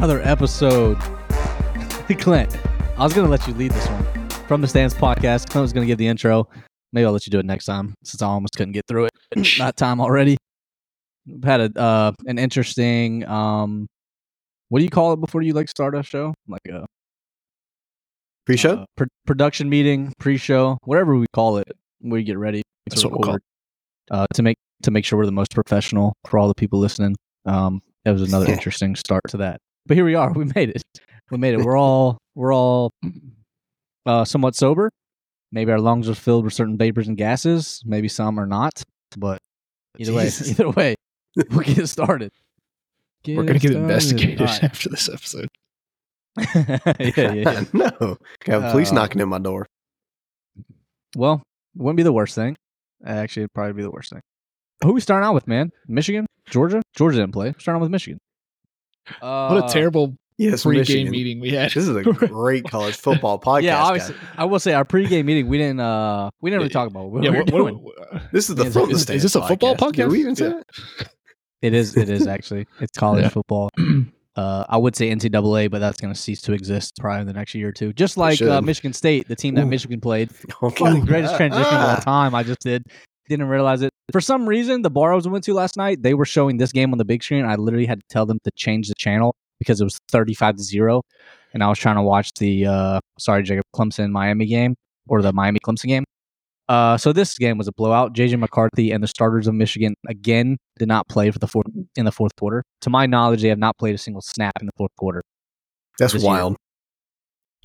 another episode. Clint, I was going to let you lead this one. From the Stands podcast, Clint was going to give the intro. Maybe I'll let you do it next time since I almost couldn't get through it Not time already. We've had a uh, an interesting um what do you call it before you like start a show? Like a Pre-show? uh, pr- production meeting, pre-show, whatever we call it, we get ready That's to what we'll call record uh, to make to make sure we're the most professional for all the people listening. Um, it was another interesting start to that, but here we are. We made it. We made it. We're all we're all uh, somewhat sober. Maybe our lungs are filled with certain vapors and gases. Maybe some are not. But either Jesus. way, either way, we'll get started. We're gonna get started. investigated right. after this episode. yeah, yeah, yeah. no. Got police Uh, knocking at my door. Well, it wouldn't be the worst thing. Actually, it'd probably be the worst thing. Who we starting out with, man? Michigan, Georgia. Georgia didn't play. Starting out with Michigan. Uh, what a terrible Yes, pre-game Michigan. meeting we had. This is a great college football podcast. Yeah, guys. obviously, I will say our pregame meeting. We didn't. uh We didn't really talk about what yeah, we were what, doing. what, what- This is the Is- from the is- is this a football Did podcast? we even say Yeah. that? It is. It is actually. It's college Yeah. football. Uh, I would say NCAA, but that's going to cease to exist probably in the next year or two. Just like uh. Michigan State, the team that Ooh. Michigan played. Okay. Fucking greatest transition of all Ah. time. I just did. Didn't realize it. For some reason, the bar I was went to last night, they were showing this game on the big screen. I literally had to tell them to change the channel because it was 35 to 0. And I was trying to watch the, uh, sorry, Jacob, Clemson Miami game or the Miami Clemson game. Uh, so this game was a blowout. JJ McCarthy and the starters of Michigan again did not play for the fourth in the fourth quarter. To my knowledge, they have not played a single snap in the fourth quarter. That's this year. wild.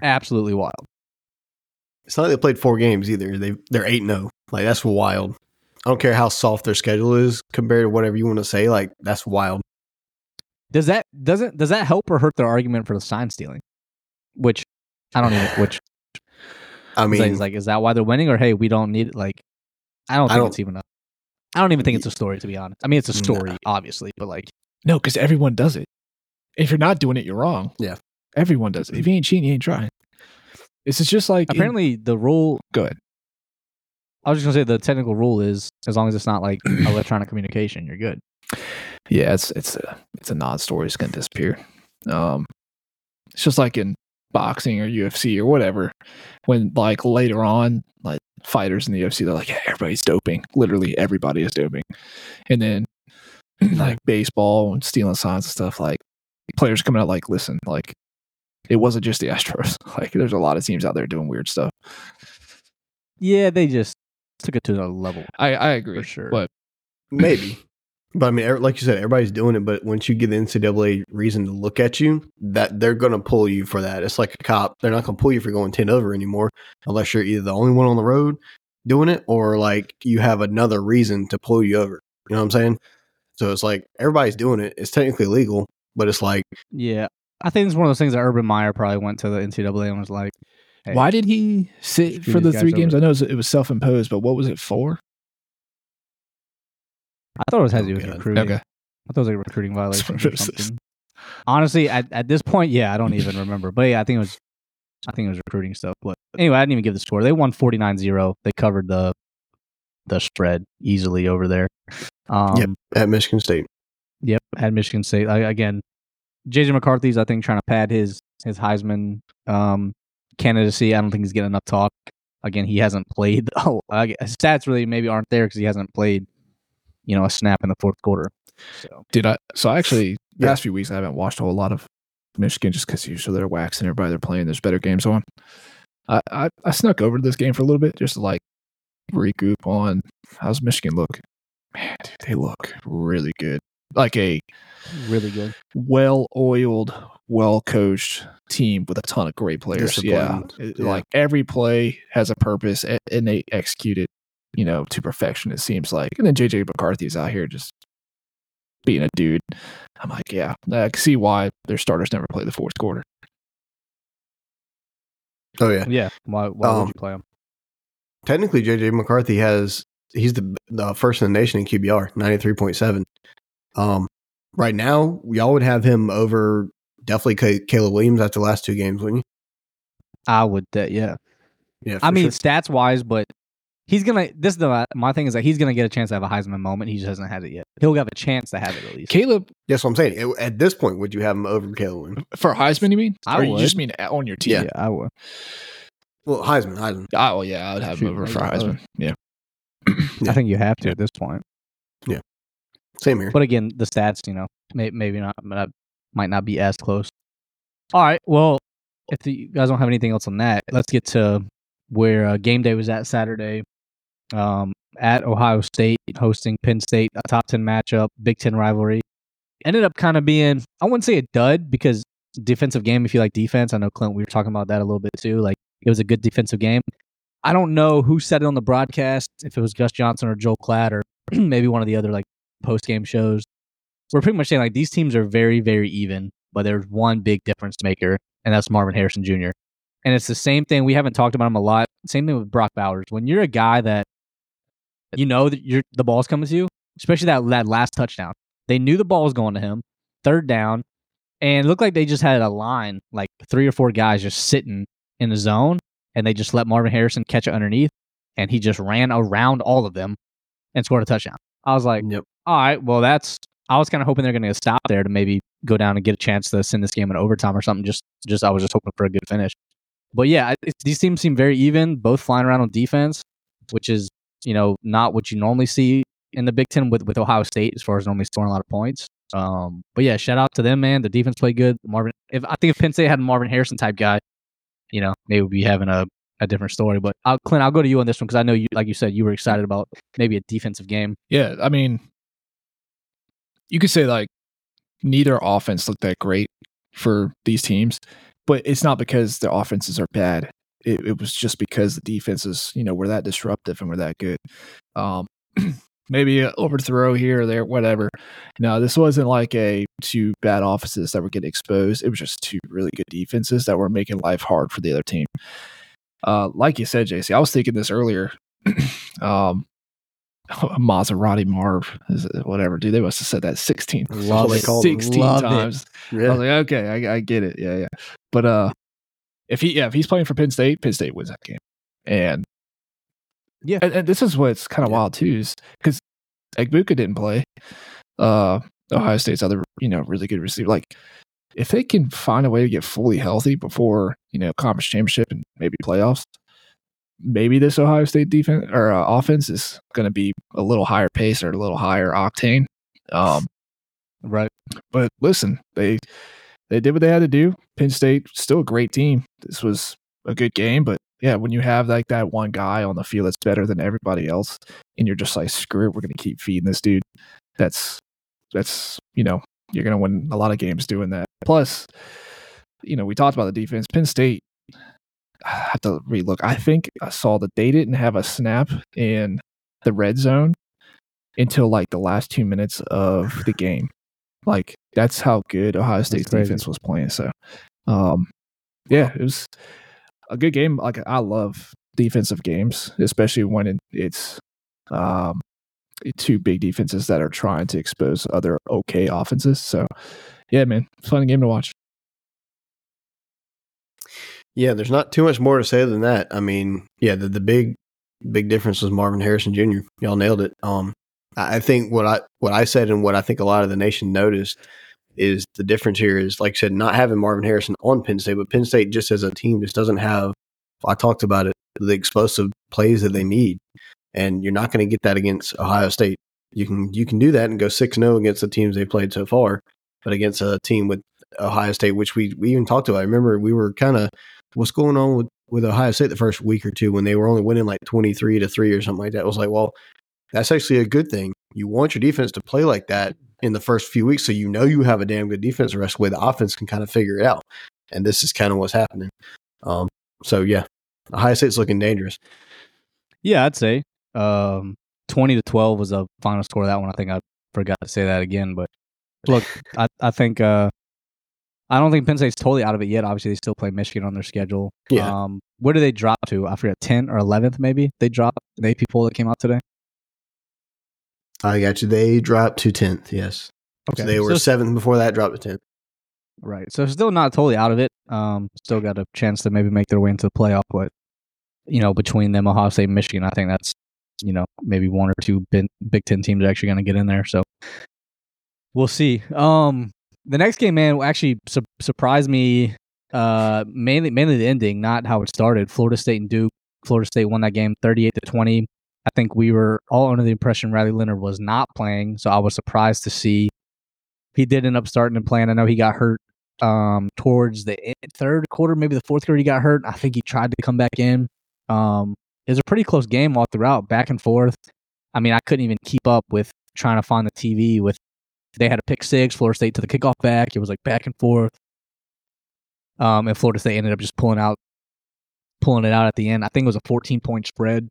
Absolutely wild. It's not like they played four games either. They they're eight zero. Like that's wild. I don't care how soft their schedule is compared to whatever you want to say. Like that's wild. Does that doesn't does that help or hurt their argument for the sign stealing? Which I don't even which I mean, like, is like, is that why they're winning, or hey, we don't need it? Like, I don't I think don't- it's even a. I don't even think it's a story, to be honest. I mean, it's a Nah. story, obviously, but like, no, because everyone does it. If you're not doing it, you're wrong. Yeah. everyone does it. If you ain't cheating, you ain't trying. This is just like in- apparently, the rule. good. I was just gonna say the technical rule is as long as it's not like electronic communication, you're good. Yeah, it's it's a it's a non-story. It's gonna disappear. Um, it's just like in boxing or UFC or whatever. When like later on, like fighters in the UFC, they're like, yeah, everybody's doping. Literally, everybody is doping. And then like baseball and stealing signs and stuff, like players coming out like, listen, like it wasn't just the Astros. Like there's a lot of teams out there doing weird stuff. Yeah, they just took it to another level. I I agree, For sure. but maybe. But I mean, er- like you said, everybody's doing it. But once you give the NCAA reason to look at you, that they're going to pull you for that. It's like a cop; they're not going to pull you for going ten over anymore, unless you're either the only one on the road doing it, or like you have another reason to pull you over. You know what I'm saying? So it's like everybody's doing it. It's technically legal, but it's like Yeah, I think it's one of those things that Urban Meyer probably went to the NCAA and was like, hey, why did he sit for the three games? over. I know it was, it was self-imposed, but what was it for? I thought it was had to do Oh, with recruiting. Okay. I thought it was like a recruiting violation or something. Honestly, at, at this point, yeah, I don't even remember. But yeah, I think it was I think it was recruiting stuff. But anyway, I didn't even give the score. They won 49-0. They covered the the spread easily over there. Um Yep. at Michigan State. Yep, at Michigan State. I, again, JJ McCarthy's I think trying to pad his his Heisman um, candidacy. I don't think he's getting enough talk. Again, he hasn't played. Oh, his stats really maybe aren't there because he hasn't played, you know, a snap in the fourth quarter. So Did I? So I actually, the Yeah. past few weeks, I haven't watched a whole lot of Michigan just because usually they're waxing everybody they're playing. There's better games on. I, I I snuck over to this game for a little bit just to like regroup on how's Michigan look. Man, dude, they look really good. Like a really good. Well-oiled, well-coached team with a ton of great players. Yeah. It- Yeah. like every play has a purpose, a- and they execute it, you know, to perfection. It seems like, and then JJ McCarthy's out here just being a dude. I'm like, yeah, I can see why their starters never play the fourth quarter. Oh yeah. Yeah. Why, why would Um, you play him? Technically, JJ McCarthy has he's the the first in the nation in QBR, ninety three point seven. Um, right now, y'all would have him over definitely Ca- Caleb Williams after the last two games, wouldn't you? I would. Uh, yeah. Yeah, I for mean, sure. stats wise, but he's gonna. This is the my thing is that he's gonna get a chance to have a Heisman moment. He just hasn't had it yet. He'll have a chance to have it at least. Caleb That's what I'm saying. At- At this point, would you have him over Caleb Williams? for Heisman, you mean? I or you just mean on your team? Yeah. yeah, I would. Well, Heisman, Heisman. Oh yeah, I would have Shoot, him over for I. Heisman. Yeah. Yeah. I think you have to at this point. Yeah. Same here. But again, the stats, you know, may, maybe not, but might not be as close. All right. Well, if the, you guys don't have anything else on that, let's get to where uh, game day was at Saturday. Um, at Ohio State, hosting Penn State, a top ten matchup, Big Ten rivalry. Ended up kind of being, I wouldn't say a dud because defensive game. If you like defense, I know Clint. We were talking about that a little bit too. Like it was a good defensive game. I don't know who said it on the broadcast, if it was Gus Johnson or Joel Klatt or maybe one of the other like post game shows. We're pretty much saying like these teams are very, very even, but there's one big difference maker, and that's Marvin Harrison Jr. And it's the same thing. We haven't talked about him a lot. Same thing with Brock Bowers. When you're a guy that you know that you're the ball's coming to you, especially that that last touchdown. They knew the ball was going to him, third down, and it looked like they just had a line, like three or four guys just sitting in the zone, and they just let Marvin Harrison catch it underneath, and he just ran around all of them and scored a touchdown. I was like, Yep. all right, well, that's. I was kind of hoping they're going to stop there to maybe go down and get a chance to send this game in overtime or something. Just, just I was just hoping for a good finish. But yeah, these teams seem very even, both flying around on defense, which is you know not what you normally see in the Big Ten with with Ohio State as far as normally scoring a lot of points. Um, but yeah, shout out to them, man. The defense played good. Marvin, if I think if Penn State had a Marvin Harrison type guy, you know, maybe we'd be having a, a different story. But I'll, Clint, I'll go to you on this one because I know you, like you said, you were excited about maybe a defensive game. Yeah, I mean, you could say like neither offense looked that great for these teams, but it's not because their offenses are bad. It, it was just because the defenses, you know, were that disruptive and were that good. Um, maybe an overthrow here or there, whatever. No, this wasn't like a two bad offenses that were getting exposed. It was just two really good defenses that were making life hard for the other team. Uh, like you said, JC, I was thinking this earlier. um, Maserati Marv, whatever, dude. They must have said that 16, Love it. Called 16 Love it. times. I was like, okay, I, I get it. Yeah, yeah. But uh, if he, yeah, if he's playing for Penn State, Penn State wins that game. And Yeah. and, and this is what's kind of Yeah. wild too, is because Egbuka didn't play. Uh, Ohio State's other, you know, really good receiver. Like, if they can find a way to get fully healthy before you know conference championship and maybe playoffs, maybe this Ohio State defense or uh, offense is going to be a little higher pace or a little higher octane. Um, Right. but listen, they they did what they had to do. Penn State still a great team. This was a good game, but yeah, when you have like that one guy on the field that's better than everybody else, and you're just like, screw it, we're gonna keep feeding this dude. That's that's you know you're gonna win a lot of games doing that. Plus, you know we talked about the defense. Penn State. I have to relook. I think I saw that they didn't have a snap in the red zone until like the last two minutes of the game. Like that's how good Ohio State's defense was playing. So, um, yeah, it was a good game. Like I love defensive games, especially when it's um two big defenses that are trying to expose other okay offenses. So, yeah, man, fun game to watch. Yeah, there's not too much more to say than that. I mean, yeah, the, the big big difference was Marvin Harrison Jr. Y'all nailed it. Um, I think what I what I said and what I think a lot of the nation noticed is the difference here is like I said, not having Marvin Harrison on Penn State, but Penn State just as a team just doesn't have. I talked about it, the explosive plays that they need, and you're not going to get that against Ohio State. You can you can do that and go six 0 against the teams they played so far, but against a team with Ohio State, which we we even talked about. I remember we were kind of what's going on with with Ohio State the first week or two when they were only winning like 23 to 3 or something like that. It was like, well, that's actually a good thing. You want your defense to play like that in the first few weeks so you know you have a damn good defense the rest of the way the offense can kind of figure it out. And this is kind of what's happening. Um, so yeah, Ohio State's looking dangerous. Yeah, I'd say um, twenty to twelve was a final score of that one. I think I forgot to say that again, but look, I I think uh, I don't think Penn State's totally out of it yet. Obviously, they still play Michigan on their schedule. Yeah. Um, where do they drop to? I forget, ten or eleventh maybe. They dropped the AP poll that came out today. I got you. They dropped to 10th. Yes. Okay, So they were so- seventh before that, dropped to 10th. Right. So still not totally out of it. Um, still got a chance to maybe make their way into the playoff, but you know, between them, Ohio State, and Michigan, I think that's you know maybe one or two Big, Big Ten teams are actually going to get in there. So we'll see. Um, the next game, man, actually su- surprised me. Uh, mainly mainly the ending, not how it started. Florida State and Duke. Florida State won that game, thirty eight to twenty. I think we were all under the impression Riley Leonard was not playing, so I was surprised to see he did end up starting and playing. I know he got hurt um, towards the third quarter, maybe the fourth quarter. He got hurt. I think he tried to come back in. Um, it was a pretty close game all throughout, back and forth. I mean, I couldn't even keep up with trying to find the TV. With they had a pick six, Florida State to the kickoff back. It was like back and forth. Um, and Florida State ended up just pulling out, pulling it out at the end. I think it was a 14 point spread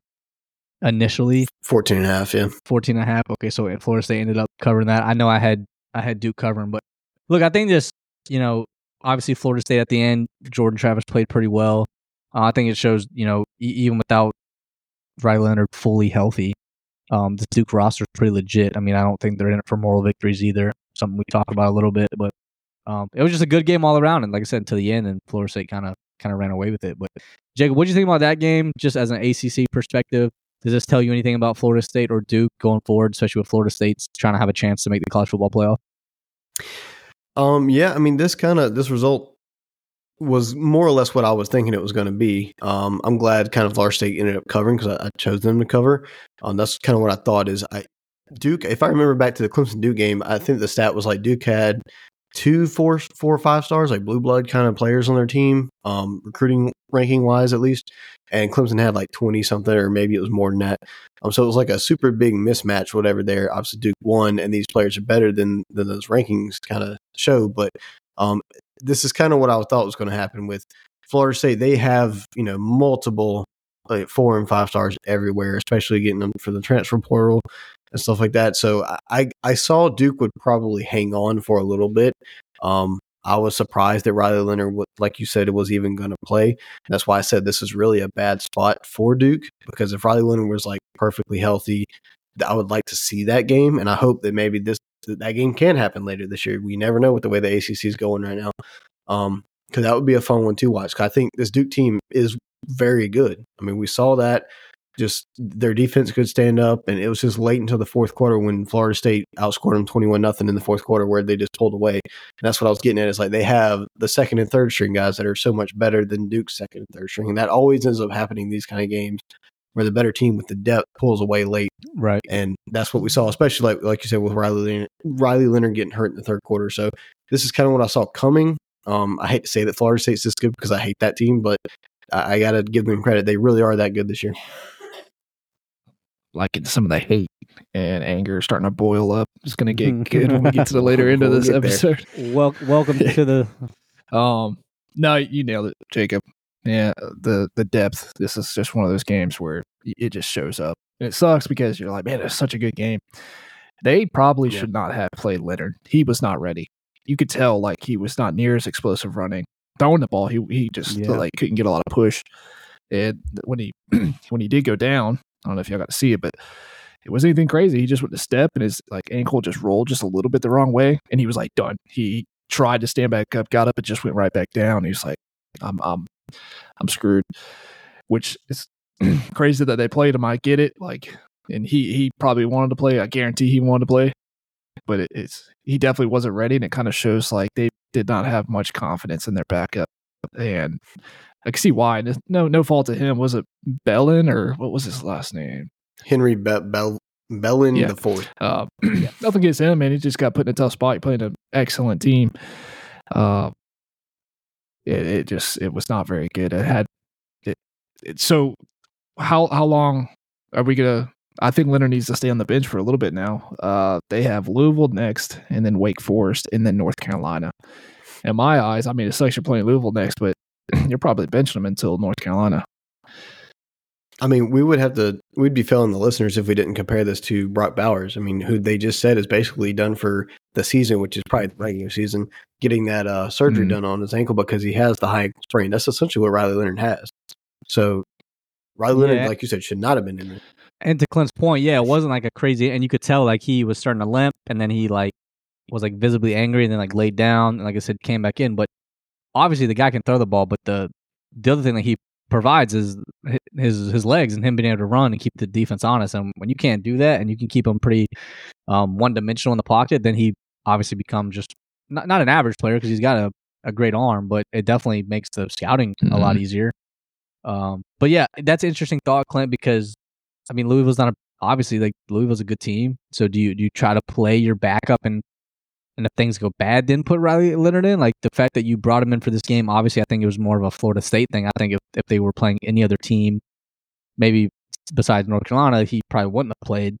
initially 14 and a half, yeah. 14 and a half. Okay, so Florida State ended up covering that. I know I had I had Duke covering, but look, I think this, you know, obviously Florida State at the end, Jordan Travis played pretty well. Uh, I think it shows, you know, e- even without Riley Leonard fully healthy, um, the Duke roster is pretty legit. I mean, I don't think they're in it for moral victories either. Something we talk about a little bit, but um, it was just a good game all around. And like I said, until the end, and Florida State kind of kind of ran away with it. But Jacob, what do you think about that game, just as an ACC perspective? Does this tell you anything about Florida State or Duke going forward, especially with Florida State's trying to have a chance to make the college football playoff? Um, yeah, I mean, this kind of this result was more or less what I was thinking it was going to be. Um, I'm glad kind of Florida State ended up covering because I, I, chose them to cover. Um, that's kind of what I thought is I Duke. If I remember back to the Clemson Duke game, I think the stat was like Duke had two, four, four or five stars, like blue blood kind of players on their team, um, recruiting ranking wise at least. And Clemson had like twenty something, or maybe it was more than that. Um, so it was like a super big mismatch, whatever. There, obviously Duke won, and these players are better than than those rankings kind of show. But um, this is kind of what I thought was going to happen with Florida State. They have you know multiple like four and five stars everywhere, especially getting them for the transfer portal and stuff like that. So I I saw Duke would probably hang on for a little bit. Um, I was surprised that Riley Leonard, like you said, it was even going to play. That's why I said this is really a bad spot for Duke because if Riley Leonard was like perfectly healthy, I would like to see that game, and I hope that maybe this that game can happen later this year. We never know with the way the ACC is going right now. Um, because that would be a fun one to watch. I think this Duke team is very good. I mean, we saw that just their defense could stand up, and it was just late until the fourth quarter when Florida State outscored them twenty one nothing in the fourth quarter, where they just pulled away. And that's what I was getting at. Is like they have the second and third string guys that are so much better than Duke's second and third string, and that always ends up happening these kind of games where the better team with the depth pulls away late. Right. And that's what we saw, especially like like you said with Riley Leonard, Riley Leonard getting hurt in the third quarter. So this is kind of what I saw coming. Um, I hate to say that Florida State's this good because I hate that team, but I, I got to give them credit. They really are that good this year like some of the hate and anger starting to boil up. It's going to get good when we get to the later end of this we'll episode. Well, welcome to the. Um, no, you nailed it, Jacob. Yeah, the the depth. This is just one of those games where it just shows up, and it sucks because you're like, man, it's such a good game. They probably yeah. should not have played Leonard. He was not ready. You could tell like he was not near as explosive running. Throwing the ball, he he just yeah. like couldn't get a lot of push. And when he when he did go down, I don't know if y'all got to see it, but it wasn't anything crazy. He just went to step and his like ankle just rolled just a little bit the wrong way, and he was like done. He tried to stand back up, got up, and just went right back down. He was like, "I'm, I'm, I'm screwed," which is crazy that they played him. I get it, like, and he he probably wanted to play. I guarantee he wanted to play, but it, it's he definitely wasn't ready, and it kind of shows like they did not have much confidence in their backup, and I can see why. No, no fault to him. Was it Belin or what was his last name? Henry Be- Bell Belin yeah. the fourth. Uh, yeah, nothing against him, man. He just got put in a tough spot. He played an excellent team. Uh, it, it just it was not very good. It had it, it. So how how long are we gonna? I think Leonard needs to stay on the bench for a little bit now. Uh, they have Louisville next, and then Wake Forest, and then North Carolina. In my eyes, I mean, it's like you're playing Louisville next, but you're probably benching them until North Carolina. I mean, we would have to, we'd be failing the listeners if we didn't compare this to Brock Bowers. I mean, who they just said is basically done for the season, which is probably the regular season, getting that uh, surgery mm-hmm. done on his ankle because he has the high sprain. That's essentially what Riley Leonard has. So Riley yeah. Leonard, like you said, should not have been in there. And to Clint's point, yeah, it wasn't like a crazy, and you could tell like he was starting to limp, and then he like was like visibly angry, and then like laid down, and like I said, came back in. But obviously the guy can throw the ball, but the the other thing that he provides is his his legs and him being able to run and keep the defense honest. And when you can't do that and you can keep him pretty um, one dimensional in the pocket, then he obviously becomes just not not an average player because he's got a, a great arm, but it definitely makes the scouting a lot easier. Um, but yeah, that's an interesting thought, Clint, because I mean Louisville's not a, obviously like Louisville's a good team. So do you do you try to play your backup and and if things go bad, then put Riley Leonard in? Like the fact that you brought him in for this game, obviously I think it was more of a Florida State thing. I think if, if they were playing any other team, maybe besides North Carolina, he probably wouldn't have played.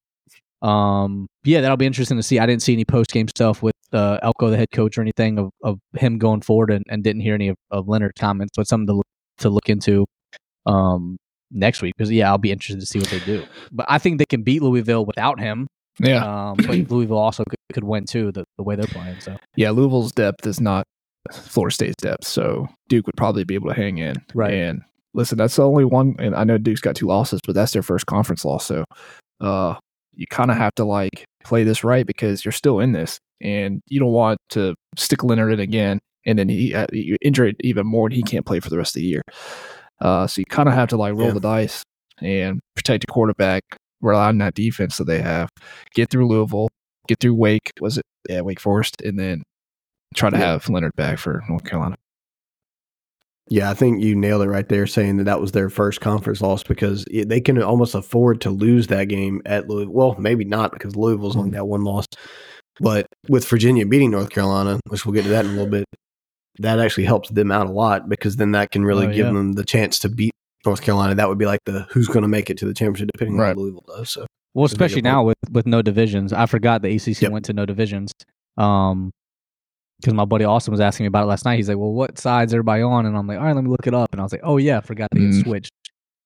Um, yeah, that'll be interesting to see. I didn't see any post game stuff with uh, Elko, the head coach, or anything of, of him going forward, and, and didn't hear any of, of Leonard's comments. But something to look, to look into um, next week because yeah, I'll be interested to see what they do. But I think they can beat Louisville without him. Yeah. Um, but Louisville also could, could win too the, the way they're playing. So Yeah, Louisville's depth is not Florida State's depth, so Duke would probably be able to hang in. Right. And listen, that's the only one. And I know Duke's got two losses, but that's their first conference loss. So, uh, you kind of have to like play this right because you're still in this, and you don't want to stick Leonard in again, and then he uh, you injure it even more, and he can't play for the rest of the year. Uh, so you kind of have to like roll Yeah. the dice and protect the quarterback, rely on that defense that they have, get through Louisville, get through Wake. Was it yeah Wake Forest, and then try to Yeah. have Leonard back for North Carolina. Yeah, I think you nailed it right there, saying that that was their first conference loss because it, they can almost afford to lose that game at Louisville. Well, maybe not because Louisville's only got one loss, but with Virginia beating North Carolina, which we'll get to that in a little bit, that actually helps them out a lot because then that can really Oh, give yeah. them the chance to beat North Carolina. That would be like the who's going to make it to the championship, depending on what Louisville does. So well, That's a big especially now with with no divisions. I forgot the ACC Yep. went to no divisions. Um, because my buddy Austin was asking me about it last night. He's like, "Well, what side's everybody on?" And I'm like, "All right, let me look it up." And I was like, "Oh yeah, I forgot they Mm. get switched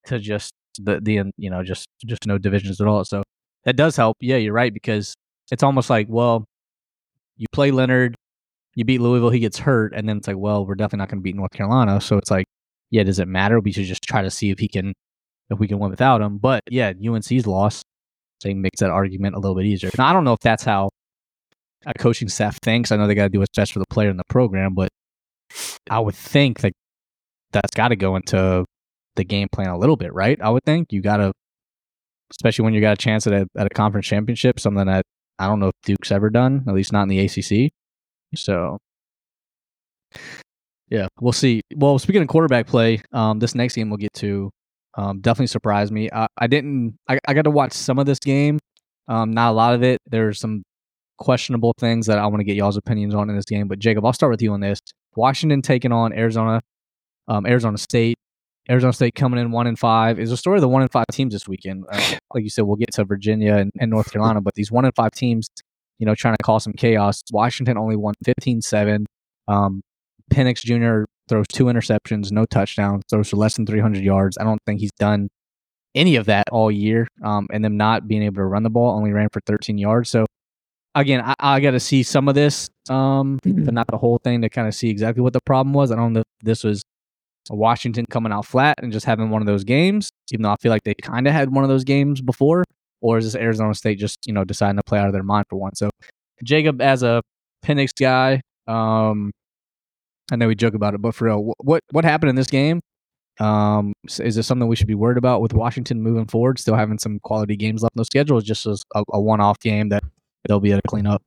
to just the the you know just just no divisions at all." So that does help. Yeah, you're right because it's almost like, well, you play Leonard, you beat Louisville, he gets hurt, and then it's like, well, we're definitely not going to beat North Carolina. So it's like, yeah, does it matter? We should just try to see if he can if we can win without him. But yeah, UNC's loss, so it makes that argument a little bit easier. Now I don't know if that's how a coaching staff thinks. I know they got to do what's best for the player in the program, but I would think that that's got to go into the game plan a little bit, right? I would think you got to, especially when you got a chance at a at a conference championship, something that I don't know if Duke's ever done, at least not in the ACC. So, yeah, we'll see. Well, speaking of quarterback play, um, this next game we'll get to um, definitely surprised me. I, I didn't. I, I got to watch some of this game. Um, not a lot of it. There's some questionable things that I want to get y'all's opinions on in this game. But Jacob, I'll start with you on this. Washington taking on Arizona, um, Arizona State. Arizona State coming in one and five is a story of the one and five teams this weekend. Uh, like you said, we'll get to Virginia and, and North Carolina, but these one and five teams, you know, trying to cause some chaos. Washington only won 15-7. Um, Penix Jr. throws two interceptions, no touchdowns, throws for less than 300 yards. I don't think he's done any of that all year. Um, and them not being able to run the ball, only ran for 13 yards. So again, I, I got to see some of this, um, but not the whole thing to kind of see exactly what the problem was. I don't know if this was Washington coming out flat and just having one of those games, even though I feel like they kind of had one of those games before, or is this Arizona State just you know deciding to play out of their mind for one? So, Jacob, as a Penix guy, um, I know we joke about it, but for real, what what happened in this game? Um, is this something we should be worried about with Washington moving forward? Still having some quality games left in the schedule, is just a, a one off game that they'll be able to clean up.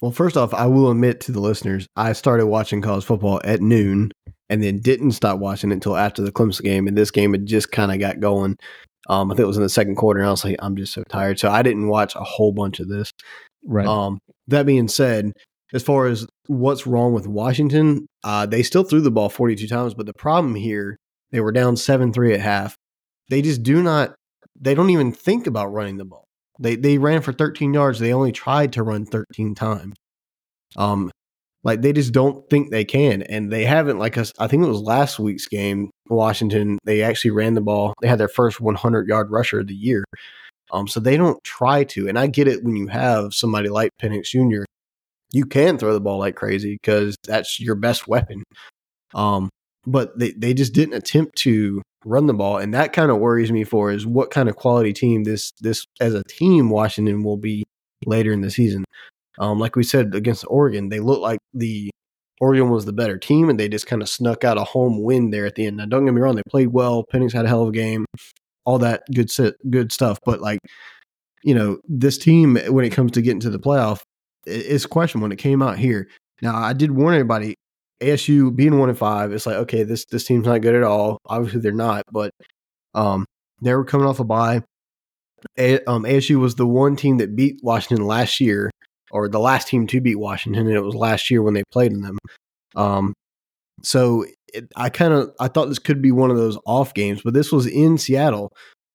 Well, first off, I will admit to the listeners, I started watching college football at noon and then didn't stop watching it until after the Clemson game. And this game had just kind of got going. Um, I think it was in the second quarter, and I was like, I'm just so tired. So I didn't watch a whole bunch of this. Right. Um, that being said, as far as what's wrong with Washington, uh, they still threw the ball 42 times, but the problem here, they were down 7 3 at half. They just do not, they don't even think about running the ball. They, they ran for 13 yards. They only tried to run 13 times. Um, like they just don't think they can, and they haven't. Like us, I think it was last week's game, Washington. They actually ran the ball. They had their first 100 yard rusher of the year. Um, so they don't try to. And I get it when you have somebody like Penix Jr. You can throw the ball like crazy because that's your best weapon. Um, but they, they just didn't attempt to run the ball, and that kind of worries me for is what kind of quality team this this as a team Washington will be later in the season. Um, like we said against Oregon, they look like the Oregon was the better team, and they just kind of snuck out a home win there at the end. Now, don't get me wrong; they played well. Penix had a hell of a game, all that good good stuff. But like, you know, this team when it comes to getting to the playoff, it's question when it came out here. Now, I did warn everybody: ASU being one and five, it's like okay, this this team's not good at all. Obviously, they're not, but um, they were coming off a bye. A, um, ASU was the one team that beat Washington last year, or the last team to beat Washington, and it was last year when they played in them. Um, so it, I kind of I thought this could be one of those off games, but this was in Seattle,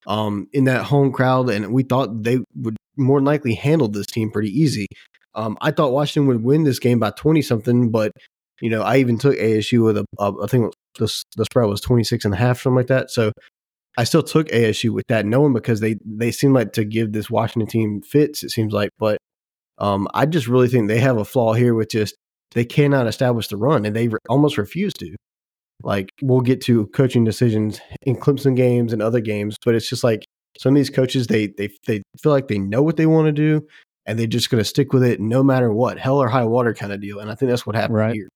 um, in that home crowd, and we thought they would more likely handle this team pretty easy. Um, I thought Washington would win this game by twenty something, but you know I even took ASU with a, a I think the the spread was 26 and a half, something like that. So I still took ASU with that, knowing because they they seem like to give this Washington team fits. It seems like, but um, I just really think they have a flaw here with just they cannot establish the run, and they re- almost refuse to. Like we'll get to coaching decisions in Clemson games and other games, but it's just like some of these coaches they they they feel like they know what they want to do, and they're just going to stick with it no matter what, hell or high water kind of deal. And I think that's what happened right. here.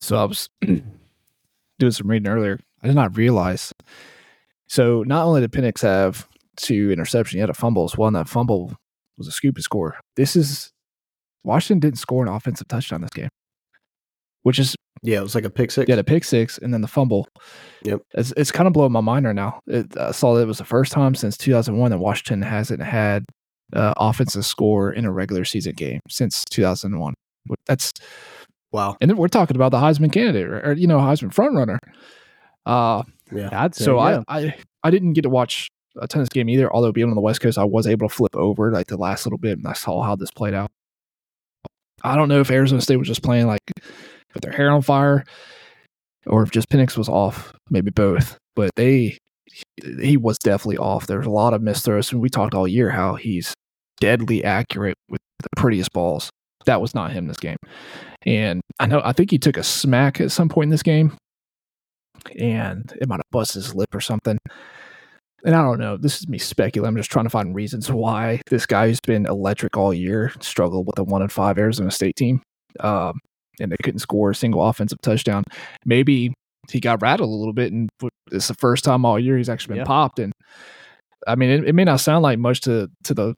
So I was doing some reading earlier. I did not realize. So not only did Penix have two interceptions, he had a fumble as well. And that fumble was a scoop and score. This is Washington didn't score an offensive touchdown this game, which is yeah, it was like a pick six. Yeah, a pick six, and then the fumble. Yep, it's it's kind of blowing my mind right now. It, I saw that it was the first time since 2001 that Washington hasn't had uh, offensive score in a regular season game since 2001. That's wow. And then we're talking about the Heisman candidate or, or you know Heisman front runner. Uh, yeah, so yeah. I, I I didn't get to watch a tennis game either. Although being on the West Coast, I was able to flip over like the last little bit, and I saw how this played out. I don't know if Arizona State was just playing like with their hair on fire, or if just Penix was off. Maybe both. But they, he was definitely off. There's a lot of missed throws, and we talked all year how he's deadly accurate with the prettiest balls. That was not him this game. And I know I think he took a smack at some point in this game, and it might have busted his lip or something and I don't know, this is me speculating. I'm just trying to find reasons why this guy who's been electric all year struggled with a one and five Arizona State team. Um, and they couldn't score a single offensive touchdown. Maybe he got rattled a little bit, and it's the first time all year he's actually been yeah. popped. And I mean, it, it, may not sound like much to to the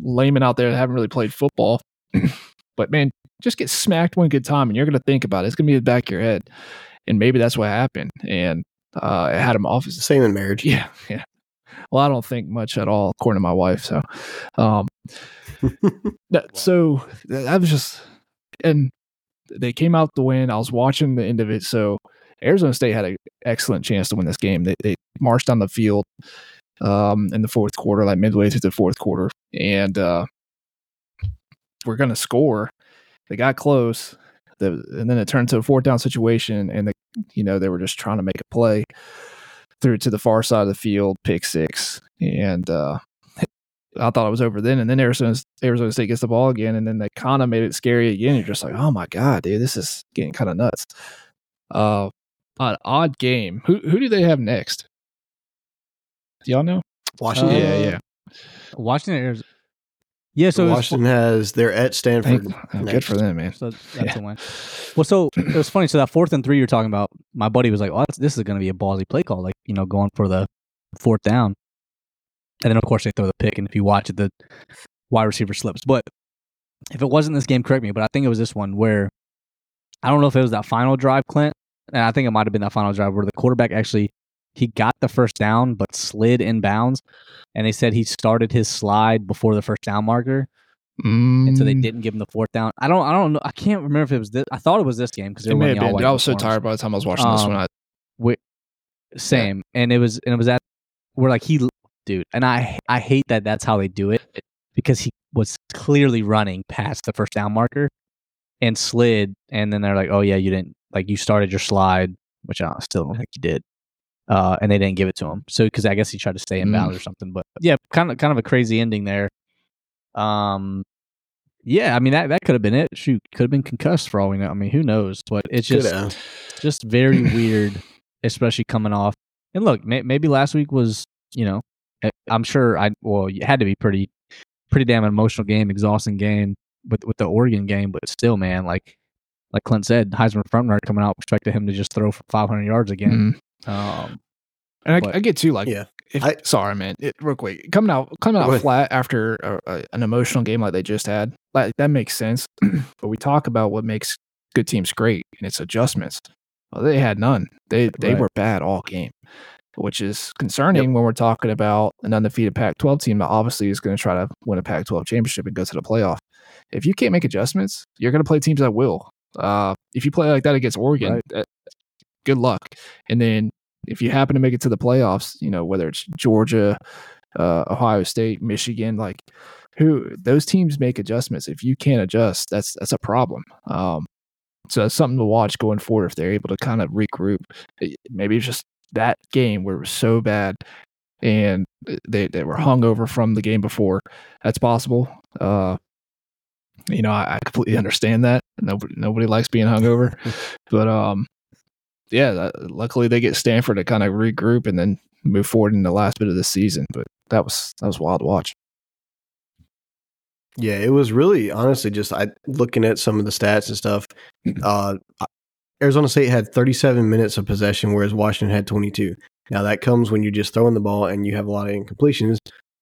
layman out there that haven't really played football, but man, just get smacked one good time, and you're going to think about it. It's going to be in the back of your head, and maybe that's what happened. And uh, it had him off. Same in marriage. Yeah, yeah. Well, I don't think much at all, according to my wife. So, um, that, so I was just, and they came out the win. I was watching the end of it. So Arizona State had an excellent chance to win this game. They, they marched down the field um, in the fourth quarter, like midway through the fourth quarter, and uh, we're going to score. They got close, the, and then it turned to a fourth down situation, and the, you know they were just trying to make a play through to the far side of the field, pick six, and uh, I thought it was over then. And then Arizona Arizona State gets the ball again, and then they kind of made it scary again. You're just like, oh my god, dude, this is getting kind of nuts. Uh, an odd game. Who who do they have next? Do y'all know? Washington. Uh, yeah, yeah. Washington, Arizona. Yeah, so Washington has they're at Stanford. Thank, uh, good for them, man. So that's yeah. a win. Well, so it was funny. So that fourth and three you're talking about, my buddy was like, "Oh, this is going to be a ballsy play call, like you know, going for the fourth down." And then of course they throw the pick, and if you watch it, the wide receiver slips. But if it wasn't this game, correct me. But I think it was this one where I don't know if it was that final drive, Clint, and I think it might have been that final drive where the quarterback actually he got the first down but slid in bounds and they said he started his slide before the first down marker mm. and so they mm. didn't give him the fourth down i don't i don't know i can't remember if it was this i thought it was this game because it may have been. i was so tired by the time i was watching um, this one I, we, same yeah. and it was and it was at where like he dude and i i hate that that's how they do it because he was clearly running past the first down marker and slid and then they're like oh yeah you didn't like you started your slide which i still don't think you did uh, and they didn't give it to him. So because I guess he tried to stay in mm. or something. But yeah, kind of kind of a crazy ending there. Um, yeah, I mean that that could have been it. Shoot, could have been concussed for all we know. I mean, who knows? But it's just just very weird, especially coming off. And look, may, maybe last week was you know, eh, I'm sure I well, it had to be pretty pretty damn emotional game, exhausting game. with with the Oregon game, but still, man, like like Clint said, Heisman frontrunner coming out, expected him to just throw for 500 yards again. Mhm. Um, And I, But- I get too like Yeah. If, I- sorry, man. It, real quick, coming out coming out flat after a, a, an emotional game like they just had, like that makes sense. but we talk about what makes good teams great, and it's adjustments. Well, they had none. They they Right. were bad all game, which is concerning when we're talking about an undefeated Pac-12 team that obviously is going to try to win a Pac-12 championship and go to the playoff. If you can't make adjustments, you're going to play teams that will. Uh, if you play like that against Oregon, Right. that- good luck. And then if you happen to make it to the playoffs, you know whether it's Georgia, uh, Ohio State, Michigan, like who those teams make adjustments. If you can't adjust, that's that's a problem. Um, so that's something to watch going forward if they're able to kind of regroup. Maybe it's just that game where it was so bad and they they were hungover from the game before. That's possible. Uh, you know, I, I completely understand that. Nobody nobody likes being hungover, but um, yeah. Luckily, they get Stanford to kind of regroup and then move forward in the last bit of the season. But that was that was wild to watch. Yeah, it was really honestly just I looking at some of the stats and stuff. Uh, Arizona State had 37 minutes of possession, whereas Washington had 22. Now that comes when you're just throwing the ball and you have a lot of incompletions,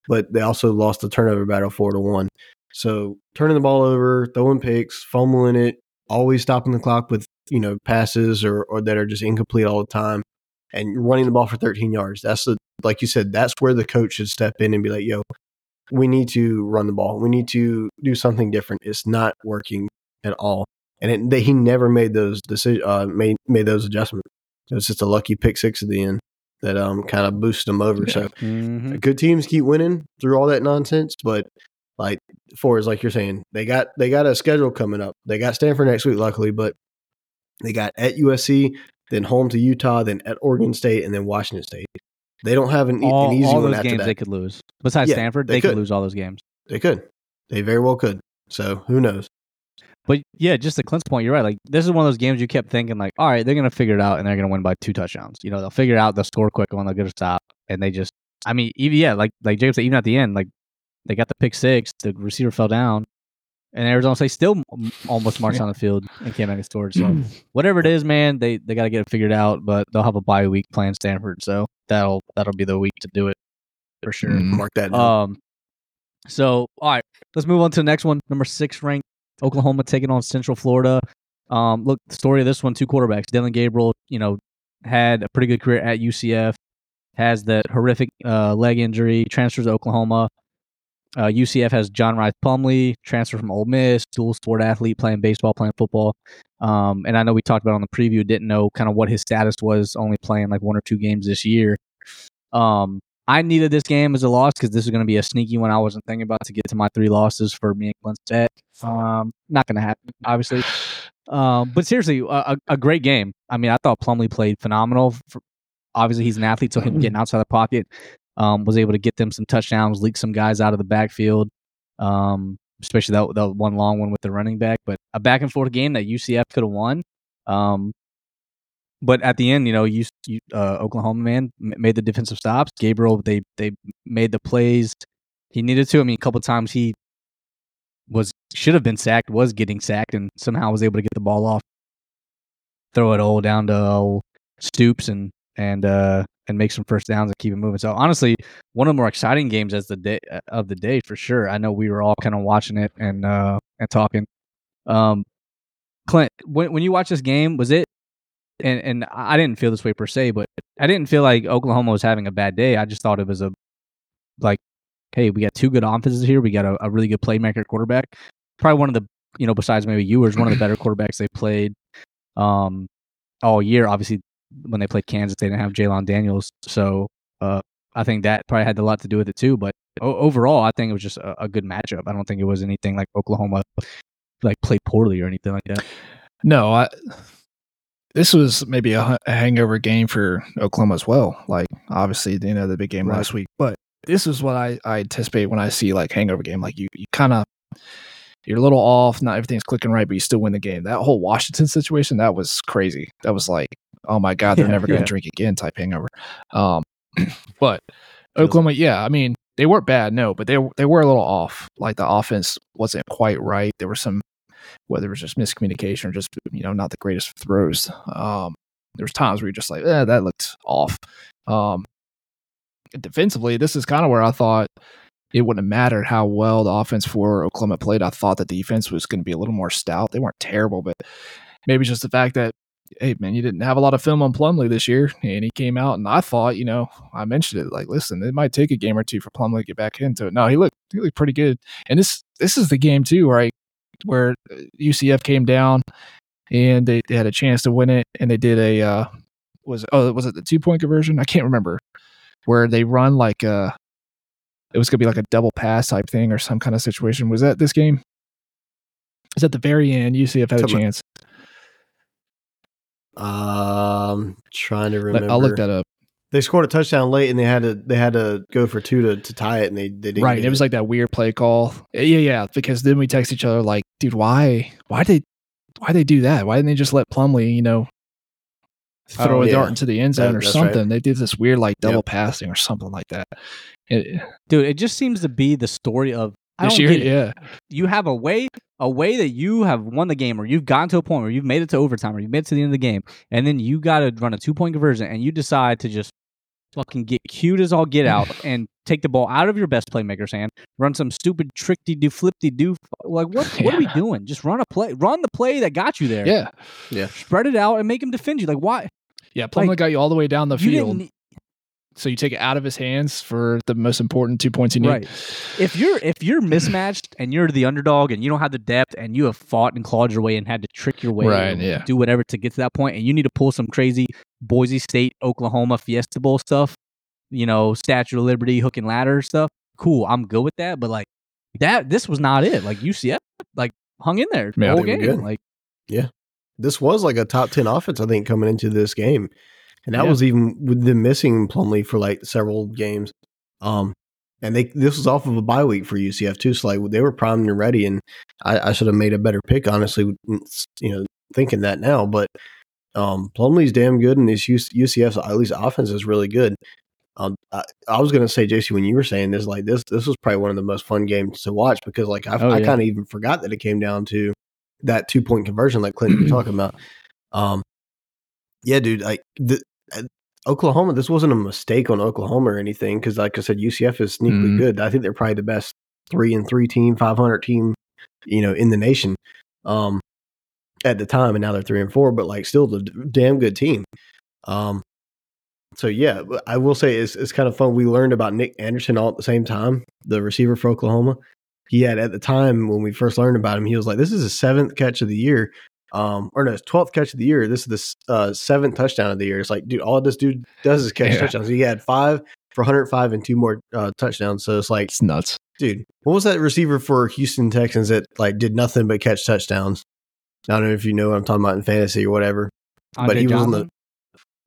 but they also lost the turnover battle four to one. So turning the ball over, throwing picks, fumbling it, always stopping the clock with you know passes or or that are just incomplete all the time, and running the ball for 13 yards. That's the like you said. That's where the coach should step in and be like, "Yo, we need to run the ball. We need to do something different. It's not working at all." And it, they, he never made those decisions, uh, made made those adjustments. It was just a lucky pick six at the end that um kind of boosted them over. Yeah. So mhm. good teams keep winning through all that nonsense, but like for as like you're saying, they got they got a schedule coming up. They got Stanford next week, luckily, but they got at USC, then home to Utah, then at Oregon State, and then Washington State. They don't have an, all, an easy all one those after games that. they could lose. Besides Yeah, Stanford, they they, could. could. lose all those games. They could. They very well could. So who knows? But yeah, just to Clint's point, you're right. Like this is one of those games you kept thinking like, all right, they're gonna figure it out and they're gonna win by two touchdowns. You know, they'll figure it out, they'll score quick on get a stop, and they just, I mean, even yeah, like like Jacob said, even at the end, like they got the pick six, the receiver fell down, and Arizona State still almost marched on the field and came back and scored. So whatever it is, man, they they got to get it figured out. But they'll have a bye week playing Stanford, so that'll that'll be the week to do it for sure. Mm. Mark that down. Um, so all right, let's move on to the next one. Number six ranked Oklahoma taking on Central Florida. Um, look, the story of this one: two quarterbacks. Dillon Gabriel, you know, had a pretty good career at UCF. Has that horrific uh, leg injury. Transfers to Oklahoma. Uh, UCF has John Rhys Plumlee, transfer from Ole Miss, dual sport athlete, playing baseball, playing football. Um, and I know we talked about on the preview, didn't know kind of what his status was, only playing like one or two games this year. Um, I needed this game as a loss because this is going to be a sneaky one I wasn't thinking about to get to my three losses for me and Clint's bet. Um, not going to happen, obviously. Um, but seriously, a, a, a great game. I mean, I thought Plumley played phenomenal. For, obviously, he's an athlete, so him getting outside the pocket um, was able to get them some touchdowns, leak some guys out of the backfield. Um, especially that, that one long one with the running back. But a back and forth game that UCF could have won. Um, but at the end, you know, you, you uh, Oklahoma man made the defensive stops. Gabriel, they they made the plays he needed to. I mean, a couple times he was should have been sacked, was getting sacked, and somehow was able to get the ball off, throw it all down to old Stoops and and uh and make some first downs and keep it moving. So honestly, one of the more exciting games as the day uh, of the day for sure. I know we were all kind of watching it and uh and talking. Um, Clint, when when you watch this game, was it? And and I didn't feel this way per se, but I didn't feel like Oklahoma was having a bad day. I just thought it was a like, hey, we got two good offenses here. We got a, a really good playmaker quarterback. Probably one of the you know besides maybe Ewers, one of the better quarterbacks they played um all year. Obviously, when they played Kansas, they didn't have Jalon Daniels, so uh, I think that probably had a lot to do with it too. But o- overall, I think it was just a, a good matchup. I don't think it was anything like Oklahoma like played poorly or anything like that. No, I. This was maybe a, a hangover game for Oklahoma as well. Like obviously, you know the big game Right. last week, but this is what I, I anticipate when I see like hangover game. Like you, you kind of you're a little off, not everything's clicking right, but you still win the game. That whole Washington situation, that was crazy. That was like, oh my god, they're Yeah, never going to yeah. drink again type hangover. Um, but Oklahoma, yeah, I mean, they weren't bad, no, but they they were a little off. Like the offense wasn't quite right. There were some whether it was just miscommunication or just you know not the greatest throws. Um, there was times where you're just like, eh, that looked off. Um, defensively, this is kind of where I thought it wouldn't have mattered how well the offense for Oklahoma played. I thought the defense was going to be a little more stout. They weren't terrible, but maybe just the fact that hey man, you didn't have a lot of film on Plumlee this year, and he came out, and I thought, you know, I mentioned it like, listen, it might take a game or two for Plumlee to get back into it. No, he looked he looked pretty good, and this this is the game too, right, where UCF uh, came down and they, they had a chance to win it, and they did a uh, was oh was it the two point conversion? I can't remember where they run like a uh, it was gonna be like a double pass type thing or some kind of situation. Was that this game? Is at the very end UCF had a chance. Um, trying to remember. I'll look that up. They scored a touchdown late, and they had to they had to go for two to, to tie it, and they, they didn't. Right, it was like that weird play call. Yeah, yeah. Because then we text each other like, "Dude, why? Why did why they do that? Why didn't they just let Plumlee, you know, throw oh, a yeah. dart into the end zone that, or something? Right. They did this weird like double yep. passing or something like that. It, Dude, it just seems to be the story of I don't year, yeah. You have a way, a way that you have won the game, or you've gotten to a point where you've made it to overtime, or you've made it to the end of the game, and then you got to run a two point conversion, and you decide to just fucking get cute as all get out and take the ball out of your best playmaker's hand, run some stupid tricky do flipty do. Like what? Yeah. What are we doing? Just run a play, run the play that got you there. Yeah, yeah. Spread it out and make him defend you. Like why? Yeah, Plumlee like, got you all the way down the field. So you take it out of his hands for the most important two points you need. Right. If you're if you're mismatched and you're the underdog and you don't have the depth and you have fought and clawed your way and had to trick your way, right, yeah. do whatever to get to that point, and you need to pull some crazy Boise State, Oklahoma Fiesta Bowl stuff, you know, Statue of Liberty, hook and ladder stuff. Cool, I'm good with that. But like that, this was not it. Like UCF, like hung in there the whole game. Like, yeah, this was like a top ten offense. I think coming into this game. And that yeah. was even with them missing Plumlee for like several games. Um, and they this was off of a bye week for UCF too. So like they were primed and ready, and I, I should have made a better pick, honestly. You know, thinking that now, but um, Plumlee's damn good, and this UCF's at least offense is really good. Um, I, I, was gonna say, JC, when you were saying this, like this, this was probably one of the most fun games to watch because, like, I, oh, I kind of even forgot that it came down to that two point conversion, like Clinton was talking about. Um, yeah, dude, like the, Oklahoma, this wasn't a mistake on Oklahoma or anything because, like I said, UCF is sneakily mm-hmm. good. I think they're probably the best three and three team, five hundred team, you know, in the nation um, at the time, and now they're three and four, but like still the damn good team. Um, so yeah, I will say it's it's kind of fun. We learned about Nic Anderson all at the same time, the receiver for Oklahoma. He had at the time when we first learned about him, he was like, "This is his seventh catch of the year." Um, or no, twelfth catch of the year. This is the uh, seventh touchdown of the year. It's like, dude, all this dude does is catch yeah. touchdowns. He had five for 105 and two more uh, touchdowns. So it's like, it's nuts, dude. What was that receiver for Houston Texans that like did nothing but catch touchdowns? I don't know if you know what I'm talking about in fantasy or whatever, Andre but he Johnson? was on the.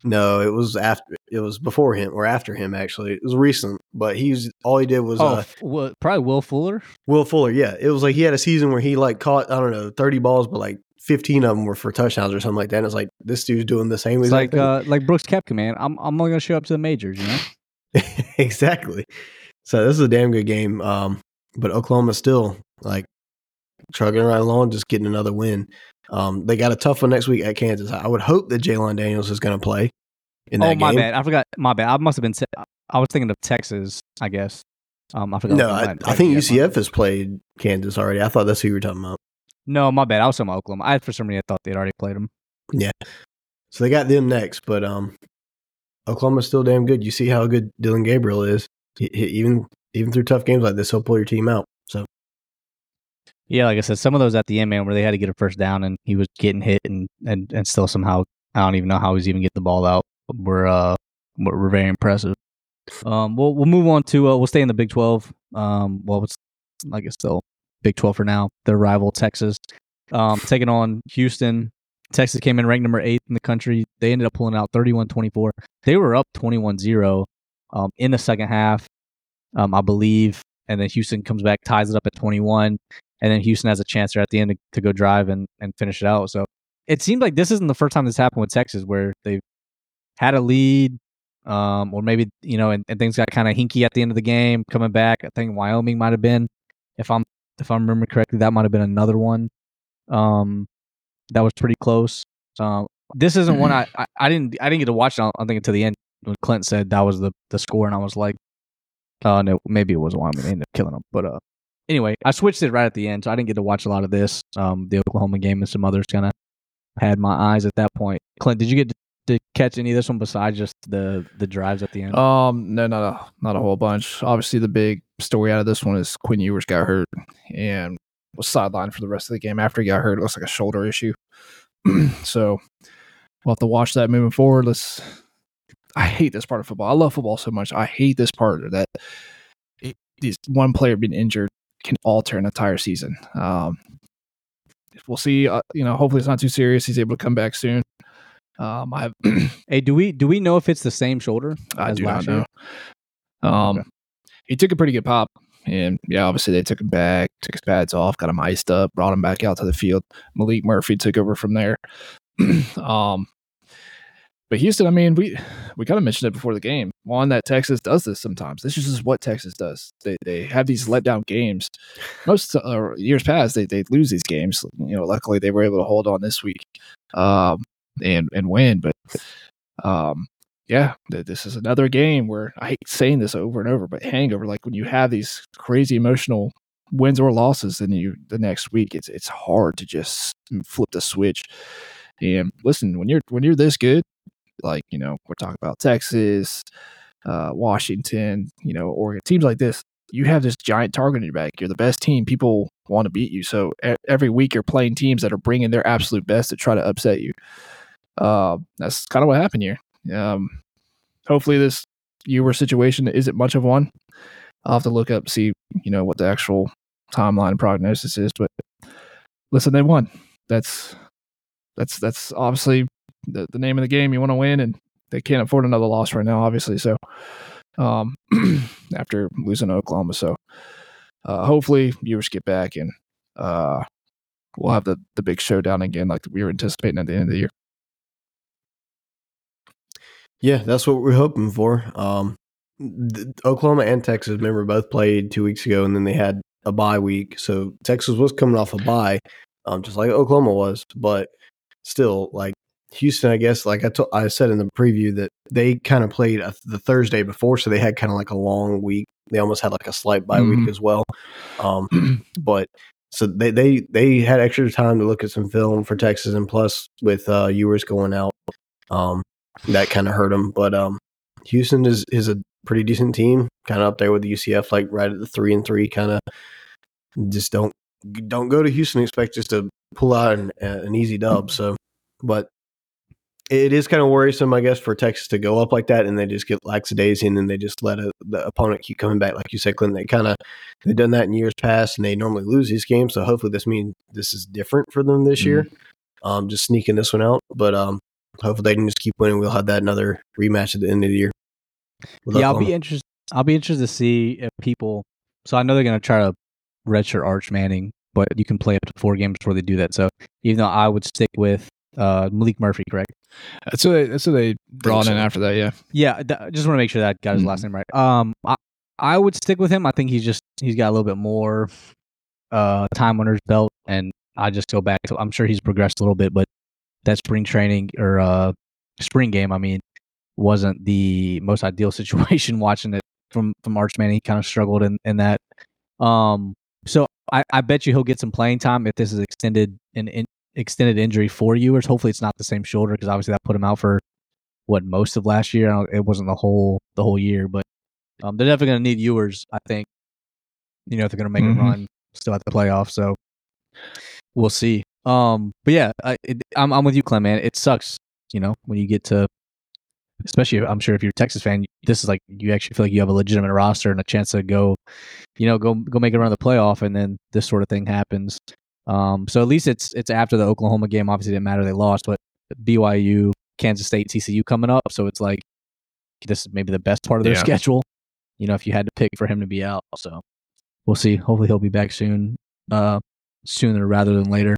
No, it was after. It was before him or after him. Actually, it was recent. But he's all he did was oh, uh, well, probably Will Fuller. Will Fuller, yeah. It was like he had a season where he like caught I don't know thirty balls, but like 15 of them were for touchdowns or something like that. And it's like this dude's doing the same. It's like thing. uh, like Brooks Koepka, man. I'm I'm only gonna show up to the majors, you know. exactly. So this is a damn good game. Um, but Oklahoma still like chugging right along, just getting another win. Um, they got a tough one next week at Kansas. I would hope that Jalon Daniels is going to play. In that oh my game. bad, I forgot. My bad. I must have been. I was thinking of Texas. I guess. Um, I forgot. No, I, I, think UCF has played Kansas already. I thought that's who you were talking about. No, my bad. I was talking about Oklahoma. I for some reason I thought they'd already played them. Yeah. So they got them next, but um, Oklahoma's still damn good. You see how good Dillon Gabriel is. He, he, even even through tough games like this, he'll pull your team out. So. Yeah, like I said, some of those at the end, man, where they had to get a first down and he was getting hit and and, and still somehow I don't even know how he's even getting the ball out. Were uh were very impressive. Um, we'll we'll move on to uh, we'll stay in the Big Twelve. Um, well, it's I guess still Big 12 for now. Their rival, Texas, um, taking on Houston. Texas came in ranked number eight in the country. They ended up pulling out 31 24. They were up 21 0 um, in the second half, um, I believe. And then Houston comes back, ties it up at 21. And then Houston has a chance there at the end to, to go drive and, and finish it out. So it seems like this isn't the first time this happened with Texas where they've had a lead, um, or maybe you know, and, and things got kind of hinky at the end of the game. Coming back, I think Wyoming might have been, if I'm if I remember correctly, that might have been another one. Um, that was pretty close. Um, this isn't one I, I, I didn't I didn't get to watch. It, I think until the end when Clint said that was the the score, and I was like, oh no, maybe it was Wyoming. They ended up killing him, but uh, anyway, I switched it right at the end, so I didn't get to watch a lot of this. Um, the Oklahoma game and some others kind of had my eyes at that point. Clint, did you get to catch any of this one besides just the the drives at the end? Um, no, not a not a whole bunch. Obviously, the big story out of this one is Quinn Ewers got hurt and was sidelined for the rest of the game after he got hurt. It looks like a shoulder issue. so we'll have to watch that moving forward. Let's. I hate this part of football. I love football so much. I hate this part that it, one player being injured can alter an entire season. Um, we'll see. Uh, you know, hopefully it's not too serious. He's able to come back soon. Um, I hey, do we do we know if it's the same shoulder? I do not know. Um, okay. he took a pretty good pop, and yeah, obviously they took him back, took his pads off, got him iced up, brought him back out to the field. Maalik Murphy took over from there. um, but Houston, I mean, we we kind of mentioned it before the game. One that Texas does this sometimes. This is just what Texas does. They they have these letdown games. Most uh, years past, they they lose these games. You know, luckily they were able to hold on this week, um, and and win. But um, yeah, this is another game where I hate saying this over and over, but hangover. Like when you have these crazy emotional wins or losses, then you the next week it's it's hard to just flip the switch. And listen, when you're when you're this good, like you know we're talking about Texas, uh, Washington, you know Oregon teams like this. You have this giant target in your back. You're the best team. People want to beat you. So every week you're playing teams that are bringing their absolute best to try to upset you. Uh, that's kind of what happened here. Um, hopefully this Ewer situation isn't much of one. I'll have to look up see you know what the actual timeline prognosis is. But listen, they won. That's that's that's obviously the, the name of the game. You want to win, and they can't afford another loss right now, obviously. So, um, after losing Oklahoma, so uh, hopefully Ewers get back and uh, we'll have the the big showdown again, like we were anticipating at the end of the year. Yeah, that's what we're hoping for. Um, Oklahoma and Texas, remember, both played two weeks ago, and then they had a bye week. So Texas was coming off a bye, um, just like Oklahoma was. But still, like Houston, I guess, like I, t- I said in the preview that they kind of played a, the Thursday before, so they had kind of like a long week. They almost had like a slight bye mm-hmm. week as well. Um, but so they, they they had extra time to look at some film for Texas, and plus with uh, Ewers going out, um, that kind of hurt them. But um, Houston is is a pretty decent team, kind of up there with the UCF, like right at the three and three kind of. Just don't don't go to Houston expect just to pull out an, an easy dub. So, but it is kind of worrisome, I guess, for Texas to go up like that and they just get lackadaisy and they just let a, the opponent keep coming back. Like you said, Clint, they kind of they've done that in years past and they normally lose these games. So hopefully this means this is different for them this mm-hmm. year. Um, just sneaking this one out, but um, hopefully they can just keep winning. We'll have that another rematch at the end of the year. Yeah, I'll be interested. I'll be interested to see if people. So I know they're going to try to redshirt Arch Manning, but you can play up to four games before they do that. So even though I would stick with uh, Maalik Murphy, correct? That's what they, that's what they brought in after that. Yeah, yeah. Th- just want to make sure that got his mm-hmm. last name right. Um, I, I would stick with him. I think he's just he's got a little bit more uh time under his belt, and I just go back. To, I'm sure he's progressed a little bit, but that spring training or uh spring game, I mean, wasn't the most ideal situation. Watching it from from Archman, he kind of struggled in in that. Um, so I, I bet you he'll get some playing time if this is extended an in, extended injury for you, or hopefully it's not the same shoulder because obviously that put him out for what most of last year. It wasn't the whole the whole year, but um, they're definitely going to need Ewers. I think you know if they're going to make mm-hmm. a run still at the playoffs. So we'll see. Um, but yeah, I, it, I'm I'm with you, Clem. Man, it sucks. You know when you get to, especially I'm sure if you're a Texas fan, this is like you actually feel like you have a legitimate roster and a chance to go, you know, go go make it run of the playoff, and then this sort of thing happens. Um, so at least it's it's after the Oklahoma game. Obviously, didn't matter they lost, but BYU, Kansas State, TCU coming up. So it's like this is maybe the best part of their yeah. schedule. You know, if you had to pick for him to be out, so we'll see. Hopefully, he'll be back soon, uh, sooner rather than later.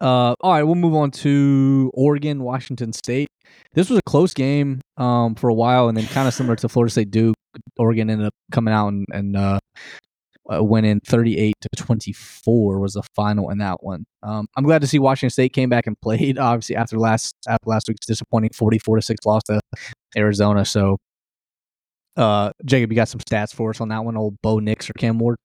Uh, all right, we'll move on to Oregon, Washington State. This was a close game um, for a while, and then kind of similar to Florida State Duke. Oregon ended up coming out and, and uh, uh, winning 38 to 24 was the final in that one. Um, I'm glad to see Washington State came back and played. Obviously, after last after last week's disappointing 44 to six loss to Arizona. So, uh, Jacob, you got some stats for us on that one? Old Bo Nix or Cam Ward?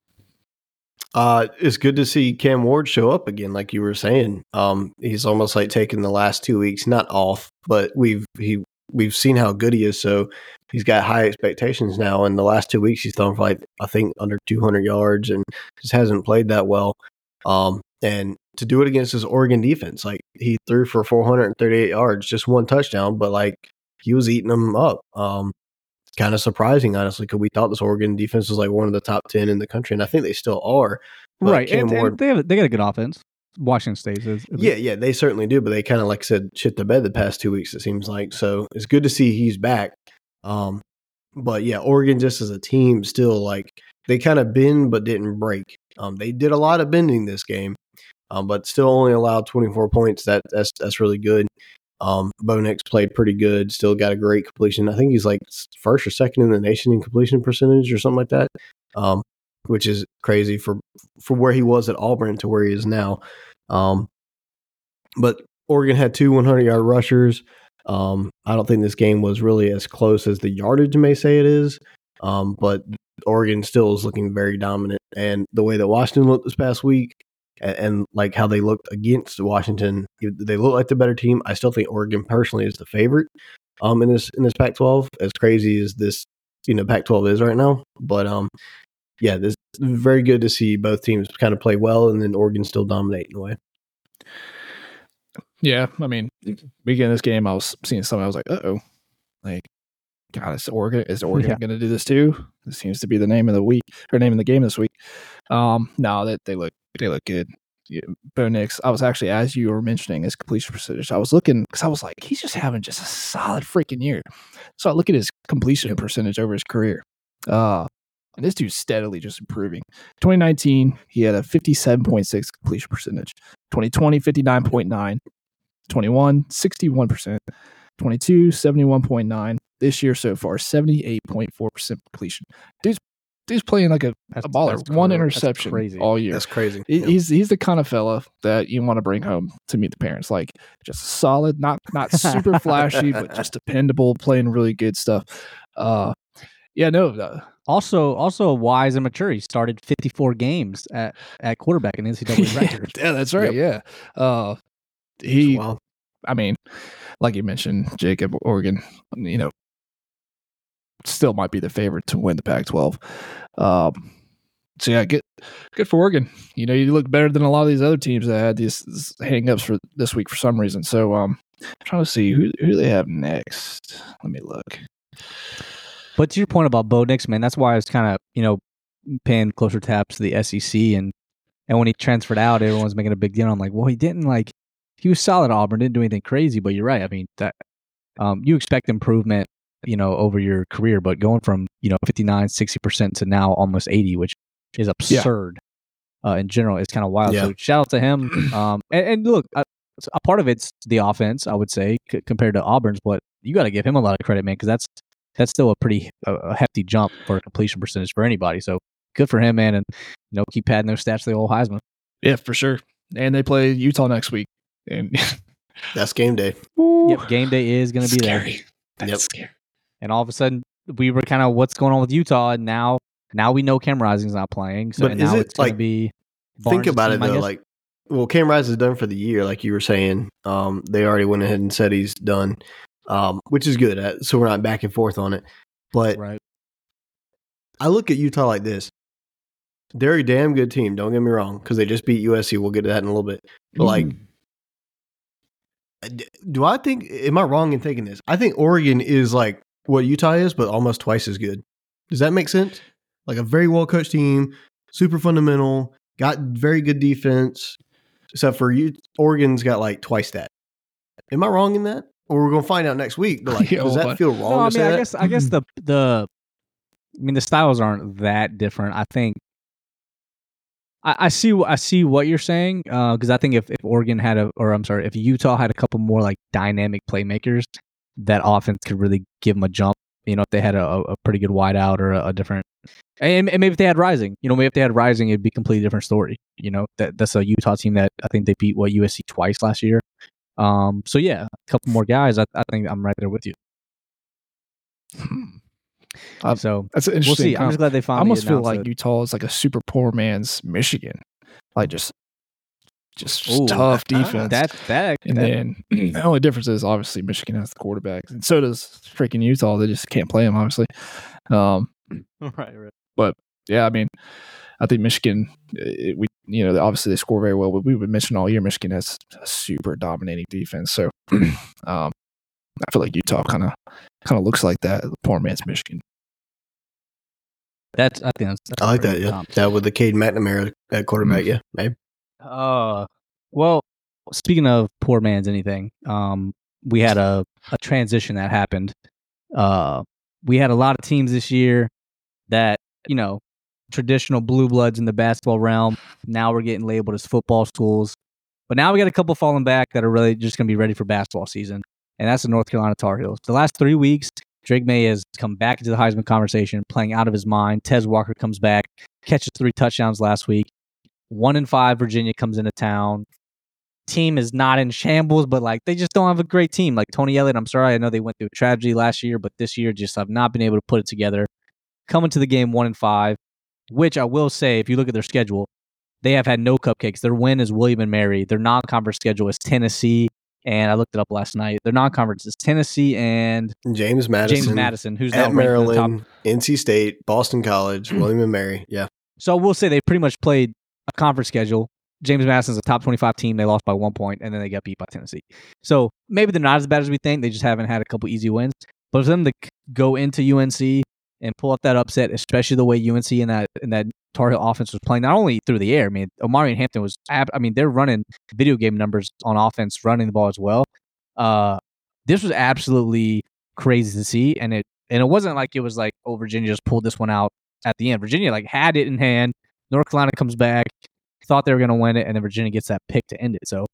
Uh, it's good to see Cam Ward show up again, like you were saying. Um, he's almost like taking the last two weeks not off, but we've he we've seen how good he is. So he's got high expectations now. And the last two weeks, he's thrown for like I think under 200 yards and just hasn't played that well. Um, and to do it against his Oregon defense, like he threw for 438 yards, just one touchdown, but like he was eating them up. Um, kind of surprising, honestly, because we thought this Oregon defense was like one of the top 10 in the country, and I think they still are. But right, Cam and, and they have they got a good offense. Washington State is. yeah, yeah, they certainly do, but they kind of like I said shit the bed the past two weeks. It seems like so it's good to see he's back. Um, but yeah, Oregon just as a team still like they kind of bend but didn't break. Um, they did a lot of bending this game, um, but still only allowed 24 points. That that's that's really good. Um, Bo Nix played pretty good. Still got a great completion. I think he's like first or second in the nation in completion percentage or something like that. Um, which is crazy for for where he was at Auburn to where he is now. Um, but Oregon had two 100 yard rushers. Um, I don't think this game was really as close as the yardage may say it is. Um, but Oregon still is looking very dominant. And the way that Washington looked this past week and, and like how they looked against Washington, they look like the better team. I still think Oregon personally is the favorite um, in this in this Pac-12. As crazy as this you know Pac-12 is right now, but um, yeah, this very good to see both teams kind of play well, and then Oregon still dominate in a way. Yeah, I mean, beginning this game, I was seeing something. I was like, "Uh oh, like, God, is Oregon is Oregon Yeah. going to do this too?" This seems to be the name of the week or name of the game this week. Um, no, that they look they look good. Yeah, Bo Nix, I was actually as you were mentioning his completion percentage. I was looking because I was like, he's just having just a solid freaking year. So I look at his completion percentage over his career. Uh, and this dude's steadily just improving. 2019, he had a 57.6 completion percentage. 2020, 59.9. 21, 61%. 22, 71.9. This year so far, 78.4% completion. Dude's, dude's playing like a, That's, a baller. that's One cra- that's interception crazy. all year. That's crazy. He- Yeah. He's he's the kind of fella that you want to bring home to meet the parents. Like just solid, not not super flashy, but just dependable, playing really good stuff. Uh, yeah, no, uh, Also, also wise and mature. He started 54 games at, at quarterback in the NCAA record. yeah, that's right. Yeah, uh, he. Wow. I mean, like you mentioned, Jacob Oregon. You know, still might be the favorite to win the Pac-12. Um, so yeah, good, good for Oregon. You know, you look better than a lot of these other teams that had these, these hang-ups for this week for some reason. So, um, I'm trying to see who who they have next. Let me look. But to your point about Bo Nix, man, that's why I was kind of you know paying closer tabs to the SEC and and when he transferred out, everyone's making a big deal. I'm like, well, he didn't like he was solid at Auburn, didn't do anything crazy. But you're right. I mean that um, you expect improvement, you know, over your career, but going from you know 59, 60 percent to now almost 80, which is absurd. Uh, in general, It's kind of wild. Yeah. So shout out to him. Um, and, and look, a, a part of it's the offense, I would say, c- compared to Auburn's, but you got to give him a lot of credit, man, because that's that's still a pretty uh, a hefty jump for a completion percentage for anybody. So good for him, man, and you know keep padding those stats to the old Heisman. Yeah, for sure. And they play Utah next week. And That's game day. Yep, game day is going to be there, scary. That's Yep. scary. And all of a sudden we were kind of what's going on with Utah, and now now we know Cam Rising's not playing, so But is now it, it's going to like, be. Think about team, it though, like well, Cam Rise is done for the year, like you were saying. Um, they already went ahead and said he's done, um, which is good. uh, So we're not back and forth on it. But right, I look at Utah like this: they're a damn good team. Don't get me wrong, because they just beat USC. We'll get to that in a little bit. But like, Mm. d- do I think? Am I wrong in thinking this? I think Oregon is like what Utah is, but almost twice as good. Does that make sense? Like a very well coached team, super fundamental, got very good defense. Except for you, Oregon's got like twice that. Am I wrong in that? Or we're gonna find out next week. But like, Yeah, does that well, feel wrong? no, I to mean, say I that? guess I guess the the I mean the styles aren't that different. I think I, I see. wh- I see what you're saying. Uh, because I think if, if Oregon had a, or I'm sorry, if Utah had a couple more like dynamic playmakers, that offense could really give them a jump. You know, if they had a, a pretty good wideout or a, a different, and, and maybe if they had Rising, you know, maybe if they had Rising, it'd be a completely different story. You know, that that's a Utah team that I think they beat what USC twice last year. Um. So yeah, a couple more guys. I, I think I'm right there with you. Uh, so That's an we'll interesting. see. I'm just glad they I finally. almost feel like it. Utah is like a super poor man's Michigan, like just just Ooh, tough defense. that that and that- then the only difference is obviously Michigan has the quarterbacks, and so does freaking Utah. They just can't play them, obviously. Um, right, right. But yeah, I mean, I think Michigan, it, we you know obviously they score very well, but we've been mentioning all year Michigan has a super dominating defense. So, um, I feel like Utah kind of kind of looks like that, the poor man's Michigan. That's I think that's, that's I a like that. Yeah, comp. that with the Cade McNamara at quarterback. Mm. Yeah, maybe. Uh, well, speaking of poor man's anything, um, we had a, a transition that happened. Uh, we had a lot of teams this year that, you know, traditional blue bloods in the basketball realm. Now we're getting labeled as football schools. But now we got a couple falling back that are really just going to be ready for basketball season. And that's the North Carolina Tar Heels. The last three weeks, Drake Maye has come back into the Heisman conversation, playing out of his mind. Tez Walker comes back, catches three touchdowns last week. One in five, Virginia comes into town. Team is not in shambles, but like they just don't have a great team. Like Tony Elliott, I'm sorry, I know they went through a tragedy last year, but this year just have not been able to put it together. Coming to the game one and five, which I will say, if you look at their schedule, they have had no cupcakes. Their win is William and Mary. Their non-conference schedule is Tennessee, and I looked it up last night. Their non-conference is Tennessee and James Madison, James Madison, who's at ranked in the top Maryland, NC State, Boston College, hmm. William and Mary. Yeah, So we'll say they pretty much played a conference schedule. James Madison's a top 25 team. They lost by one point, and then they got beat by Tennessee. So maybe they're not as bad as we think. They just haven't had a couple easy wins. But for them to go into UNC and pull up that upset, especially the way UNC and that and that Tar Heel offense was playing, not only through the air. I mean, Omarion Hampton was. Ab- I mean, they're running video game numbers on offense, running the ball as well. Uh, this was absolutely crazy to see, and it and it wasn't like it was like oh Virginia just pulled this one out at the end. Virginia like had it in hand. North Carolina comes back, thought they were going to win it, and then Virginia gets that pick to end it. So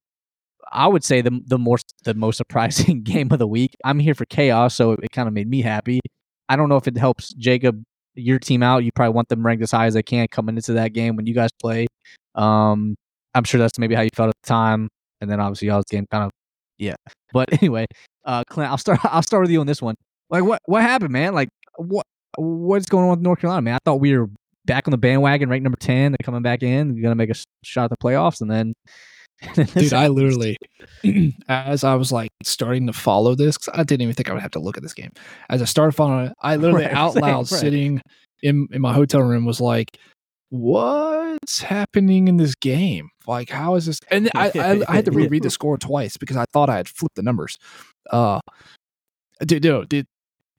I would say the the more the most surprising game of the week. I'm here for chaos, so it kind of made me happy. I don't know if it helps Jacob your team out. You probably want them ranked as high as they can coming into that game when you guys play. Um, I'm sure that's maybe how you felt at the time, and then obviously y'all's game kind of yeah. But anyway, uh, Clint, I'll start. I'll start with you on this one. Like, what what happened, man? Like, what what's going on with North Carolina, man? I thought we were back on the bandwagon, ranked number ten. They're coming back in. They're gonna make a shot at the playoffs, and then, Dude, I literally, as I was like starting to follow this, 'cause I didn't even think I would have to look at this game. As I started following it, I literally Right, out same, loud right. sitting in, in my hotel room was like, what's happening in this game? Like, how is this? And I, I, I had to reread the score twice because I thought I had flipped the numbers. Uh, dude, dude, dude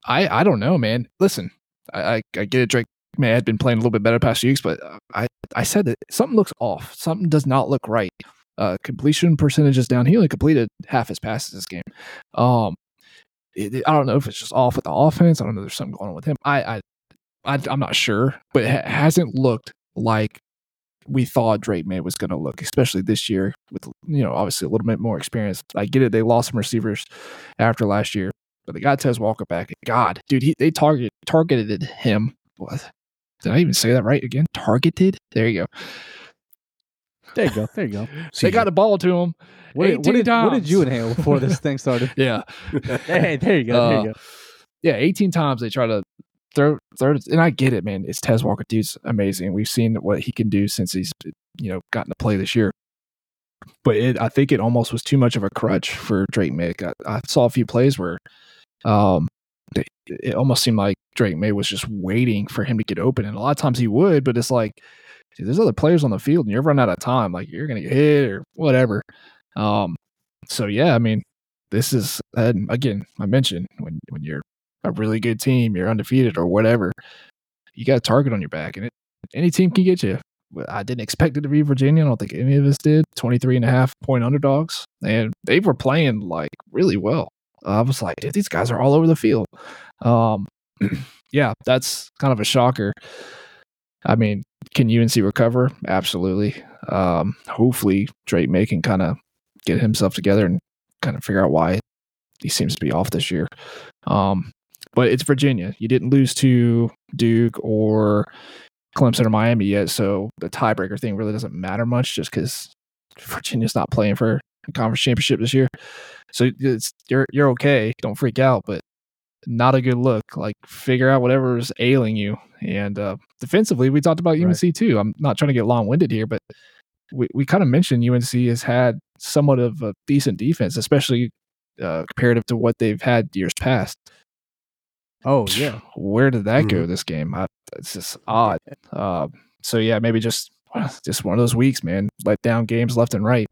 I, I don't know, man. Listen, I, I, I get it. Drake may have been playing a little bit better past weeks, but uh, I, I said that something looks off. Something does not look right. Uh, completion percentage is down. He only completed half his passes this game. Um, it, it- I don't know if it's just off with the offense. I don't know. If there's something going on with him. I, I, I I'm not sure, but it ha- hasn't looked like we thought Drake Maye was going to look, especially this year with you know obviously a little bit more experience. I get it; they lost some receivers after last year, but they got Tez Walker back. God, dude, he, they targeted targeted him. What? Did I even say that right again? Targeted. There you go. there you go, there you go. They got a ball to him. What, did- what 18 did what did you inhale before this thing started? Yeah. hey, there you go, there you Uh, go. yeah, 18 times they try to throw, throw and I get it, man. It's Tez Walker. Dude's amazing. We've seen what he can do since he's, you know, gotten to play this year. But it, I think it almost was too much of a crutch for Drake Maye. I, I saw a few plays where um, they, it almost seemed like Drake Maye was just waiting for him to get open. And a lot of times he would, but it's like, dude, there's other players on the field and you're running out of time. Like you're going to get hit or whatever. Um, so, yeah, I mean, this is, and again, I mentioned when, when you're a really good team, you're undefeated or whatever, you got a target on your back, and it, any team can get you. I didn't expect it to be Virginia. I don't think any of us did. 23 and a half point underdogs, and they were playing like really well. I was like, dude, these guys are all over the field. Um, yeah, that's kind of a shocker. I mean, can UNC recover? Absolutely. Um, hopefully, Drake Maye can kind of get himself together and kind of figure out why he seems to be off this year. Um, but it's Virginia. You didn't lose to Duke or Clemson or Miami yet, so the tiebreaker thing really doesn't matter much just because Virginia's not playing for a conference championship this year. So it's you're you're okay. Don't freak out, but not a good look. Like figure out whatever's ailing you. And uh, defensively, we talked about UNC Right. too. I'm not trying to get long winded here, but we, we kind of mentioned UNC has had somewhat of a decent defense, especially uh, comparative to what they've had years past. Oh yeah. Where did that go Mhm. this game? I, it's just odd. Uh, so yeah, maybe just just one of those weeks, man. Let down games left and right.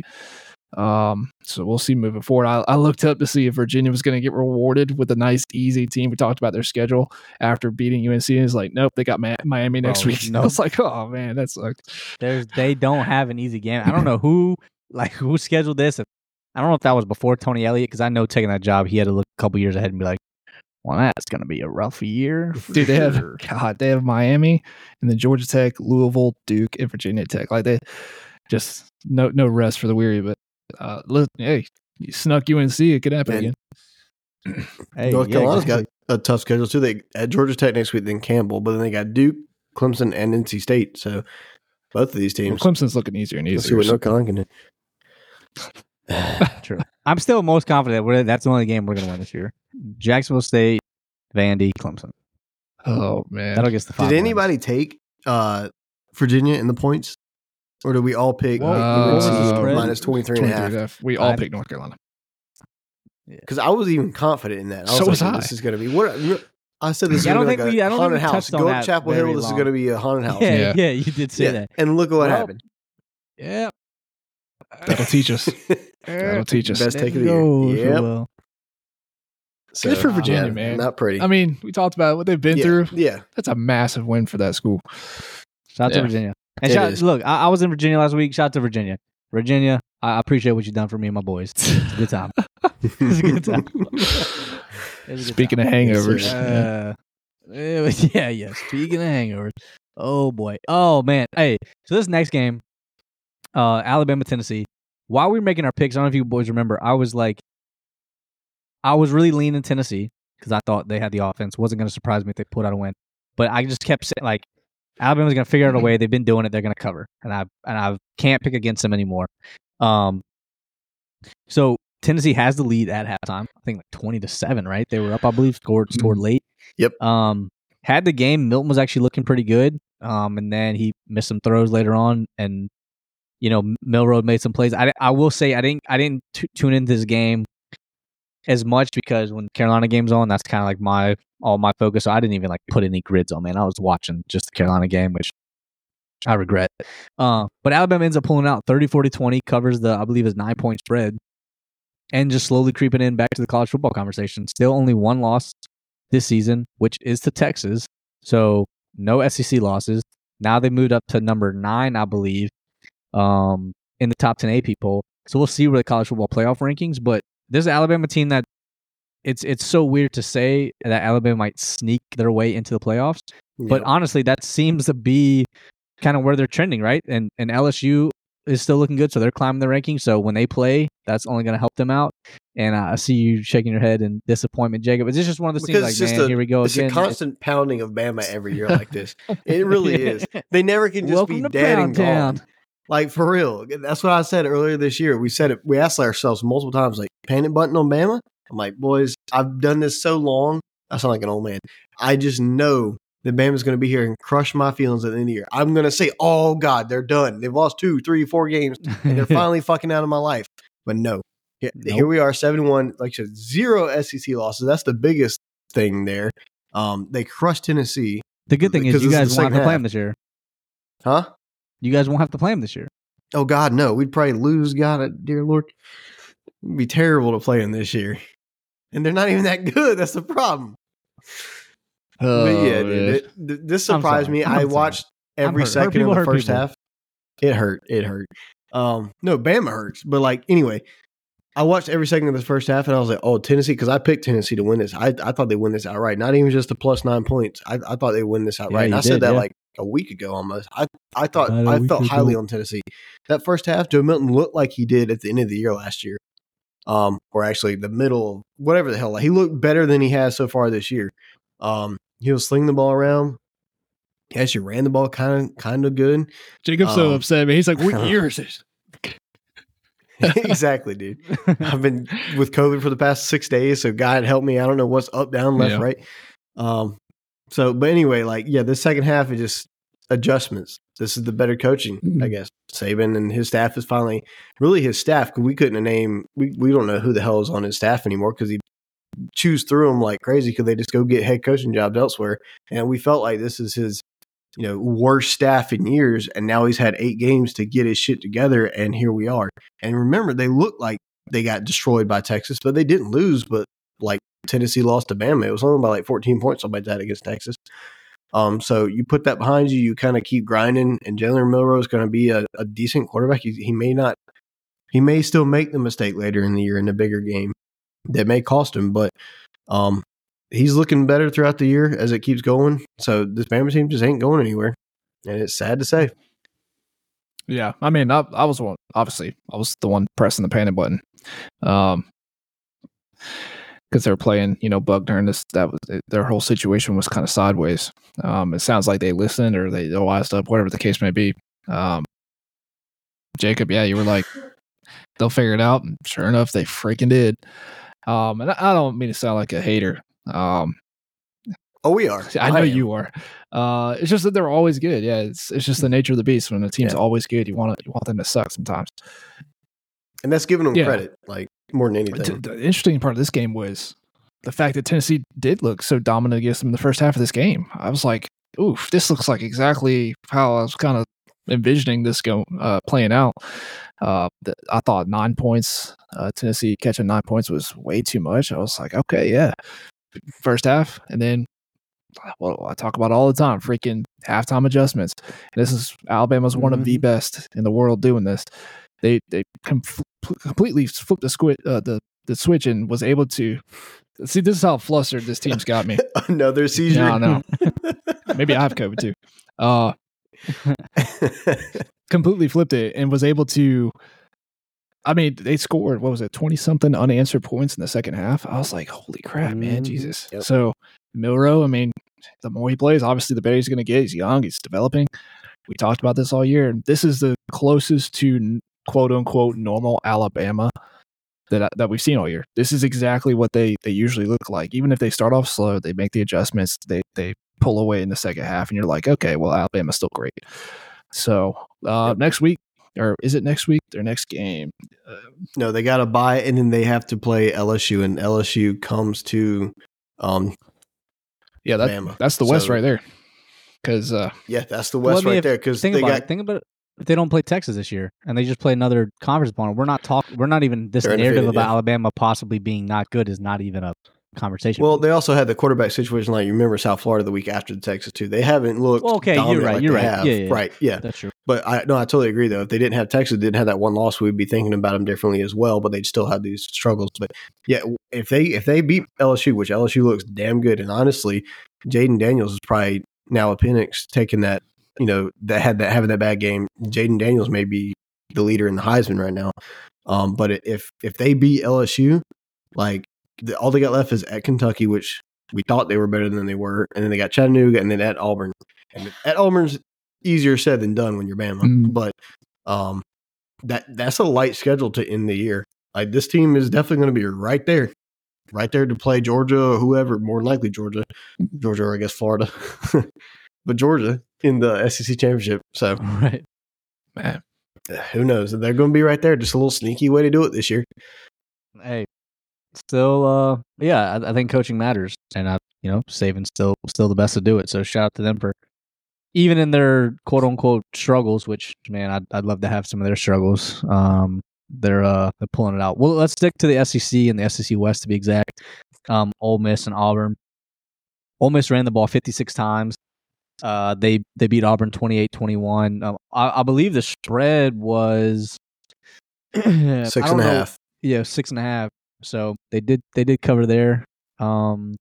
Um, so we'll see moving forward. I, I looked up to see if Virginia was going to get rewarded with a nice, easy team. We talked about their schedule after beating UNC, and it's like, nope, they got Miami next Bro, week. I nope. was like, oh man, that sucked. There's they don't have an easy game. I don't know who like who scheduled this. I don't know if that was before Tony Elliott because I know taking that job he had to look a couple years ahead and be like, well, that's gonna be a rough year. Dude, they have sure." God, they have Miami and then Georgia Tech, Louisville, Duke, and Virginia Tech. Like they just no no rest for the weary. But uh, look, hey, you snuck UNC. It could happen And- again. Hey, North yeah, Carolina's exactly. got a tough schedule too. They at Georgia Tech next week, then Campbell, but then they got Duke, Clemson, and NC State. So both of these Well, teams. Clemson's looking easier and Let's see easier. what so- North Carolina can do. True. I'm still most confident we're, that's the only game we're gonna win this year. Jacksonville State, Vandy, Clemson. Oh man, That'll get the five. Did wins. anybody take uh, Virginia in the points, or do we all pick What- what was the UNC spread? minus 23 and a half? and a half. We all pick North Carolina. Because I was even confident in that. I was So like, was I. This is going to be what. I said this is Yeah, I going don't to be think like we- a I don't haunted we house. Go to Chapel very Hill. This is going to be a haunted house. Yeah, Yeah. yeah, you did say Yeah. that. And look at what Well, happened. Yeah. That'll teach us. That'll teach us. Best take of the year. Yep. Joel. So, Good for Virginia, yeah, man. Not pretty. I mean, we talked about what they've been yeah, through. Yeah. That's a massive win for that school. Shout out Yeah. to Virginia. And It shout, is. look, I, I was in Virginia last week. Shout out to Virginia. Virginia, I appreciate what you've done for me and my boys. It's a good time. It's a good time. A good Speaking time. of hangovers, yeah. Uh, was- yeah, yeah. Speaking of hangovers, oh boy, oh man. Hey, so this next game, uh, Alabama Tennessee. While we were making our picks, I don't know if you boys remember, I was like, I was really leaning Tennessee because I thought they had the offense. wasn't going to surprise me if they put out a win, but I just kept saying like, Alabama's going to figure out a way. They've been doing it. They're going to cover, and I and I can't pick against them anymore. Um, so Tennessee has the lead at halftime. I think like twenty to seven, right? They were up, I believe, scored scored late. Yep. Um, had the game. Milton was actually looking pretty good. Um, and then he missed some throws later on, and you know Milroe made some plays. I, I will say I didn't I didn't t- tune into this game as much because when Carolina game's on, that's kind of like my all my focus. So I didn't even like put any grids on. Man, I was watching just the Carolina game, which I regret. Uh, but Alabama ends up pulling out 30, 40, 20, covers the I believe is nine point spread, and just slowly creeping in back to the college football conversation. Still only one loss this season, which is to Texas. So no SEC losses. Now they moved up to number nine, I believe, um, in the top 10 AP poll. So we'll see where the college football playoff rankings. But this Alabama team that it's it's so weird to say that Alabama might sneak their way into the playoffs. But honestly, that seems to be kind of where they're trending, right? And and LSU is still looking good, so they're climbing the rankings. So when they play, that's only going to help them out. And uh, I see you shaking your head in disappointment, Jacob. Is this just one of those Because things it's like, man, a- here we go it's again? a constant pounding of Bama every year like this. It really is. They never can just Welcome be dead and gone. Like for real. That's what I said earlier this year. We said it. We asked ourselves multiple times, like panic button on Bama. I'm like, boys, I've done this so long. I sound like an old man. I just know that Bama's going to be here and crush my feelings at the end of the year. I'm going to say, oh God, they're done. They've lost two, three, four games, and they're finally fucking out of my life. But no, here, Nope. here we are, seven one. Like I said, zero SEC losses. That's the biggest thing there. Um, they crushed Tennessee, the good thing is you guys won't have to play them this year. huh? You guys won't have to play them this year. Oh God, no. We'd probably lose. God, dear Lord, it'd be terrible to play them this year, and they're not even that good. That's the problem. Oh, but yeah, dude, it- this surprised me. I watched every second of the first people. half. It hurt. It hurt. Um, no, Bama hurts, but like anyway, I watched every second of the first half, and I was like, "Oh, Tennessee," because I picked Tennessee to win this. I, I thought they win this outright, not even just the plus nine points. I, I thought they win this outright. and you I said that yeah. like a week ago almost. I I thought I felt highly ago. on Tennessee. That first half, Joe Milton looked like he did at the end of the year last year. Um, or actually the middle, whatever the hell. He looked better than he has so far this year. Um, he was slinging the ball around. He actually ran the ball kind of kind of good. Jacob's so Um, upset, man. He's like, "What year is this?" exactly, dude. I've been with COVID for the past six days, so God help me. I don't know what's up, down, left, Yeah. right. Um, so, but anyway, like, yeah, the second half is just adjustments. This is the better coaching, I Mhm. guess. Saban and his staff is finally really his staff because we couldn't have named we we don't know who the hell is on his staff anymore because he chews through them like crazy because they just go get head coaching jobs elsewhere. And we felt like this is his you know worst staff in years, and now he's had eight games to get his shit together, and here we are. And remember, they looked like they got destroyed by Texas, but they didn't lose. But like Tennessee lost to Bama, it was only by like 14 points, something like that against Texas. Um, so you put that behind you, you kind of keep grinding, and Jalen Milroe is going to be a, a decent quarterback. He, he may not, he may still make the mistake later in the year in a bigger game that may cost him, but um, he's looking better throughout the year as it keeps going. So this Bama team just ain't going anywhere, and it's sad to say. Yeah, I mean, I, I was one. Obviously, I was the one pressing the panic button, um, because they were playing, you know, Buchner, and this that was their whole situation was kind of sideways. Um, it sounds like they listened or they wised up, whatever the case may be. Um, Jacob, yeah, you were like, they'll figure it out. And sure enough, they freaking did. Um, and I, I don't mean to sound like a hater. Um, Oh, we are. I know am. you are. Uh, it's just that they're always good. Yeah, it's it's just the nature of the beast. When a team's Yeah. always good, you want to you want them to suck sometimes. and that's giving them Yeah. credit, like more than anything. the interesting part of this game was the fact that Tennessee did look so dominant against them in the first half of this game. I was like, oof, this looks like exactly how I was kind of envisioning this go uh, playing out. Uh, the, I thought nine points, uh, Tennessee catching nine points was way too much. I was like, okay, yeah, first half, and then. Well, I talk about all the time, freaking halftime adjustments. And this is Alabama's one of the best in the world doing this. They they com- completely flipped the squid uh, the the switch and was able to see. This is how flustered this team's got me. Another seizure. No, no. Maybe I have COVID too. Uh, completely flipped it and was able to. I mean, they scored what was it, twenty something unanswered points in the second half. I was like, "Holy crap, man, Mhm. Jesus!" Yep. So Milroe, I mean, the more he plays, obviously, the better he's going to get. He's young, he's developing. We talked about this all year, and this is the closest to quote unquote normal Alabama that that we've seen all year. This is exactly what they they usually look like. Even if they start off slow, they make the adjustments. They they pull away in the second half, and you're like, okay, well, Alabama's still great. So uh, Yep. next week, or is it next week? Their next game. Uh, no, they got to buy, and then they have to play LSU, and LSU comes to, um, yeah, that, Bama. that's the West So- right there. Because uh, yeah, that's the West mean, right if- there because think they about got it. Think about it. If they don't play Texas this year and they just play another conference opponent, we're not talking. We're not even this They're narrative about yeah. Alabama possibly being not good is not even a conversation. Well, they also had the quarterback situation. Like you remember South Florida the week after the Texas too. They haven't looked. Well, okay, you're right, like you're right. have. Yeah, yeah, yeah. right. Yeah, that's true. but I no, I totally agree though. If they didn't have Texas, didn't have that one loss, we'd be thinking about them differently as well. But they'd still have these struggles. But yeah, if they if they beat LSU, which LSU looks damn good, and honestly, Jayden Daniels is probably now a Penix taking that. You know that had that having that bad game. Jayden Daniels may be the leader in the Heisman right now. Um, but if if they beat LSU, like the, all they got left is at Kentucky, which we thought they were better than they were, and then they got Chattanooga, and then at Auburn. And at Auburn's easier said than done when you're Bama, Mm. but um, that that's a light schedule to end the year. Like this team is definitely going to be right there, right there to play Georgia or whoever. More likely Georgia, Georgia or I guess Florida, but Georgia in the SEC championship. So Right. man, who knows? They're going to be right there. Just a little sneaky way to do it this year. Hey, still, uh, yeah, I, I think coaching matters, and I, you know, Saban's still still the best to do it. So shout out to them for even in their quote unquote struggles, which man, I'd I'd love to have some of their struggles. Um, they're uh they're pulling it out. Well, let's stick to the SEC and the SEC West to be exact. Um, Ole Miss and Auburn. Ole Miss ran the ball 56 times. Uh, they they beat Auburn 28-21. Um, I, I believe the spread was Six and a know. Yeah, six and a half. So they did they did cover there. Um,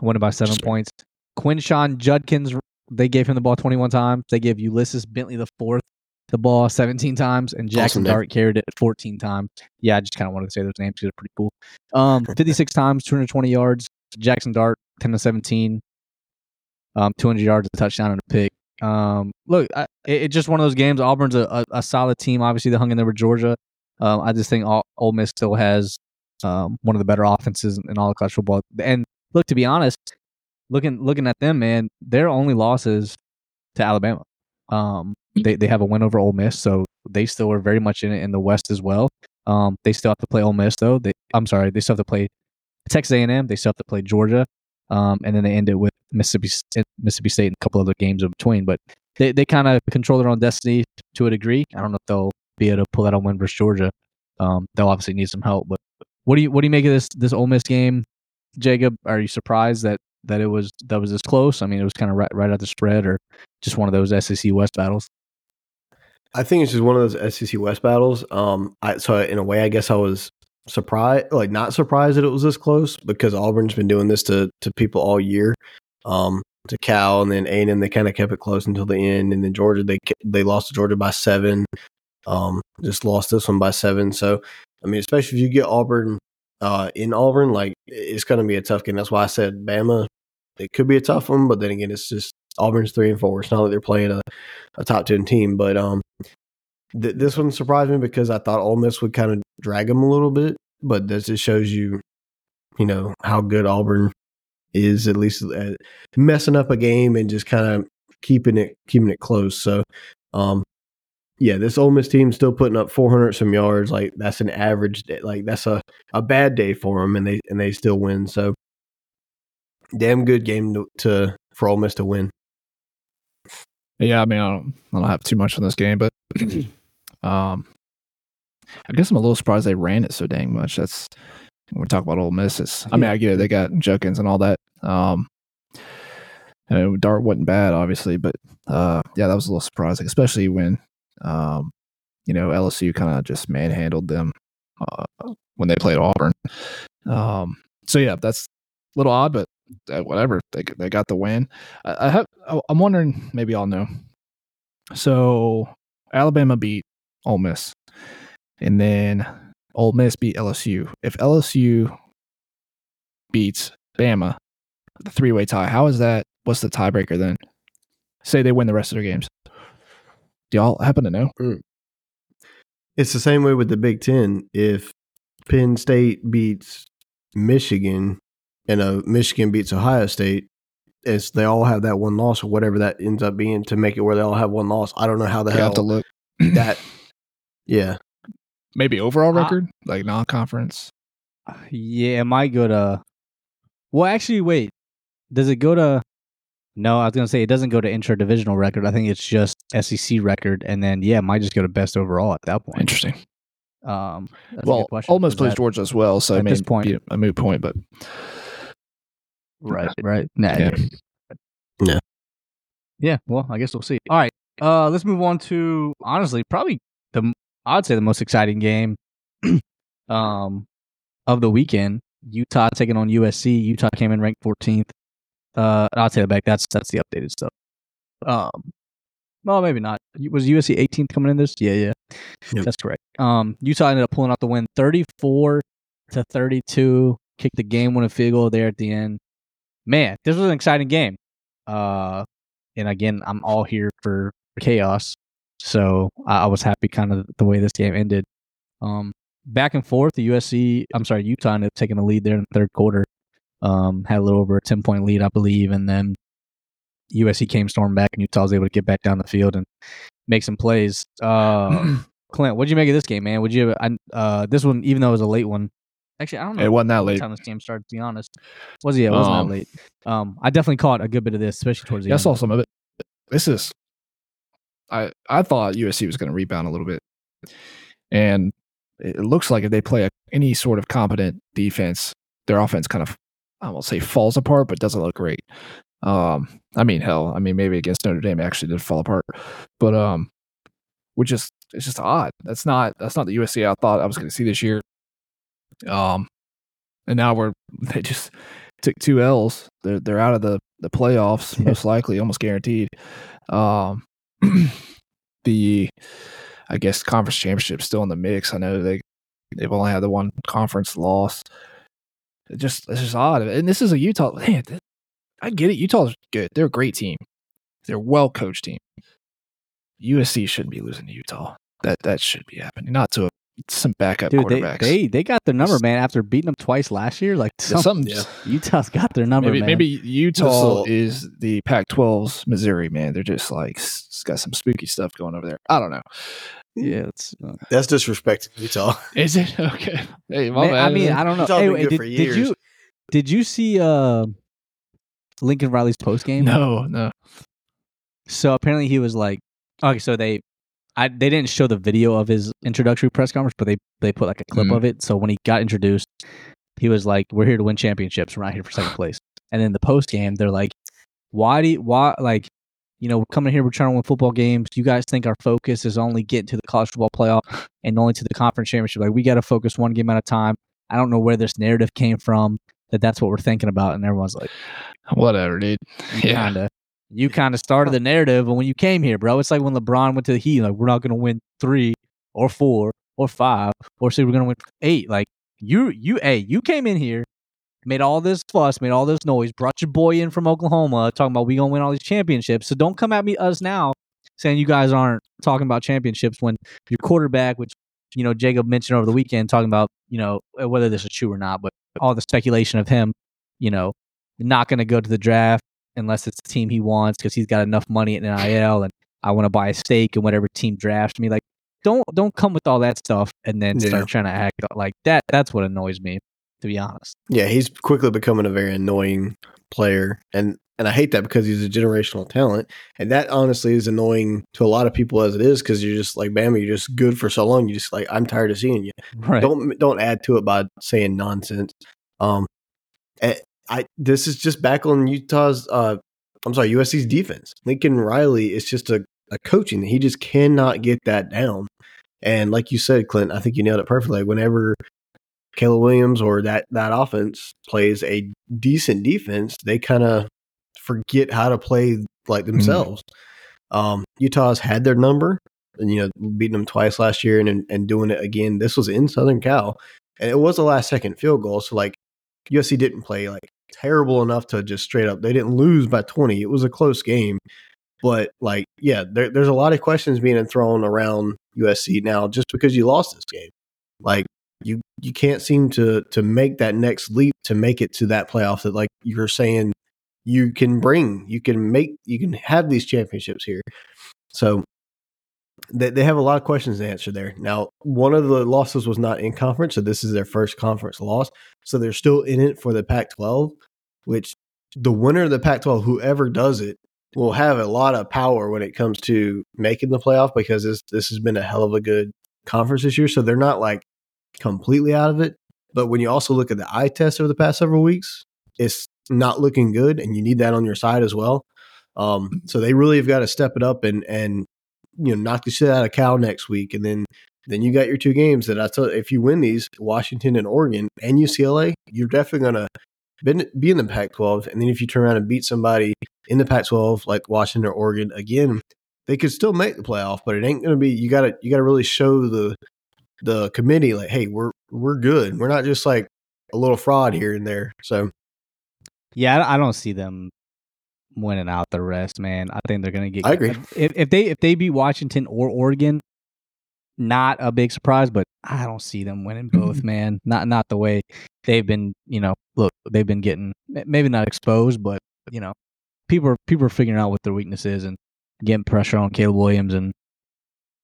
won it by seven points. Quinshon Judkins they gave him the ball 21 times. They gave Ulysses Bentley the fourth the ball 17 times, and Jaxson Awesome. Dart carried it 14 times. Yeah, I just kind of wanted to say those names because they're pretty cool. Um, 56 times, 220 yards. Jaxson Dart 10 to 17, um, 200 yards, a touchdown, and a pick. Um, look, I, it, it's just one of those games. Auburn's a, a, a solid team. Obviously, they hung in there with Georgia. Um, I just think Ole, Ole Miss still has um, one of the better offenses in all of college football. And look, to be honest, looking looking at them, man, their only losses to Alabama. Um, they they have a win over Ole Miss, so they still are very much in it in the West as well. Um, they still have to play Ole Miss though. They, I'm sorry, they still have to play Texas A&M. They still have to play Georgia, um, and then they end it with Mississippi St- Mississippi State and a couple other games in between. But they, they kind of control their own destiny to a degree. I don't know if they'll be able to pull that on win versus Georgia. Um, they'll obviously need some help. But what do you what do you make of this this Ole Miss game, Jacob? Are you surprised that that it was that was this close? I mean, it was kind of right right at the spread, or just one of those SEC West battles. I think it's just one of those SEC West battles. Um, I so in a way, I guess I was surprised, like not surprised that it was this close because Auburn's been doing this to to people all year. Um, to Cal and then A and M, they kind of kept it close until the end, and then Georgia, they they lost to Georgia by seven. Um, just lost this one by seven. So, I mean, especially if you get Auburn uh, in Auburn, like it's going to be a tough game. That's why I said Bama. It could be a tough one, but then again, it's just Auburn's three and four. It's not like they're playing a, a top ten team, but um, th- this one surprised me because I thought Ole Miss would kind of drag them a little bit, but this just shows you, you know, how good Auburn is at least messing up a game and just kind of keeping it keeping it close. So, um, yeah, this Ole Miss team still putting up 400 some yards. Like that's an average day. Like that's a, a bad day for them, and they and they still win. So, damn good game to, to for Ole Miss to win. Yeah, I mean, I don't, I don't have too much on this game, but um, I guess I'm a little surprised they ran it so dang much. That's we talk about Ole Miss. It's, I mean, I get it; they got Judkins and all that. Um, and Dart wasn't bad, obviously, but uh, yeah, that was a little surprising, especially when um, you know LSU kind of just manhandled them uh, when they played Auburn. Um, so yeah, that's a little odd, but uh, whatever. They they got the win. I, I have. I'm wondering. Maybe I'll know. So Alabama beat Ole Miss, and then Ole Miss beat LSU. If LSU beats Bama, the three way tie. How is that? What's the tiebreaker then? Say they win the rest of their games. Do y'all happen to know? It's the same way with the Big Ten. If Penn State beats Michigan and uh, Michigan beats Ohio State, it's they all have that one loss or whatever that ends up being to make it where they all have one loss. I don't know how the You hell have to look. that. Yeah, Maybe overall Uh, record, like non conference. Yeah, it might go to. Well, actually, wait. Does it go to? No, I was gonna say it doesn't go to intra-divisional record. I think it's just SEC record, and then yeah, it might just go to best overall at that point. Interesting. Um, that's a well, good question, almost 'cause plays that- Georgia as well, so I at mean, this point- be a moot point, but Right, right. Nah, Yeah. Yeah. Yeah, well, I guess we'll see. All right. Uh let's move on to honestly, probably the I'd say the most exciting game um of the weekend. Utah taking on USC. Utah came in ranked 14th. Uh I'll take that back. That's that's the updated stuff. Um well, maybe not. Was USC 18th coming in this? Yeah, yeah. Yep. That's correct. Um Utah ended up pulling out the win 34 to 32. Kicked the game winning field goal there at the end man, this was an exciting game. Uh, and again, I'm all here for chaos, so I, I was happy kind of the way this game ended. Um, back and forth, the USC, I'm sorry, Utah ended up taking the lead there in the third quarter. Um, had a little over a 10 point lead, I believe, and then USC came storming back, and Utah was able to get back down the field and make some plays. Uh, Clint, what'd you make of this game, man? Would you? I, uh, this one, even though it was a late one, actually, I don't know. it wasn't that late. time this game started. To be honest, was yeah, it wasn't Um, that late. Um, I definitely caught a good bit of this, especially towards the Yeah, I saw some of it. This is, I I thought USC was going to rebound a little bit, and it looks like if they play a, any sort of competent defense, their offense kind of I won't say falls apart, but doesn't look great. Um, I mean, hell, I mean maybe against Notre Dame actually did fall apart, but um, which is it's just odd. That's not that's not the USC I thought I was going to see this year. Um, and now we're they just took two L's. They're they're out of the the playoffs most likely, almost guaranteed. Um, the I guess conference championship still in the mix. I know they they've only had the one conference loss. It just it's just odd, and this is a Utah. Man, I get it. Utah's good. They're a great team. They're a well coached team. USC shouldn't be losing to Utah. That that should be happening, not to a, some backup Dude, they, quarterbacks. they they got their number, man. After beating them twice last year, like There's some, something yeah. Utah's got their number, maybe man. maybe Utah little- is the Pac-12's Missouri, man. They're just like it's got some spooky stuff going over there. I don't know. yeah, it's. Uh, That's disrespecting Utah. Is it okay? Hey, my man, I mean, I don't know. Hey, wait, did, did you did you see uh, Lincoln Riley's post game? no, no. So apparently he was like, okay, so they, I they didn't show the video of his introductory press conference, but they they put like a clip Mhm. of it. So when he got introduced, he was like, "We're here to win championships. We're not here for second place." And then the post game, they're like, "Why do you, why like, you know, we're coming here, we're trying to win football games. You guys think our focus is only getting to the college football playoff and only to the conference championship? Like we got to focus one game at a time." I don't know where this narrative came from that that's what we're thinking about, and everyone's like, Whatever, dude. Yeah. kind of you kind of started the narrative when you came here, bro. It's like when LeBron went to the Heat, like we're not going to win three or four or five or say we're going to win eight. Like you, you, hey, you came in here, made all this fuss, made all this noise, brought your boy in from Oklahoma, talking about we going to win all these championships. So don't come at me us now saying you guys aren't talking about championships when your quarterback, which you know Jacob mentioned over the weekend, talking about you know whether this is true or not, but all the speculation of him, you know, not going to go to the draft unless it's the team he wants because he's got enough money at NIL and I want to buy a stake in whatever team drafts me. Like, don't don't come with all that stuff and then Yeah. start trying to act like that. That's what annoys me, to be honest. Yeah, he's quickly becoming a very annoying player, and and I hate that because he's a generational talent, and that honestly is annoying to a lot of people as it is because you're just like, Bama, you're just good for so long. You just like, I'm tired of seeing you. Right. Don't don't add to it by saying nonsense. Um, I this is just back on Utah's. Uh, I'm sorry, USC's defense. Lincoln Riley is just a a coaching. He just cannot get that down. And like you said, Clint, I think you nailed it perfectly. Whenever Caleb Williams or that that offense plays a decent defense, they kind of forget how to play like themselves. Um, Utah's had their number, and you know, beating them twice last year, and and, and doing it again. This was in Southern Cal, and it was a last second field goal. So like USC didn't play like terrible enough to just straight up. They didn't lose by twenty. It was a close game, but like yeah, there, there's a lot of questions being thrown around USC now just because you lost this game. Like you you can't seem to to make that next leap to make it to that playoff that like you're saying you can bring you can make you can have these championships here so they, they have a lot of questions to answer there. Now one of the losses was not in conference so this is their first conference loss. So they're still in it for the pac 12 which the winner of the pac 12 whoever does it will have a lot of power when it comes to making the playoff because this this has been a hell of a good conference this year. So they're not like completely out of it. But when you also look at the eye test over the past several weeks it's not looking good and you need that on your side as well. Um, so they really have got to step it up and and you know knock the shit out of cal next week and then then you got your two games that i tell if you win these washington and oregon and ucla you're definitely to be in the pac 12 and then if you turn around and beat somebody in the pac 12 like washington or oregon again they could still make the playoff but it ain't to be you got to you got to really show the the committee like hey we're we're good. We're not just like a little fraud here and there so. Yeah, I don't see them winning out the rest, man. I think they're gonna get. I agree. If, if they if they beat Washington or Oregon, not a big surprise, but I don't see them winning both, man. Not not the way they've been. You know, look, they've been getting maybe not exposed, but you know, people are people are figuring out what their weakness is and getting pressure on Caleb Williams and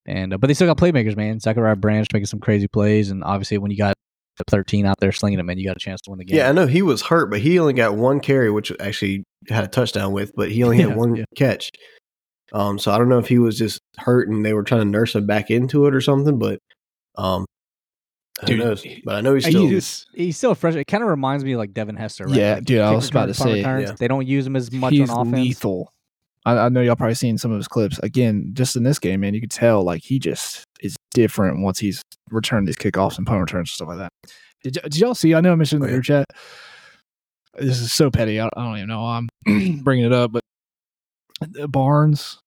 and uh, but they still got playmakers, man. Zachariah Branch making some crazy plays, and obviously when you got 13 out there slinging them, and you got a chance to win the game. Yeah, I know he was hurt, but he only got one carry, which actually had a touchdown with, but he only Yeah, had one yeah. catch. Um, so I don't know if he was just hurt and they were trying to nurse him back into it or something, but um, who knows? But I know he's still. he's, he's still fresh. It kind of reminds me of like Devin Hester. Right? Yeah, Like, dude, I was about to say, returns. yeah. they don't use him as much he's on offense. lethal. I, I know y'all probably seen some of his clips. Again, just in this game, man, you could tell like he just is different once he's returned his kickoffs and punt returns and stuff like that. Did, y- did y'all see? I know I mentioned in Oh, the group chat. this is so petty. I, I don't even know. why I'm bringing it up, but Barnes,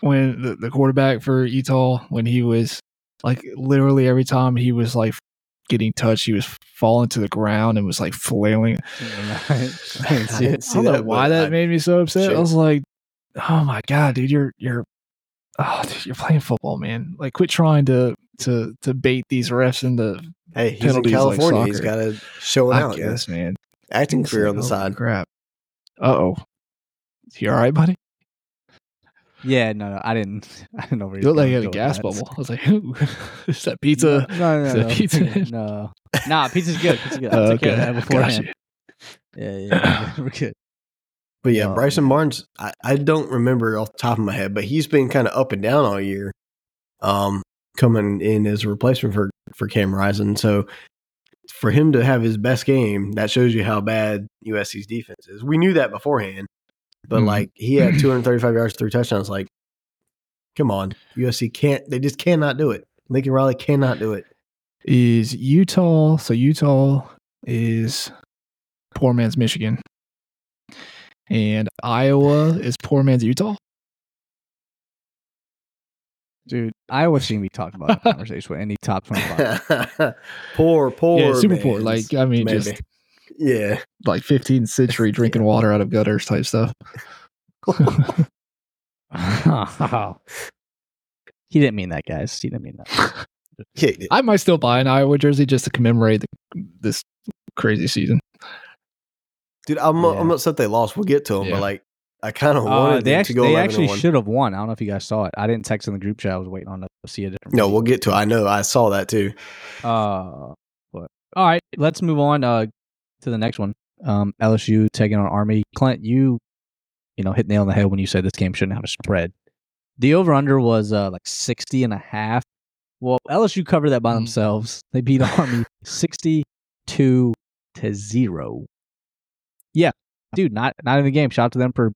when the, the quarterback for Utah, when he was like literally every time he was like getting touched, he was falling to the ground and was like flailing. I I I see don't know that, why that I- made me so upset. I was like, "Oh my god, dude, you're you're, oh, dude, you're playing football, man! Like, quit trying to to to bait these refs into Hey, he's in penalties like California. he's soccer. got to show it I out. yeah. guess, man. Acting It's career on the holy side. Crap. Uh oh. You all right, buddy? Yeah, no, no, I didn't. I didn't know where You look like you had a gas bubble. I was like, "Ooh, is that pizza?" No, no, Is no, that no, pizza? no. Nah, pizza's good. Pizza's good. I Uh, took care of that beforehand. gotcha. Yeah, yeah, we're good. But yeah, Um, Bryson Barnes, I, I don't remember off the top of my head, but he's been kind of up and down all year. Um, coming in as a replacement for for Cam Rising. So for him to have his best game, that shows you how bad USC's defense is. We knew that beforehand, but Mhm. like he had 235 yards, three touchdowns. Like, come on, USC can't. They just cannot do it. Lincoln Riley cannot do it. Is Utah? So Utah is poor man's Michigan, and Iowa is poor man's Utah. Dude, Iowa shouldn't be talking about that conversation with any top 25. poor, poor, yeah, super poor. Like I mean, maybe. just yeah. like 15th century drinking water out of gutters type stuff. he didn't mean that, guys. He didn't mean that. Yeah, I might still buy an Iowa jersey just to commemorate the, this crazy season. Dude, I'm Yeah. I'm upset they lost. We'll get to them, Yeah. but like I kind of Uh, wanted they them actually, to go they actually should have won. I don't know if you guys saw it. I didn't text in the group chat. I was waiting on to see a different. No, we'll get to. it. I know. I saw that too. Uh, but all right, let's move on uh, to the next one. Um, LSU taking on Army. Clint, you, you know, hit nail on the head when you said this game shouldn't have a spread. The over under was uh, like 60 and a half. Well, LSU covered that by Mm. themselves. They beat Army 62 to 0. Yeah, dude, not not in the game. Shout out to them for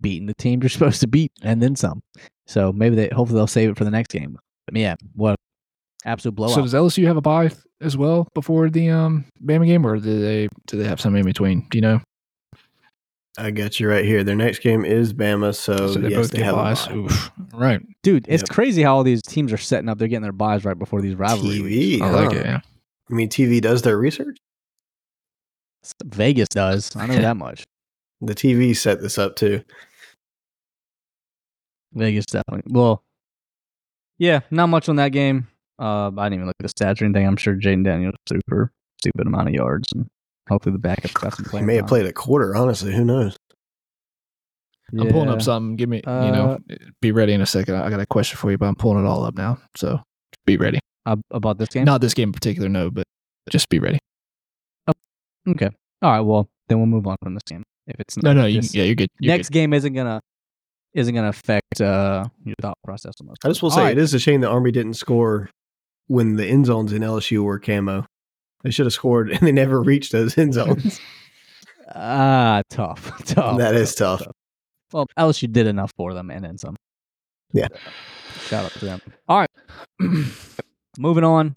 beating the team you're supposed to beat and then some. So maybe they hopefully they'll save it for the next game. But yeah, what absolute blowout. So does LSU have a bye as well before the um Bama game, or do they do they have some in between? Do you know? I got you right here. Their next game is Bama, so, so they yes, both they get have a buys. bye. Oof. Right. Dude, it's Yep. crazy how all these teams are setting up. They're getting their buys right before these rivalry weeks. TV. I like huh? it. Yeah. I mean, TV does their research. Vegas does. I know that much. The TV set this up too. Vegas definitely. Well, yeah, not much on that game. Uh, I didn't even look at the stats or anything. I'm sure Jayden Daniels super stupid amount of yards, and hopefully the backup got some He may have played a quarter. Honestly, who knows? I'm pulling up something. Give me, you Uh, know, be ready in a second. I got a question for you, but I'm pulling it all up now. So be ready. Uh, about this game. Not this game in particular, no, but just be ready. Okay. All right. Well, then we'll move on from this game. If it's No, no, you, this yeah, you're good. You're next game isn't gonna isn't gonna affect uh your thought process on this. I just will All say right. it is a shame the Army didn't score when the end zones in LSU were camo. They should have scored, and they never reached those end zones. Ah, tough. tough. That is tough. Well, LSU did enough for them and then some. Yeah. Shout out to them. All right. Moving on.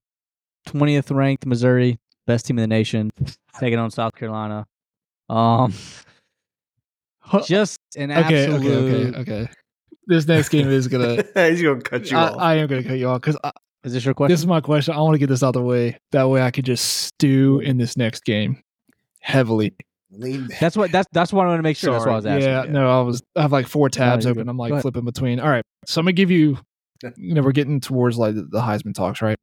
20th ranked Missouri, best team in the nation, taking on South Carolina. Um, just an good. Okay, absolute. okay, okay, okay. This next game is gonna. He's gonna cut you I, off. I am gonna cut you off because Is this your question? this is my question. I want to get this out of the way. That way, I could just stew in this next game heavily. That's what that's that's what I want to make sure. That's what I was asking. Yeah, no, I was. I have like four tabs you're open. I'm like flipping between. All right, so I'm gonna give you. You know, we're getting towards like the, the Heisman talks, right?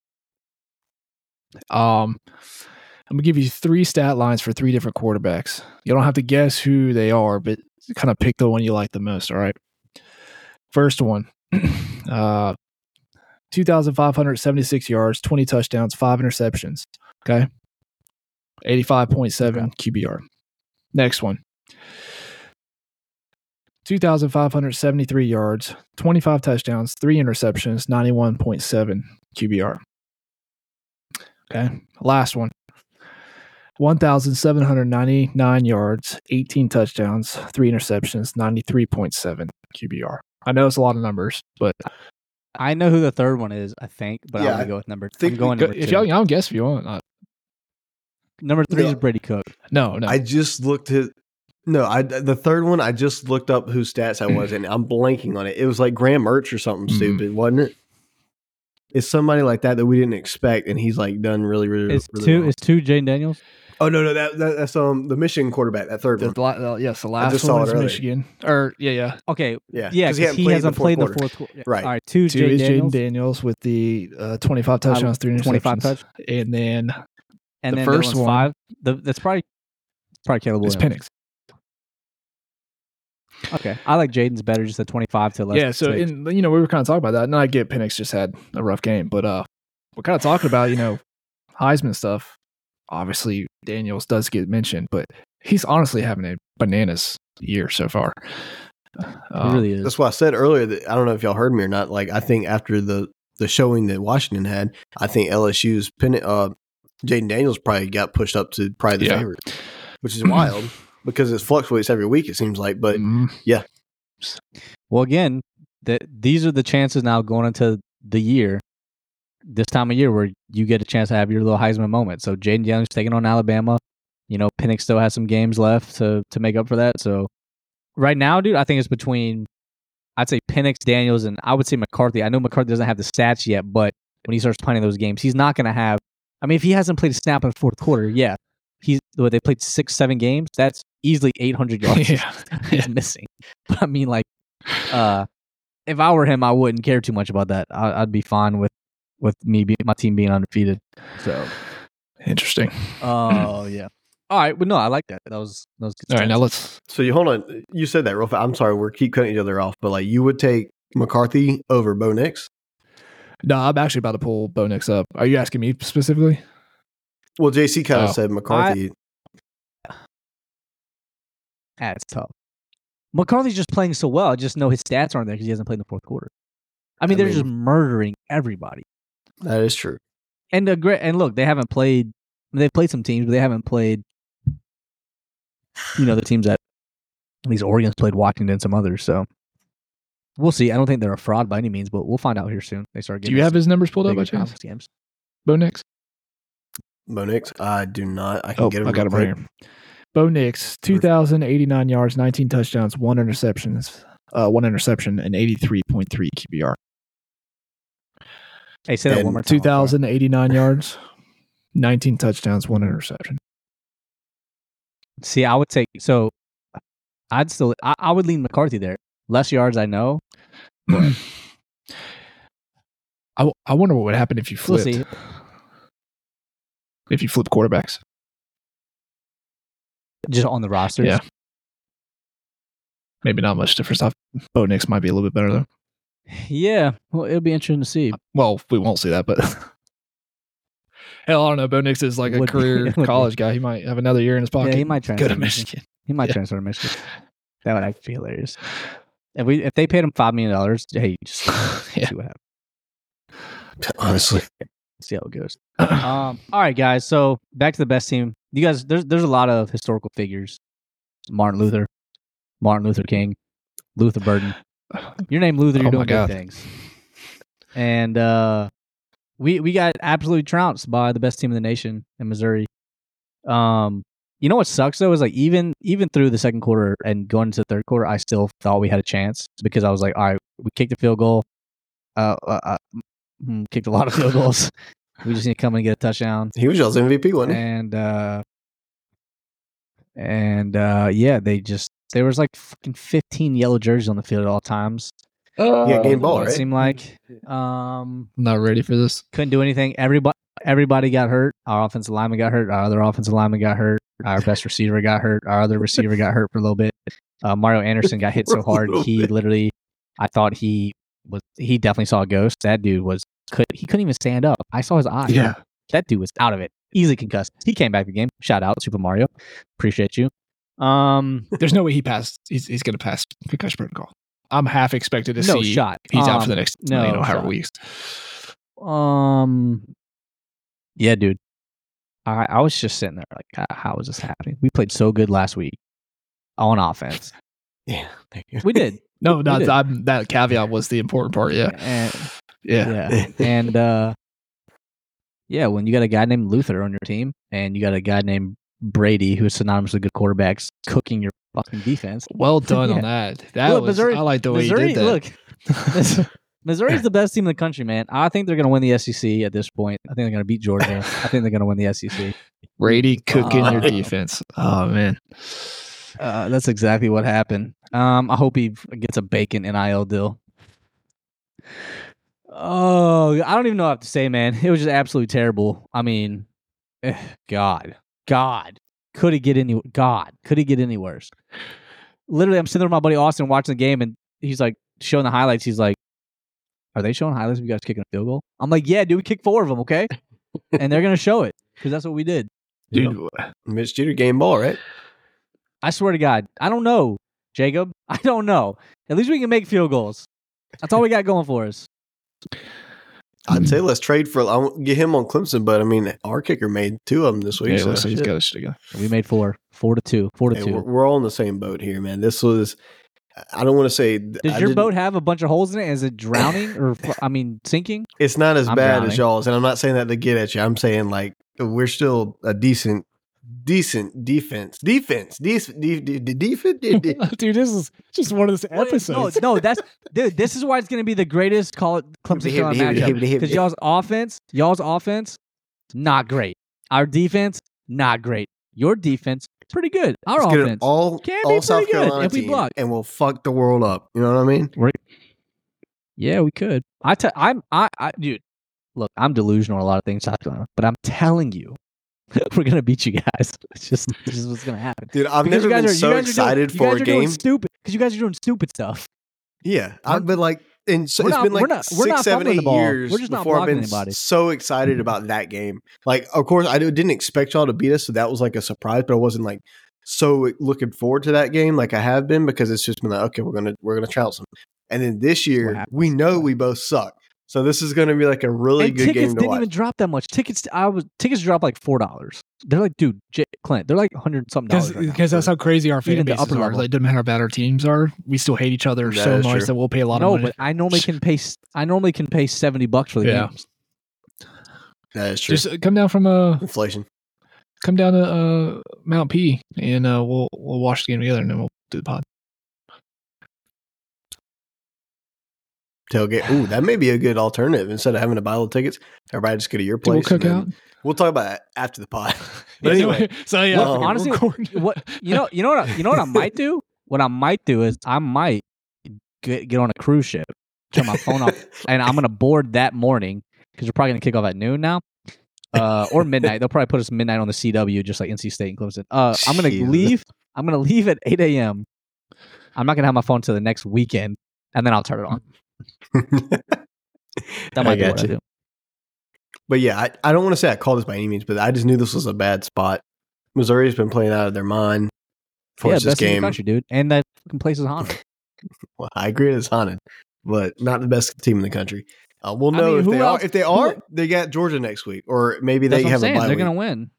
Um, I'm gonna give you three stat lines for three different quarterbacks. You don't have to guess who they are, but kind of pick the one you like the most. All right. First one, uh, 2,576 yards, 20 touchdowns, five interceptions. Okay. 85.7 QBR. Next one. 2,573 yards, 25 touchdowns, three interceptions, 91.7 QBR. Okay. Last one. 1,799 yards, 18 touchdowns, three interceptions, 93.7 QBR. I know it's a lot of numbers, but I know who the third one is, I think, but Yeah, I'm gonna go with number. think I'm going go- number if y'all, y'all can guess if you want. Uh, Number three is Brady Cook. No, no. I just looked at no, I the third one I just looked up whose stats I was and I'm blanking on it. It was like Graham Mertz or something Mhm. stupid, wasn't it? It's somebody like that that we didn't expect, and he's like done really, really. It's really two. well. It's two. Jayden Daniels. Oh no, no, that, that that's um the Michigan quarterback, that third the, one. la- uh, yes, the last one it is earlier. Michigan. Or yeah, yeah. Okay. Yeah, Yeah, 'cause because he, hasn't played in the quarter. fourth quarter. Right. All right. Two. Two Jayden is Jayden Daniels. Daniels with the uh, 25 touchdowns, three interceptions. 25 touch. And then And The then first first one- five. The, that's probably probably Caleb it's Williams. Penix. Okay, I like Jayden's better, just at twenty five to less. Yeah, so six. in, you know, we were kind of talking about that. And I get Penix just had a rough game, but uh we're kind of talking about, you know, Heisman stuff. Obviously, Daniels does get mentioned, but he's honestly having a bananas year so far. it Um, really is. That's why I said earlier that I don't know if y'all heard me or not. Like I think after the the showing that Washington had, I think LSU's pen, uh, Jayden Daniels probably got pushed up to probably the Yeah. favorite, which is wild because it fluctuates every week. It seems like, but mhm. Well, again, that these are the chances now going into the year, this time of year where you get a chance to have your little Heisman moment. So Jayden Daniels taking on Alabama. You know, Penix still has some games left to to make up for that. So right now, dude, I think it's between I'd say Penix, Daniels, and I would say McCarthy. I know McCarthy doesn't have the stats yet, but when he starts playing those games, he's not going to have. I mean, if he hasn't played a snap in the fourth quarter, yeah, he's what they played six, seven games. That's easily eight hundred yards. yeah. he's missing. But I mean, like, uh, if I were him, I wouldn't care too much about that. I, I'd be fine with with me be, my team being undefeated. So, Interesting. oh yeah. All right, but no, I like that. That was that was good. All right, now let's so you hold on. You said that real fast. I'm sorry, we're keep cutting each other off, but like you would take McCarthy over Bo Nix. No, I'm actually about to pull Bo Nix up. Are you asking me specifically? Well, JC kind of Oh. said McCarthy. That's tough. McCarthy's just playing so well. I just know his stats aren't there because he hasn't played in the fourth quarter. I mean, I they're just murdering everybody. That is true. And the great and look, they haven't played. They've played some teams, but they haven't played. You know the teams that these least Oregon's played Washington and some others. So we'll see. I don't think they're a fraud by any means, but we'll find out here soon. They start Do getting you have his numbers pulled up by chance? conference games. Bo Nix? Bo Nix, I do not. I can Oh, get him. I got him right here. Bo Nix, 2,089 yards, 19 touchdowns, one interceptions, uh, one interception, and 83.3 QBR. Hey, say that one more time. 2,089 yards, 19 touchdowns, one interception. See, I would take so. I'd still. I, I would lean McCarthy there. Less yards, I know. I I wonder what would happen if you We'll see. If you flip quarterbacks. Just on the rosters. Yeah. Maybe not much difference. Bo Nix might be a little bit better though. Yeah. Well, it'll be interesting to see. Well, we won't see that, but hell, I don't know. Bo Nix is like a Would career be. college guy. He might have another year in his pocket. Yeah, he might go transfer to to Michigan. Michigan. He might Yeah. transfer to Michigan. That would actually be hilarious. If we if they paid him five million dollars, hey, just Yeah. see what happens. Honestly, See how it goes. Um, all right, guys. So back to the best team. You guys, there's there's a lot of historical figures. Martin Luther, Martin Luther King, Luther Burden. Your name Luther, you're Oh doing good things. And uh, we we got absolutely trounced by the best team in the nation in Missouri. Um, you know what sucks though is like even even through the second quarter and going into the third quarter, I still thought we had a chance because I was like, all right, we kicked a field goal. Uh, uh, uh mm, kicked a lot of field goals. we just need to come and get a touchdown he was y'all's MVP, wasn't he? and uh and uh yeah they just there was like fucking 15 yellow jerseys on the field at all times Yeah, game ball, it right? seemed like um not ready for this. couldn't do anything everybody everybody got hurt our offensive lineman got hurt our other offensive lineman got hurt our best receiver got hurt our other receiver got hurt for a little bit uh, mario anderson got hit so hard he literally i thought he was he definitely saw a ghost that dude was could he couldn't even stand up i saw his eyes Yeah. that dude was out of it. Easily concussed. He came back to the game. Shout out Super Mario. Appreciate you. Um, There's no way he passed. He's, he's going to pass concussion protocol. I'm half expected to no see shot. he's out for the Um, next no you know however weeks. Um, yeah, dude. I I was just sitting there like, "How- is this happening? We played so good last week on offense. Yeah, thank you. We did. No, no, did. I'm, that caveat was the important part. Yeah, And, yeah. yeah. And uh, Yeah, when you got a guy named Luther on your team and you got a guy named Brady who's synonymous with good quarterbacks cooking your fucking defense. Well done on that. That Look, was Missouri- I like the way Missouri, you did that. look, Missouri's the best team in the country, man. I think they're going to win the SEC at this point. I think they're going to beat Georgia. I think they're going to win the SEC. Brady cooking your Oh. defense. Oh man. Uh, that's exactly what happened. Um, I hope he gets a bacon NIL deal. Oh, I don't even know what to say, man. It was just absolutely terrible. I mean, eh, God, God, could he get any? God, could he get any worse? Literally, I'm sitting there with my buddy Austin watching the game, and he's like showing the highlights. He's like, "Are they showing highlights of you guys kicking a field goal?" I'm like, "Yeah, dude, we kicked four of them, okay?" and they're gonna show it because that's what we did. Dude, Mitch Jeter game ball, right? I swear to God, I don't know, Jacob. I don't know. At least we can make field goals. That's all we got going for us. I'd say mm-hmm. let's trade for. I won't get him on Clemson, but I mean, our kicker made two of them this week. yeah, so he's got shit together. We made four, four to two, four to Hey, two. we're, we're all in the same boat here, man. This was. I don't want to say. Does I your boat have a bunch of holes in it? Is it drowning or, I mean, sinking? It's not as I'm bad drowning. as y'all's, and I'm not saying that to get at you. I'm saying like we're still a decent, decent defense, defense, decent, de- de- de- defense. de- de- Dude, this is just one of those episodes. No, no, that's dude. This is why it's going to be the greatest call Clemson Hit me, hit me, hit me, matchup because y'all's offense, y'all's offense, not great. Our defense, not great. Your defense, pretty good. Our Let's offense, all can be South pretty good if we block. and we'll fuck the world up. You know what I mean? Yeah, we could. I te- I'm I, I dude. Look, I'm delusional on a lot of things, South Carolina, but I'm telling you, we're gonna beat you guys. It's just this is what's gonna happen. Dude, I've Because never been are, so you guys are excited doing, for a guys are doing game. Stupid, because you guys are doing stupid stuff. Yeah, I've been like, and so We're it's not- been we're like not- we're six, not seven, eight years We're just not before I've been anybody. so excited mm-hmm. about that game. Like, of course, I didn't expect y'all to beat us, so that was like a surprise. But I wasn't like so looking forward to that game like I have been because it's just been like, okay, we're gonna we're gonna trounce them. And then this year, we know we both suck, so this is gonna be like a really and good tickets game Tickets didn't watch. even drop that much. Tickets, I was tickets dropped like four dollars. They're like, dude, J- Clint, they're like hundred something dollars. right Because that's how crazy our fan even the bases upper are. level. Like, it doesn't matter how bad our teams are. We still hate each other That so much true. that we'll pay a lot no, of money. No, but I normally can pay. I normally can pay seventy bucks for the Yeah. games. That is true. Just uh, come down from uh, Inflation. come down to uh, Mount P, and uh, we'll we'll watch the game together, and then we'll do the pod. Tailgate. Ooh, that may be a good alternative instead of having to buy little tickets. Everybody just go to your Do we'll place. cook out. We'll talk about that after the pod. But anyway, so yeah, Well, we're honestly, recording. what you know, you know what, I, you know what I might do. What I might do is I might get, get on a cruise ship, turn my phone off, and I'm gonna board that morning because we're probably gonna kick off at noon now, uh, or midnight. They'll probably put us midnight on the CW, just like NC State and Clemson. Uh, I'm gonna Jesus. leave. I'm gonna leave at 8 a.m. I'm not gonna have my phone till the next weekend, and then I'll turn it on. That I might be what I you. do. But yeah, I, I don't want to say I called this by any means, but I just knew this was a bad spot. Missouri's been playing out of their mind for Yeah, this best in game. the country, dude, and that fucking place is haunted. Well, I agree it's haunted, but not the best team in the country. Uh, we'll I know mean, if they are. If they are, they got Georgia next week, or maybe they have a saying. bye They're gonna win.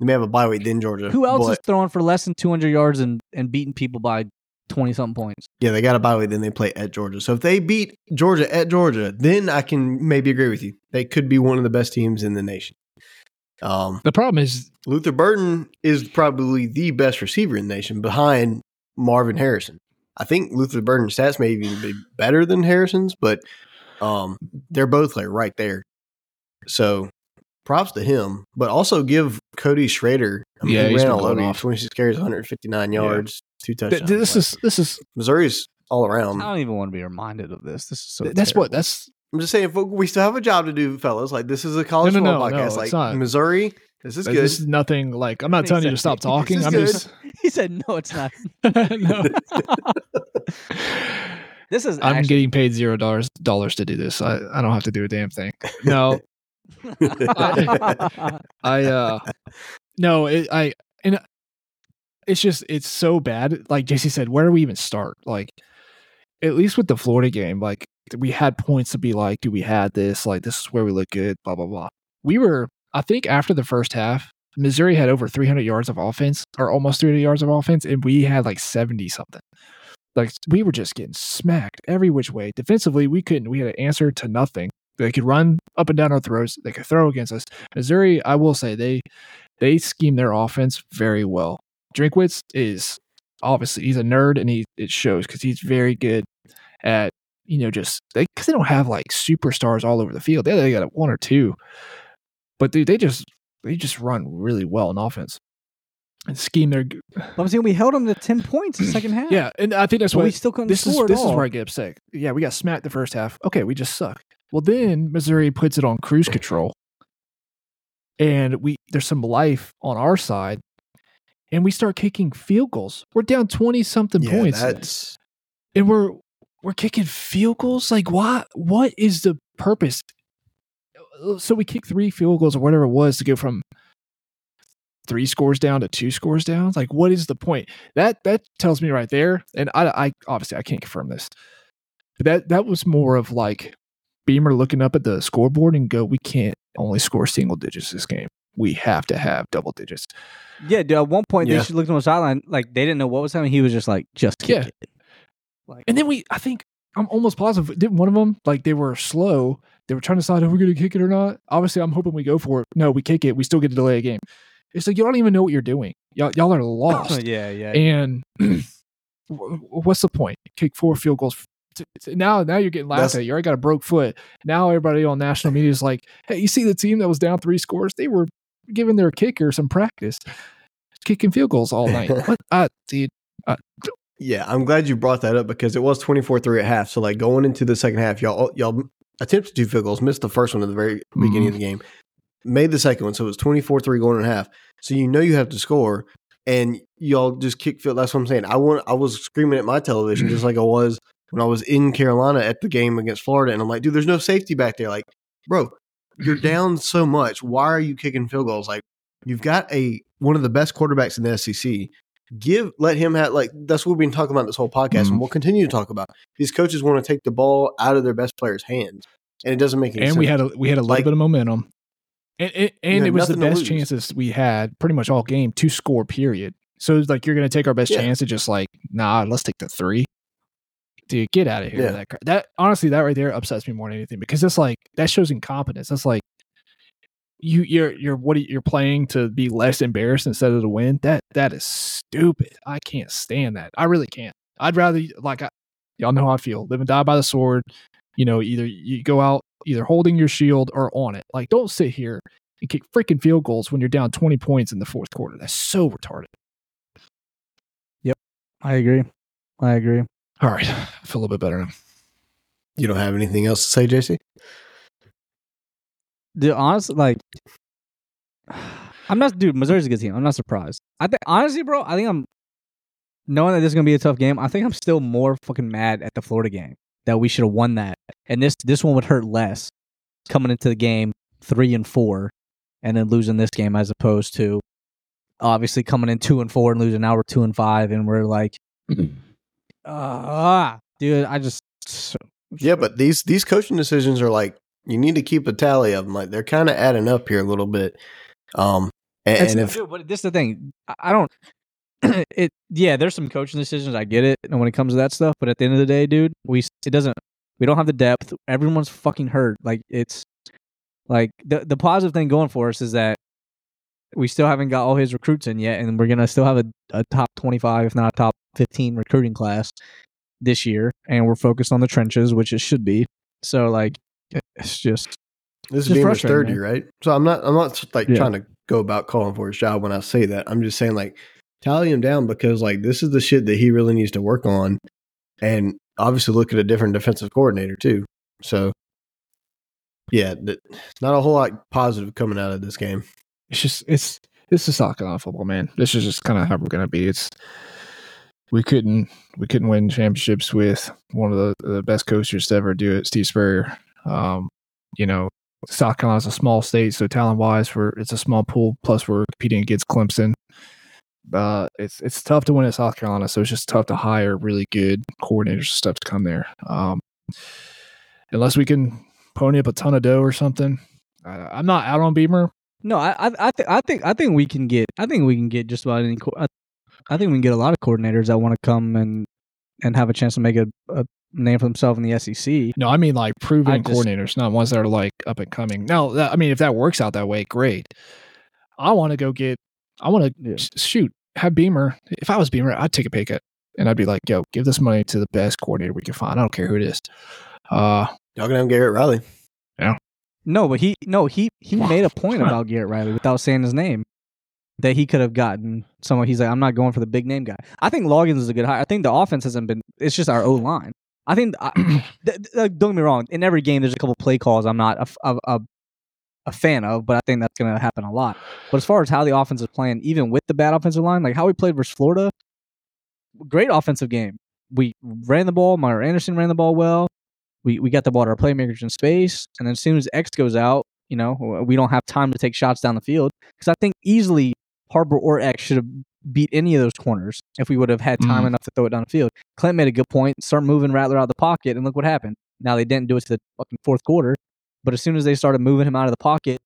They may have a bye week, then Georgia. Who else But, is throwing for less than 200 yards and, and beating people by 20 something points? Yeah, they got a bye week, then they play at Georgia. So if they beat Georgia at Georgia, then I can maybe agree with you. They could be one of the best teams in the nation. Um, The problem is, Luther Burden is probably the best receiver in the nation behind Marvin Harrison. I think Luther Burden's stats may even be better than Harrison's, but um, they're both like right there. So props to him, but also give Cody Schrader. I mean, Yeah, he he's ran been all over going you. off. 26 carries, 159 yards, two th- touchdowns. this Like, is this is Missouri's all around. I don't even want to be reminded of this. This is so. that's what that's I'm just saying, we still have a job to do, fellas. Like this is a college No, no, football no, no, podcast. it's like not. Missouri, this is good. this is nothing like. I'm not telling you to stop talking. is I'm good. just He said, "No, it's not." no. This is. I'm actually, getting paid zero dollars dollars to do this. I, I don't have to do a damn thing. No, I uh no, it, I and it's just it's so bad. Like JC said, where do we even start? Like at least with the Florida game, like we had points to be like, do we had this? Like this is where we look good. Blah blah blah. We were, I think, after the first half, Missouri had over 300 yards of offense, or almost 300 yards of offense, and we had like 70 something. Like we were just getting smacked every which way. Defensively, we couldn't. We had an answer to nothing. They could run up and down our throats. They could throw against us. Missouri, I will say they they scheme their offense very well. Drinkwitz is obviously he's a nerd and he it shows because he's very good at you know just they because they don't have like superstars all over the field. They, they got one or two, but dude, they just they just run really well in offense and scheme their. I'm saying we held them to ten points in the second half. Yeah, and I think that's why we still couldn't this is score at this all. is where I get upset. Yeah, we got smacked the first half. Okay, we just suck. Well, then Missouri puts it on cruise control, and we there's some life on our side, and we start kicking field goals. We're down twenty something Yeah, points, that's and we're we're kicking field goals. Like, what? What is the purpose? So we kick three field goals or whatever it was to go from three scores down to two scores down. Like, what is the point? That that tells me right there. And I, I obviously I can't confirm this, but that that was more of like Beamer looking up at the scoreboard and go, we can't only score single digits this game. We have to have double digits. Yeah, dude, at one point Yeah. they should look on the sideline like they didn't know what was happening. He was just like, just kick Yeah. it. Like, And then uh we, I think, I'm almost positive. Didn't one of them like they were slow? They were trying to decide if we're going to kick it or not. Obviously, I'm hoping we go for it. No, we kick it. We still get to delay a game. It's like you don't even know what you're doing. Y'all, y'all are lost. yeah, yeah. and what's the point? Kick four field goals. Now, now you're getting laughed That's- at. You already got a broke foot. Now everybody on national media is like, "Hey, you see the team that was down three scores? They were giving their kicker some practice, kicking field goals all night." what, uh, dude? Yeah, I'm glad you brought that up because it was 24-3 at half. So like going into the second half, y'all y'all attempted two field goals, missed the first one at the very beginning of the game, made the second one, so it was 24-3 going in half. So you know you have to score, and y'all just kick field. That's what I'm saying. I want. I was screaming at my television just like I was when I was in Carolina at the game against Florida, and I'm like, dude, there's no safety back there. Like, bro, you're down so much. Why are you kicking field goals? Like, you've got a one of the best quarterbacks in the SEC. Give let him have like that's what we've been talking about this whole podcast, Mhm. and we'll continue to talk about. These coaches want to take the ball out of their best players' hands, and it doesn't make any and sense. we had a we had a little Like- bit of momentum, and it, and it was the best chances we had pretty much all game to score. Period. So it's like you're gonna take our best Yeah. chance and just like nah, let's take the three. Dude, get out of here. Yeah. That cra- that honestly, that right there upsets me more than anything because it's like that shows incompetence. That's like you you're you're what are you- you're playing to be less embarrassed instead of to win. That that is stupid. I can't stand that. I really can't. I'd rather like I, y'all know how I feel. Live and die by the sword. You know, either you go out either holding your shield or on it. Like don't sit here and kick freaking field goals when you're down 20 points in the fourth quarter. That's so retarded. Yep, I agree. I agree. All right. I feel a little bit better now. you don't have anything else to say, JC? Dude, honestly, like, I'm not, dude. Missouri's a good team. I'm not surprised. I think, honestly, bro, I think I'm knowing that this is gonna be a tough game. I think I'm still more fucking mad at the Florida game that we should have won that, and this this one would hurt less coming into the game three and four, and then losing this game as opposed to obviously coming in two and four and losing. Now we're two and five, and we're like, ah, dude, I just Yeah, but these these coaching decisions are like you need to keep a tally of them. Like they're kind of adding up here a little bit. Um, and, and if dude, but this is the thing. I- I don't. it yeah, there's some coaching decisions. I get it, and when it comes to that stuff, but at the end of the day, dude, we it doesn't. We don't have the depth. Everyone's fucking hurt. Like it's like the the positive thing going for us is that we still haven't got all his recruits in yet, and we're gonna still have a, a top twenty five, if not a top fifteen recruiting class this year, and we're focused on the trenches, which it should be. So like, it's just this is just Beamer's third year, right? So I'm not I'm not like Yeah. trying to go about calling for his job when I say that. I'm just saying like tally him down because like this is the shit that he really needs to work on, and obviously look at a different defensive coordinator too. So yeah, not a whole lot positive coming out of this game. It's just it's this is South Carolina football, man. This is just kind of how we're gonna be. It's we couldn't we couldn't win championships with one of the, the best coaches to ever do it, Steve Spurrier. Um, you know, South Carolina's a small state, so talent wise, we're it's a small pool. Plus, we're competing against Clemson. Uh, it's it's tough to win at South Carolina, so it's just tough to hire really good coordinators and stuff to come there. Um, unless we can pony up a ton of dough or something. Uh, I'm not out on Beamer. No, I I I, th- I think I think we can get I think we can get just about any. Co- I, I think we can get a lot of coordinators that want to come and and have a chance to make a, a name for themselves in the SEC. No, I mean like proven just- coordinators, not ones that are like up and coming. Now, that, I mean, if that works out that way, great. I want to go get. I want to Yeah. shoot. Have Beamer. If I was Beamer, I'd take a pay cut, and I'd be like, "Yo, give this money to the best coordinator we can find. I don't care who it is." Uh, Y'all gonna have Garrett Riley. No, but he no he he made a point about Garrett Riley without saying his name. That he could have gotten someone. He's like, I'm not going for the big name guy. I think Loggains is a good hire. I think the offense hasn't been. It's just our O line. I think. I, th- th- don't get me wrong. In every game, there's a couple play calls I'm not a a fan of, but I think that's going to happen a lot. But as far as how the offense is playing, even with the bad offensive line, like how we played versus Florida, great offensive game. We ran the ball. Mario Anderson ran the ball well. We we got the ball to our playmakers in space, and then as soon as X goes out, you know, we don't have time to take shots down the field because I think easily Harbor or X should have beat any of those corners if we would have had time Mhm. enough to throw it down the field. Clint made a good point. Start moving Rattler out of the pocket, and look what happened. Now they didn't do it to the fucking fourth quarter, but as soon as they started moving him out of the pocket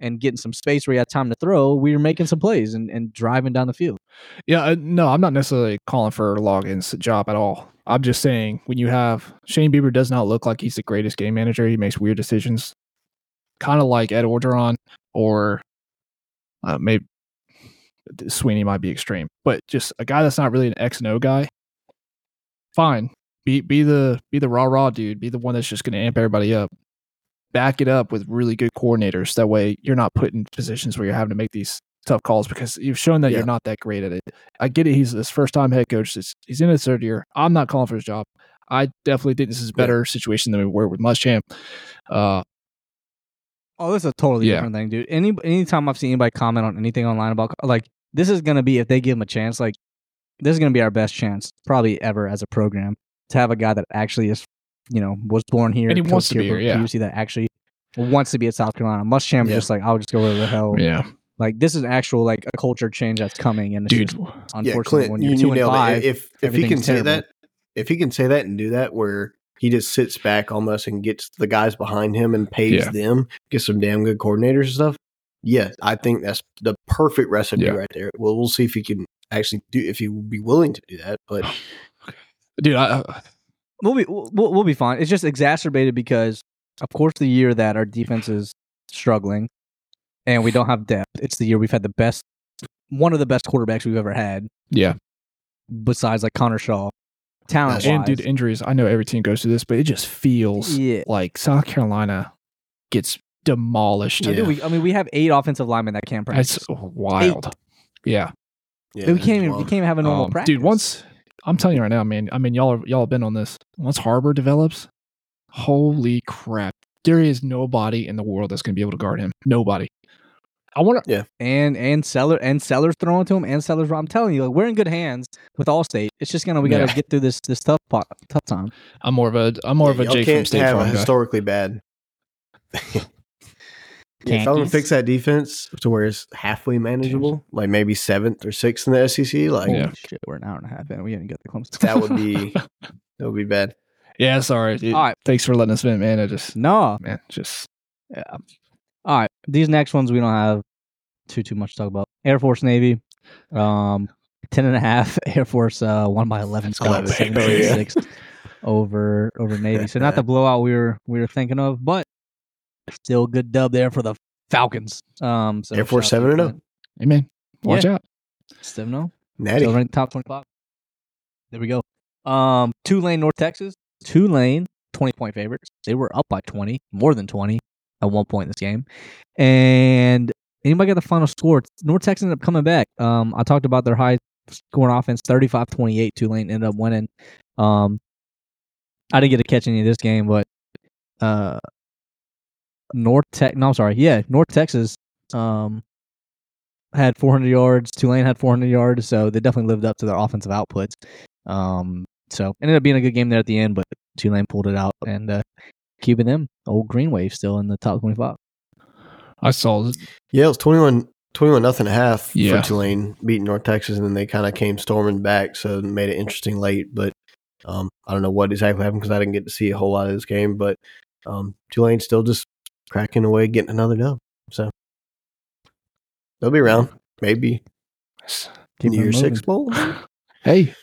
and getting some space where he had time to throw, we were making some plays and, and driving down the field. yeah, uh, no, I'm not necessarily calling for Loggains' job at all. I'm just saying when you have Shane Beamer does not look like he's the greatest game manager. He makes weird decisions, kind of like Ed Orgeron or uh, maybe Swinney might be extreme, but just a guy that's not really an X and O guy. Fine, be be the be the rah rah dude. Be the one that's just going to amp everybody up. Back it up with really good coordinators. That way, you're not put in positions where you're having to make these tough calls because you've shown that Yeah. you're not that great at it. I get it. He's his first time head coach. It's, he's in his third year. I'm not calling for his job. I definitely think this is a Yeah. better situation than we were with Muschamp. Uh, Oh, this is a totally Yeah. different thing, dude. Any anytime I've seen anybody comment on anything online about like this is gonna be if they give him a chance, like this is gonna be our best chance probably ever as a program to have a guy that actually is, you know, was born here And he wants to be here, yeah. previously that actually wants to be at South Carolina. Muschamp Yeah. just like I'll just go where the hell. yeah, Like this is actual like a culture change that's coming, and it's dude. just, Yeah, unfortunately Clint, when you, you're you two and five, it. If if he everything's can say terrible. that, if he can say that and do that, where he just sits back almost and gets the guys behind him and pays Yeah. them, get some damn good coordinators and stuff. Yeah, I think that's the perfect recipe Yeah. right there. Well, we'll see if he can actually do if he would be willing to do that. But dude, I, I- we'll be we'll, we'll be fine. It's just exacerbated because, of course, the year that our defense is struggling and we don't have depth. It's the year we've had the best, one of the best quarterbacks we've ever had, yeah. besides like Connor Shaw. Talent And dude, injuries. I know every team goes through this, but it just feels yeah. like South Carolina gets demolished. No, dude, Yeah. we, I mean, we have eight offensive linemen that can't practice. It's wild. Yeah. yeah, we can't even we can't even have a normal Um, practice, dude. Once I'm telling you right now, man. I mean, y'all are, y'all have been on this. Once Harbor develops, holy crap! There is nobody in the world that's going to be able to guard him. Nobody. I want to. Yeah, and and Seller and Sellers throwing to him and Sellers. I'm telling you, like, we're in good hands with Allstate. It's just gonna we gotta Yeah. get through this this tough pot, tough time. I'm more of a. I'm more of a Jake from can't State have Farm a guy. historically bad. Yeah, if I'm gonna fix that defense to where it's halfway manageable, like maybe seventh or sixth in the SEC, like Yeah. Shit, we're an hour and a half in. We haven't got the Clemson. that would be that would be bad. Yeah, sorry. dude. All right. Thanks for letting us vent, man. I just, no. man, just Yeah. All right. These next ones we don't have too too much to talk about. Air Force Navy. Um 10 and a half. Air Force uh won by 11 Scott 11. 17 Oh, yeah. 6 over over Navy. So not the blowout we were we were thinking of, but still good dub there for the Falcons. Um so Air Force shout out to 7 and oh. Amen. hey, man, watch out. 7 0. Natty. Still ranked top 25. There we go. Um, Tulane, North Texas. Tulane, 20 point favorites. They were up by 20, more than 20 at one point in this game. And anybody got the final score? North Texas ended up coming back. Um, I talked about their high scoring offense, 35 28. Tulane ended up winning. Um, I didn't get to catch any of this game, but uh, North Tech, no, I'm sorry. Yeah, North Texas um, had 400 yards. Tulane had 400 yards, so they definitely lived up to their offensive outputs. Um, so ended up being a good game there at the end, but Tulane pulled it out and uh, keeping them old Green Wave still in the top 25. I saw. It. Yeah, it was 21, 21 nothing and a half Yeah. for Tulane beating North Texas, and then they kind of came storming back, so it made it interesting late. But um, I don't know what exactly happened because I didn't get to see a whole lot of this game. But um, Tulane still just cracking away, getting another dub. So they'll be around, maybe in Keep the them year moving. six bowl. Hey,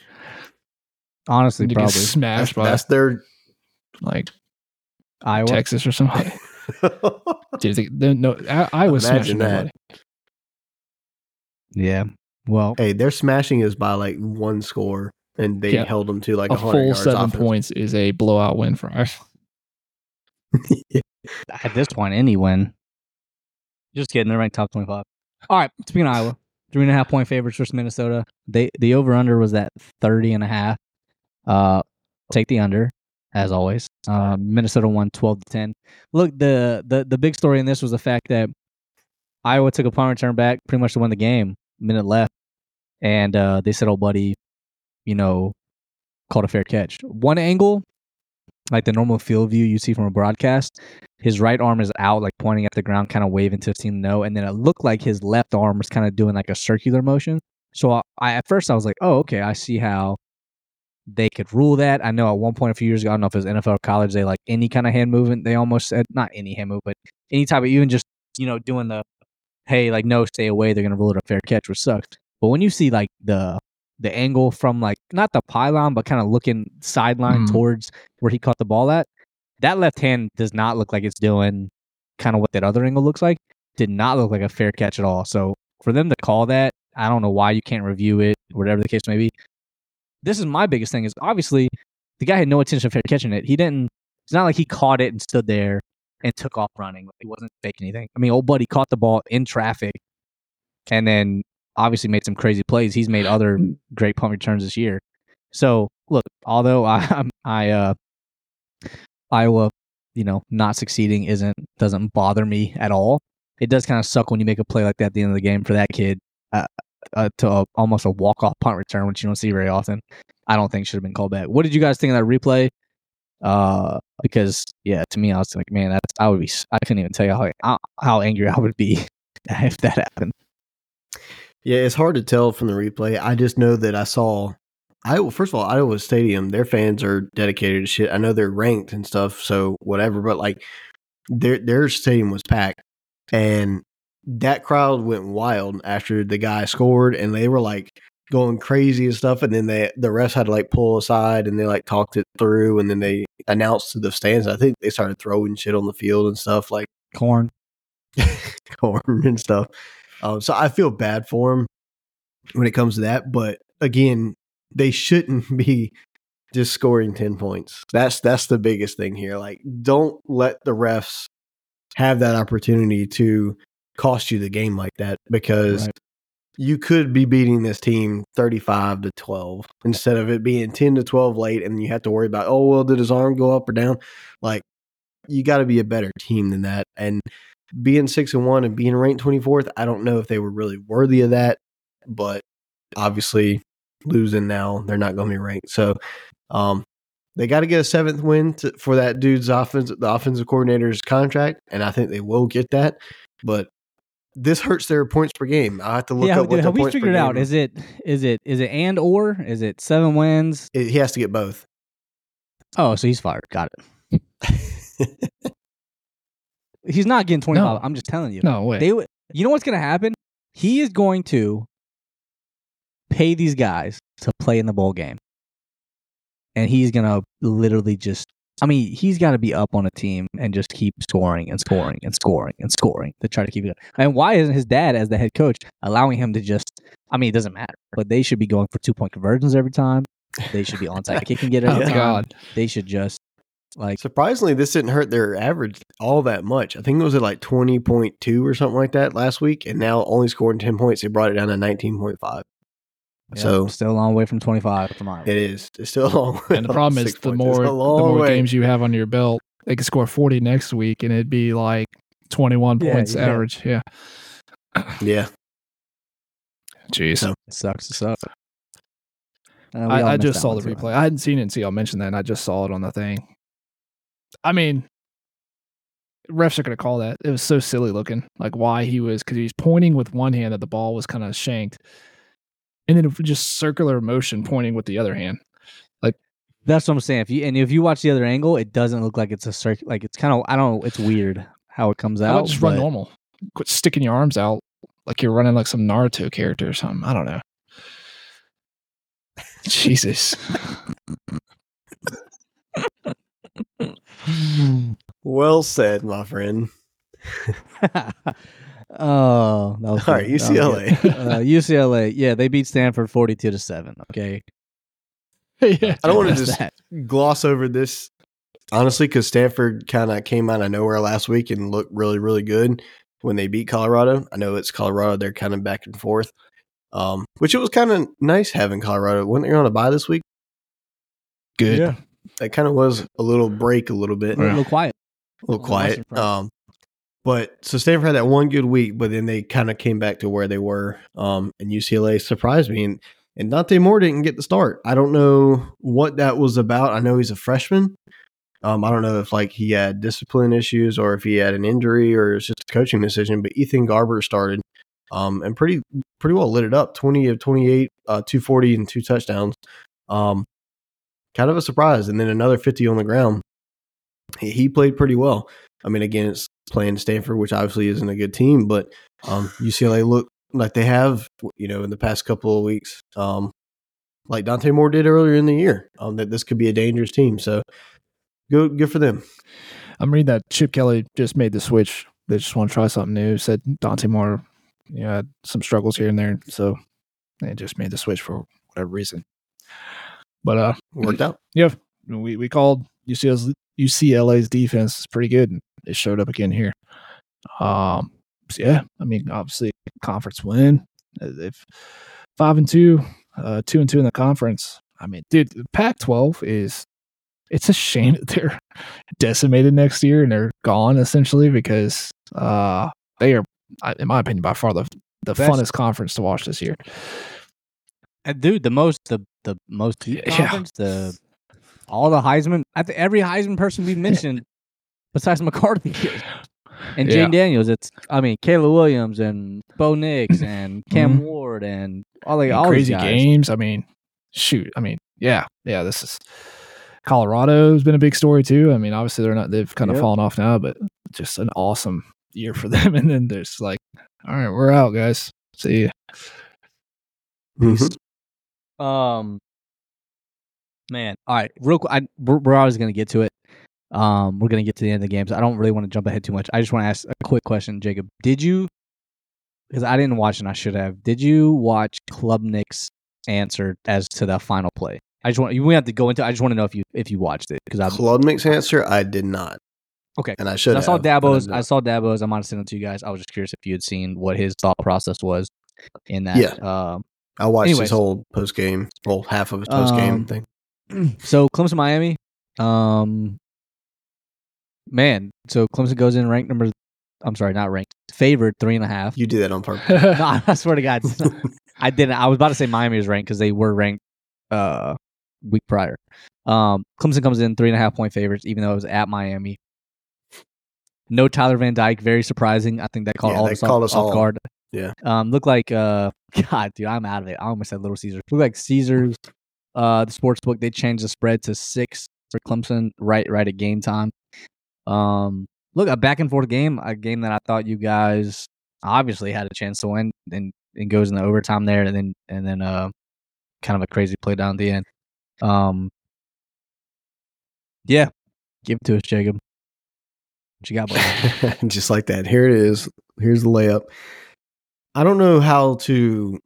Honestly, to probably smashed That's, by that's their. like Iowa. Texas or something. Dude, they, they- no, I, I was Imagine smashing that. nobody. Yeah. Well, hey, they're smashing is by like one score, and they Yeah. held them to like A full yards seven offense. points is a blowout win for us. at this point, any win. Just kidding. They're ranked top twenty-five. All right. Speaking of Iowa, three and a half point favorites versus Minnesota. They the over under was at 30 and a half. Uh, take the under as always. Uh, Minnesota won 12 to 10. Look, the the the big story in this was the fact that Iowa took a punt return back pretty much to win the game. Minute left, and uh, they said, "Oh, buddy, you know, called a fair catch." One angle, like the normal field view you see from a broadcast, his right arm is out, like pointing at the ground, kind of waving to his team no, and then it looked like his left arm was kind of doing like a circular motion. So I, I at first I was like, "Oh, okay, I see how." They could rule that. I know at one point a few years ago, I don't know if it was NFL or college, they like any kind of hand movement. They almost said not any hand move, but any type of even just you know doing the hey like no stay away. They're gonna rule it a fair catch, which sucked. But when you see like the the angle from like not the pylon, but kind of looking sideline Mhm. towards where he caught the ball at, that left hand does not look like it's doing kind of what that other angle looks like. Did not look like a fair catch at all. So for them to call that, I don't know why you can't review it, whatever the case may be. This is my biggest thing is obviously the guy had no intention of catching it. He didn't. It's not like he caught it and stood there and took off running. He wasn't faking anything. I mean, old buddy caught the ball in traffic, and then obviously made some crazy plays. He's made other great punt returns this year. So look, although I I uh Iowa, you know, not succeeding isn't doesn't bother me at all. It does kind of suck when you make a play like that at the end of the game for that kid uh, uh, to a, almost a walk off punt return, which you don't see very often. I don't think should have been called back. What did you guys think of that replay? Uh, because yeah, to me, I was like, man, that's I would be. I couldn't even tell you how how, angry I would be if that happened. Yeah, it's hard to tell from the replay. I just know that I saw Iowa. First of all, Iowa Stadium, their fans are dedicated to shit. I know they're ranked and stuff, so whatever. But like, their their stadium was packed, and that crowd went wild after the guy scored, and they were like going crazy and stuff. And then they the refs had to like pull aside, and they like talked it through, and then they announced to the stands. I think they started throwing shit on the field and stuff like Corn. corn and stuff. Um, so I feel bad for him when it comes to that. But again, they shouldn't be just scoring ten points. That's that's the biggest thing here. Like, don't let the refs have that opportunity to cost you the game like that because Right. you could be beating this team 35 to 12 instead of it being 10 to 12 late and you have to worry about oh well did his arm go up or down like you got to be a better team than that and being 6 and 1 and being ranked 24th I don't know if they were really worthy of that but obviously losing now they're not going to be ranked so um they got to get a seventh win to, for that dude's offense the offensive coordinator's contract and I think they will get that but this hurts their points per game. I have to look yeah, up what dude, their have we points per figured it out? game- Is it is it is it and or is it seven wins? it- he has to get both. Oh, so he's fired. Got it. He's not getting twenty five. No. I'm just telling you. No way. They, w- you know what's going to happen? He is going to pay these guys to play in the bowl game, and he's going to literally just. I mean, he's got to be up on a team and just keep scoring and scoring and scoring and scoring to try to keep it. up. And why isn't his dad, as the head coach, allowing him to just? I mean, it doesn't matter, but they should be going for two point conversions every time. They should be onside kicking it oh every. God. They should just like Surprisingly, this didn't hurt their average all that much. I think it was at like twenty point two or something like that last week, and now only scoring ten points, they brought it down to nineteen point five. Yeah, So still a long way from twenty five from Iowa. it is. It's still a long. way. And the problem is the points. More a the more way. games you have on your belt, they could score forty next week, and it'd be like twenty one Yeah, points yeah. average. Yeah. Yeah, Jeez. So- It sucks. It sucks. Uh, I, I just saw the too. replay. I hadn't seen it until y'all mentioned that, and I just saw it on the thing. I mean, refs are going to call that. It was so silly looking. Like why he was because he was pointing with one hand that the ball was kind of shanked, and then just circular motion pointing with the other hand. Like that's what I'm saying. If you and if you watch the other angle, it doesn't look like it's a circle. Like it's kind of I don't know. It's weird how it comes out. just run normal. Quit sticking your arms out like you're running like some Naruto character or something. I don't know. Jesus. well said, my friend. oh, that was All right, good. That UCLA. uh, UCLA. Yeah, they beat Stanford forty-two to seven. Okay, yeah. I don't want to just that. gloss over this, honestly, because Stanford kind of came out of nowhere last week and looked really, really good when they beat Colorado. I know it's Colorado; they're kind of back and forth, um, which it was kind of nice having Colorado. When they're on a bye this week, Good. Yeah. that kind of was a little break, a little bit, a little quiet. a little quiet. Um, but so Stanford had that one good week, but then they kind of came back to where they were. Um, and UCLA surprised me, and and Dante Moore didn't get the start. I don't know what that was about. I know he's a freshman. Um, I don't know if like he had discipline issues or if he had an injury or it's just a coaching decision. But Ethan Garbers started, um, and pretty pretty well lit it up. Twenty of twenty eight, uh, two forty and two touchdowns. Um, kind of a surprise, and then another fifty on the ground. He, he played pretty well. I mean, again, it's playing Stanford, which obviously isn't a good team, but um, UCLA looked like they have, you know, in the past couple of weeks, um, like Dante Moore did earlier in the year, um, that this could be a dangerous team. So good, good for them. I'm reading that Chip Kelly just made the switch. They just want to try something new. Said Dante Moore, you know, had some struggles here and there, so they just made the switch for whatever reason. But uh, Worked out. yeah, we we called UCLA's UCLA's defense is pretty good, and it showed up again here. Um, so yeah, I mean, obviously, conference win. If five and two, uh, two and two in the conference. I mean, dude, the Pac-12 is. It's a shame that they're decimated next year and they're gone essentially because uh, they are, in my opinion, by far the the Best. funnest conference to watch this year. And dude, the most the the most Yeah. conference, the all the Heisman. Every Heisman person we've mentioned, besides McCarthy, and Yeah. Jayden Daniels. It's I mean Caleb Williams and Bo Nix and Cam Mhm. Ward and all like And all crazy these guys. games. I mean, shoot. I mean, yeah, yeah. This is Colorado's been a big story too. I mean, obviously they're not. They've kind of Yep. fallen off now, but just an awesome year for them. And then there's like, all right, we're out, guys. See ya. Mhm. Um, man, all right, real quick. I, we're, we're always gonna get to it. Um, we're gonna get to the end of the games. I don't really want to jump ahead too much. I just want to ask a quick question, Jacob. Did you? Because I didn't watch and I should have. Did you watch Klubnik's answer as to the final play? I just want you. We have to go into. I just want to know if you if you watched it because I Klubnik's answer, I did not. Okay. And I should I saw but I Dabo's. I saw Dabo's. I might have sent it to you guys. I was just curious if you had seen what his thought process was in that. Yeah. Um, I watched anyways. his whole post game, well, half of his post game Um, thing. so Clemson, Miami. Um, man. So Clemson goes in ranked number. I'm sorry, not ranked. Favored three and a half. You did that on purpose. no, I swear to God, not- I didn't. I was about to say Miami was ranked because they were ranked uh week prior. Um, Clemson comes in three and a half point favorites, even though it was at Miami. No Tyler Van Dyke, very surprising. I think that caught Yeah, all that of us caught off, us off all. guard. Yeah. Um, look like uh, God, dude, I'm out of it. I almost said Little Caesars. Look like Caesars. Uh, the sports book they changed the spread to six for Clemson right right at game time. Um, look a back and forth game, a game that I thought you guys obviously had a chance to win, and and goes in the overtime there, and then and then uh, kind of a crazy play down at the end. Um, yeah, give it to us, Jacob. What you got? Just like that. Here it is. Here's the layup. I don't know how to.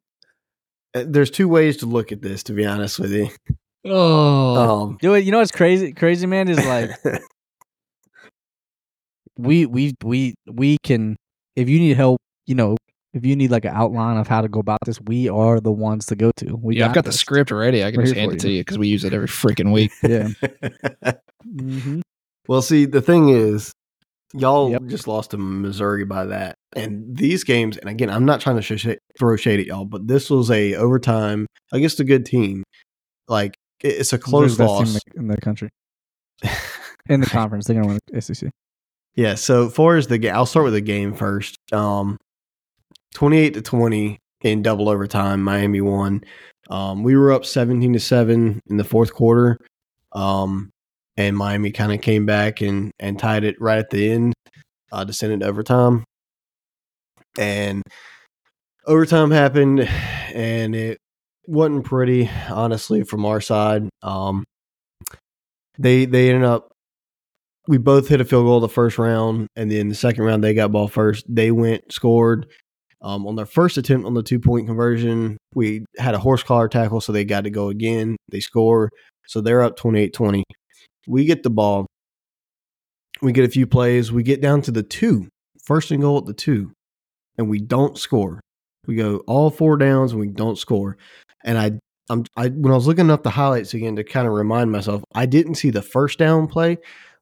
uh, There's two ways to look at this, to be honest with you. oh, Um, Do it. You know what's crazy? Crazy man is like we we we we can if you need help, you know, if you need like an outline of how to go about this, we are the ones to go to. We yeah, I've got the script already. I can We're just hand it to you. you because we use it every freaking week. Yeah. hmm well, see, the thing is, y'all Yep. just lost to Missouri by that. And these games, and again, I'm not trying to sh- throw shade at y'all, but this was a overtime against a good team. Like it's a close They're the best team loss. in the, in the country in the conference. They're gonna win the SEC. Yeah, so far as the game, I'll start with the game first. Um, twenty-eight to twenty in double overtime, Miami won. Um, we were up seventeen to seven in the fourth quarter, um, and Miami kind of came back and and tied it right at the end uh, to it overtime. And overtime happened, and it wasn't pretty, honestly, from our side. Um, they they ended up we both hit a field goal the first round, and then the second round they got ball first. They went scored. Um, on their first attempt on the two point conversion, we had a horse collar tackle, so they got to go again. They score, so they're up 28 20. We get the ball. We get a few plays. We get down to the two, first and goal at the two, and we don't score. We go all four downs and we don't score. And I, I'm, I when I was looking up the highlights again to kind of remind myself, I didn't see the first down play,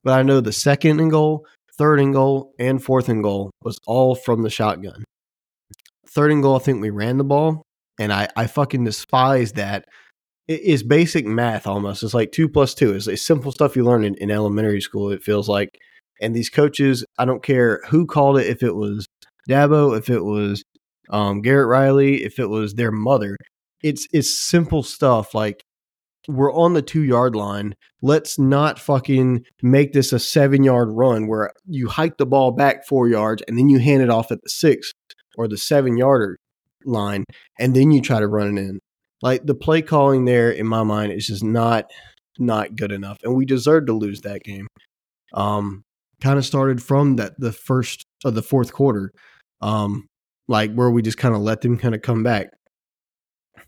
but I know the second and goal, third and goal, and fourth and goal was all from the shotgun. Third and goal, I think we ran the ball, and I, I fucking despise that. It is basic math almost. It's like two plus two. It's, it's simple stuff you learn in, in elementary school. It feels like, and these coaches, I don't care who called it. If it was Dabo, if it was um, Garrett Riley, if it was their mother, it's it's simple stuff like we're on the two yard line. Let's not fucking make this a seven yard run where you hike the ball back four yards and then you hand it off at the six or the seven yarder line and then you try to run it in. Like the play calling there in my mind is just not not good enough. And we deserved to lose that game. Um kind of started from that the first of the fourth quarter. Um like where we just kind of let them kind of come back.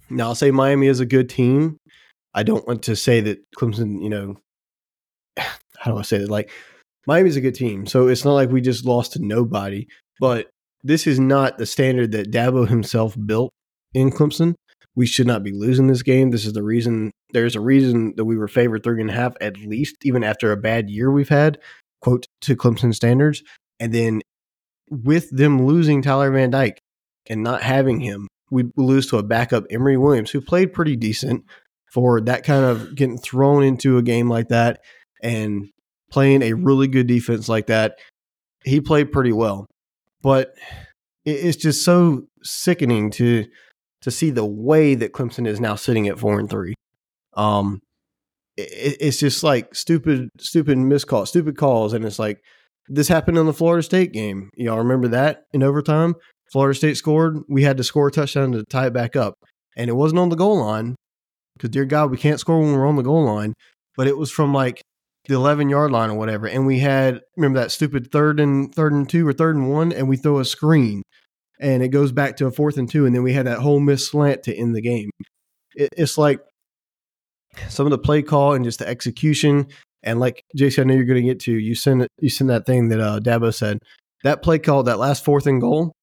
Now I'll say Miami is a good team. I don't want to say that Clemson, you know, how do I say it? Like Miami's a good team, so it's not like we just lost to nobody. But this is not the standard that Dabo himself built in Clemson. We should not be losing this game. This is the reason. There's a reason that we were favored three and a half at least, even after a bad year we've had, quote to Clemson standards. And then with them losing Tyler Van Dyke and not having him, we lose to a backup Emory Williams who played pretty decent for that kind of getting thrown into a game like that and playing a really good defense like that. He played pretty well, but it's just so sickening to to see the way that Clemson is now sitting at four and three. Um, it, it's just like stupid, stupid miscall, stupid calls, and it's like this happened in the Florida State game. Y'all remember that in overtime? Florida State scored. We had to score a touchdown to tie it back up, and it wasn't on the goal line because dear God, we can't score when we're on the goal line. But it was from like the 11 yard line or whatever, and we had remember that stupid third and third and two or third and one, and we throw a screen, and it goes back to a fourth and two, and then we had that whole miss slant to end the game. It, it's like some of the play call and just the execution. And like JC, I know you're going to get to you send you send that thing that uh, Dabo said that play call that last fourth and goal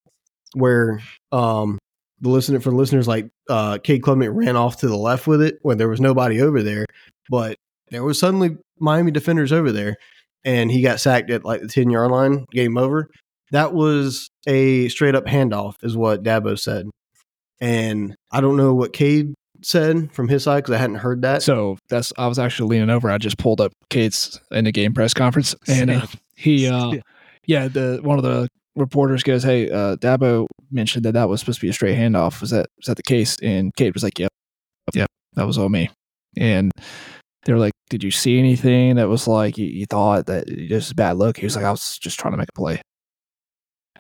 where um the listener for the listeners like uh Cade Klubnik ran off to the left with it when there was nobody over there, but there was suddenly Miami defenders over there and he got sacked at like the 10 yard line, game over. That was a straight up handoff, is what Dabo said. And I don't know what Cade said from his side because I hadn't heard that. So that's I was actually leaning over. I just pulled up Cade's in the game press conference, and uh, he, uh, yeah, the one of the reporters goes, "Hey, uh, Dabo mentioned that that was supposed to be a straight handoff. Was that was that the case?" And Cade was like, "Yep, yep, that was all me." And they're like, "Did you see anything that was like you, you thought that this is a bad look?" He was like, "I was just trying to make a play."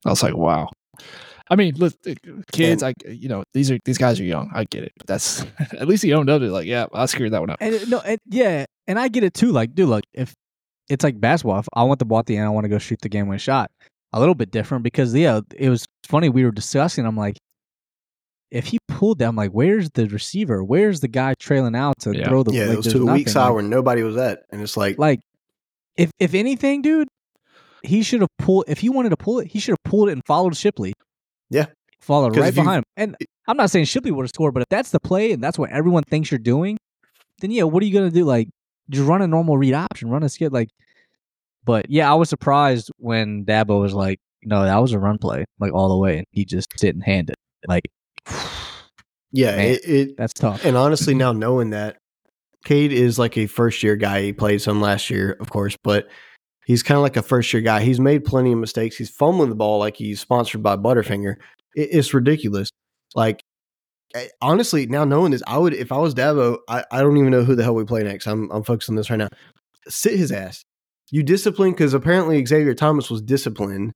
I was like, "Wow." I mean, look, uh, kids, I you know these are these guys are young. I get it, but that's at least he owned up to it. Like, yeah, I screwed that one up. And no, and, yeah, and I get it too. Like, dude, look, if it's like basketball, if I want the ball at the end, I want to go shoot the game win shot. A little bit different because yeah, it was funny. We were discussing. I'm like, if he pulled that, I'm like, where's the receiver? Where's the guy trailing out to Yeah. throw the? yeah, like, it was there's to a weak side Like- where nobody was at, and it's like, like if if anything, dude, he should have pulled. If he wanted to pull it, he should have pulled it and followed Shipley. Yeah. followed right if you- behind him. And I'm not saying Shipley would have scored, but if that's the play and that's what everyone thinks you're doing, then yeah, what are you gonna do? Like, just run a normal read option, run a skid, like. But yeah, I was surprised when Dabo was like, "No, that was a run play, like all the way," and he just didn't hand it. Like, yeah, Man. it, it that's tough. And honestly, now knowing that, Cade is like a first year guy. He played some last year, of course, but he's kind of like a first year guy. He's made plenty of mistakes. He's fumbling the ball like he's sponsored by Butterfinger. It, it's ridiculous. Like, eh, honestly, now knowing this, I would, if I was Dabo, I, I don't even know who the hell we play next. I'm, I'm focused on this right now. Sit his ass. You disciplined because apparently Xavier Thomas was disciplined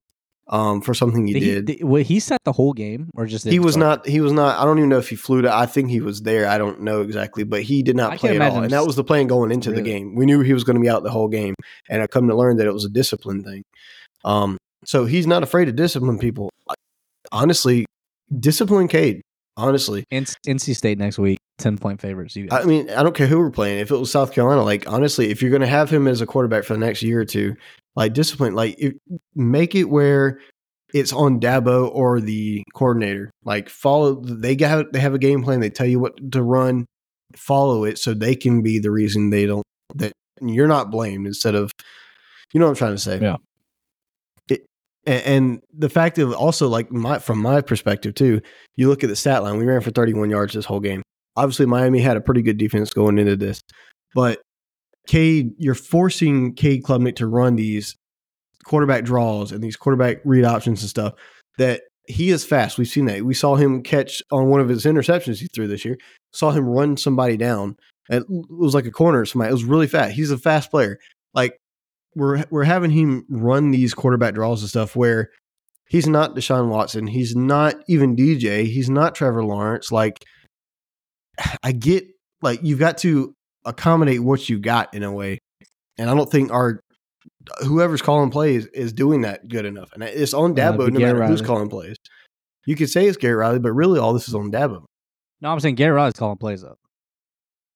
um, for something he Did he, did. did- he set the whole game or just He was not. He was not. I don't even know if he flew to. I think he was there. I don't know exactly, but he did not can't play at all. And that was the plan going into the game. We knew he was going to be out the whole game, and I come to learn that it was a discipline thing. Um, so he's not afraid to discipline people. Honestly, discipline Cade. Honestly, NC State next week, ten point favorites. You I mean, I don't care who we're playing. If it was South Carolina, like honestly, if you're going to have him as a quarterback for the next year or two, like discipline, like if, make it where it's on Dabo or the coordinator. Like follow. They got they have a game plan. They tell you what to run. Follow it so they can be the reason they don't that you're not blamed instead of you know what I'm trying to say. Yeah. And, the fact of also like my from my perspective too, you look at the stat line. We ran for 31 yards this whole game obviously Miami had a pretty good defense going into this, but Cade, you're forcing Cade Klubnik to run these quarterback draws and these quarterback read options and stuff that he is fast. We've seen that. We saw him catch on one of his interceptions he threw this year. Saw him run somebody down. It was like a corner or somebody. It was really fast. He's a fast player. Like we're we're having him run these quarterback draws and stuff where he's not Deshaun Watson. He's not even DJ. He's not Trevor Lawrence. Like I get like you've got to accommodate what you got in a way, and I don't think our whoever's calling plays is doing that good enough. And it's on uh, Dabo it'd no matter Garrett who's calling plays. You could say it's Garrett Riley, but really all this is on Dabo. no, I'm saying Garrett Riley's calling plays up.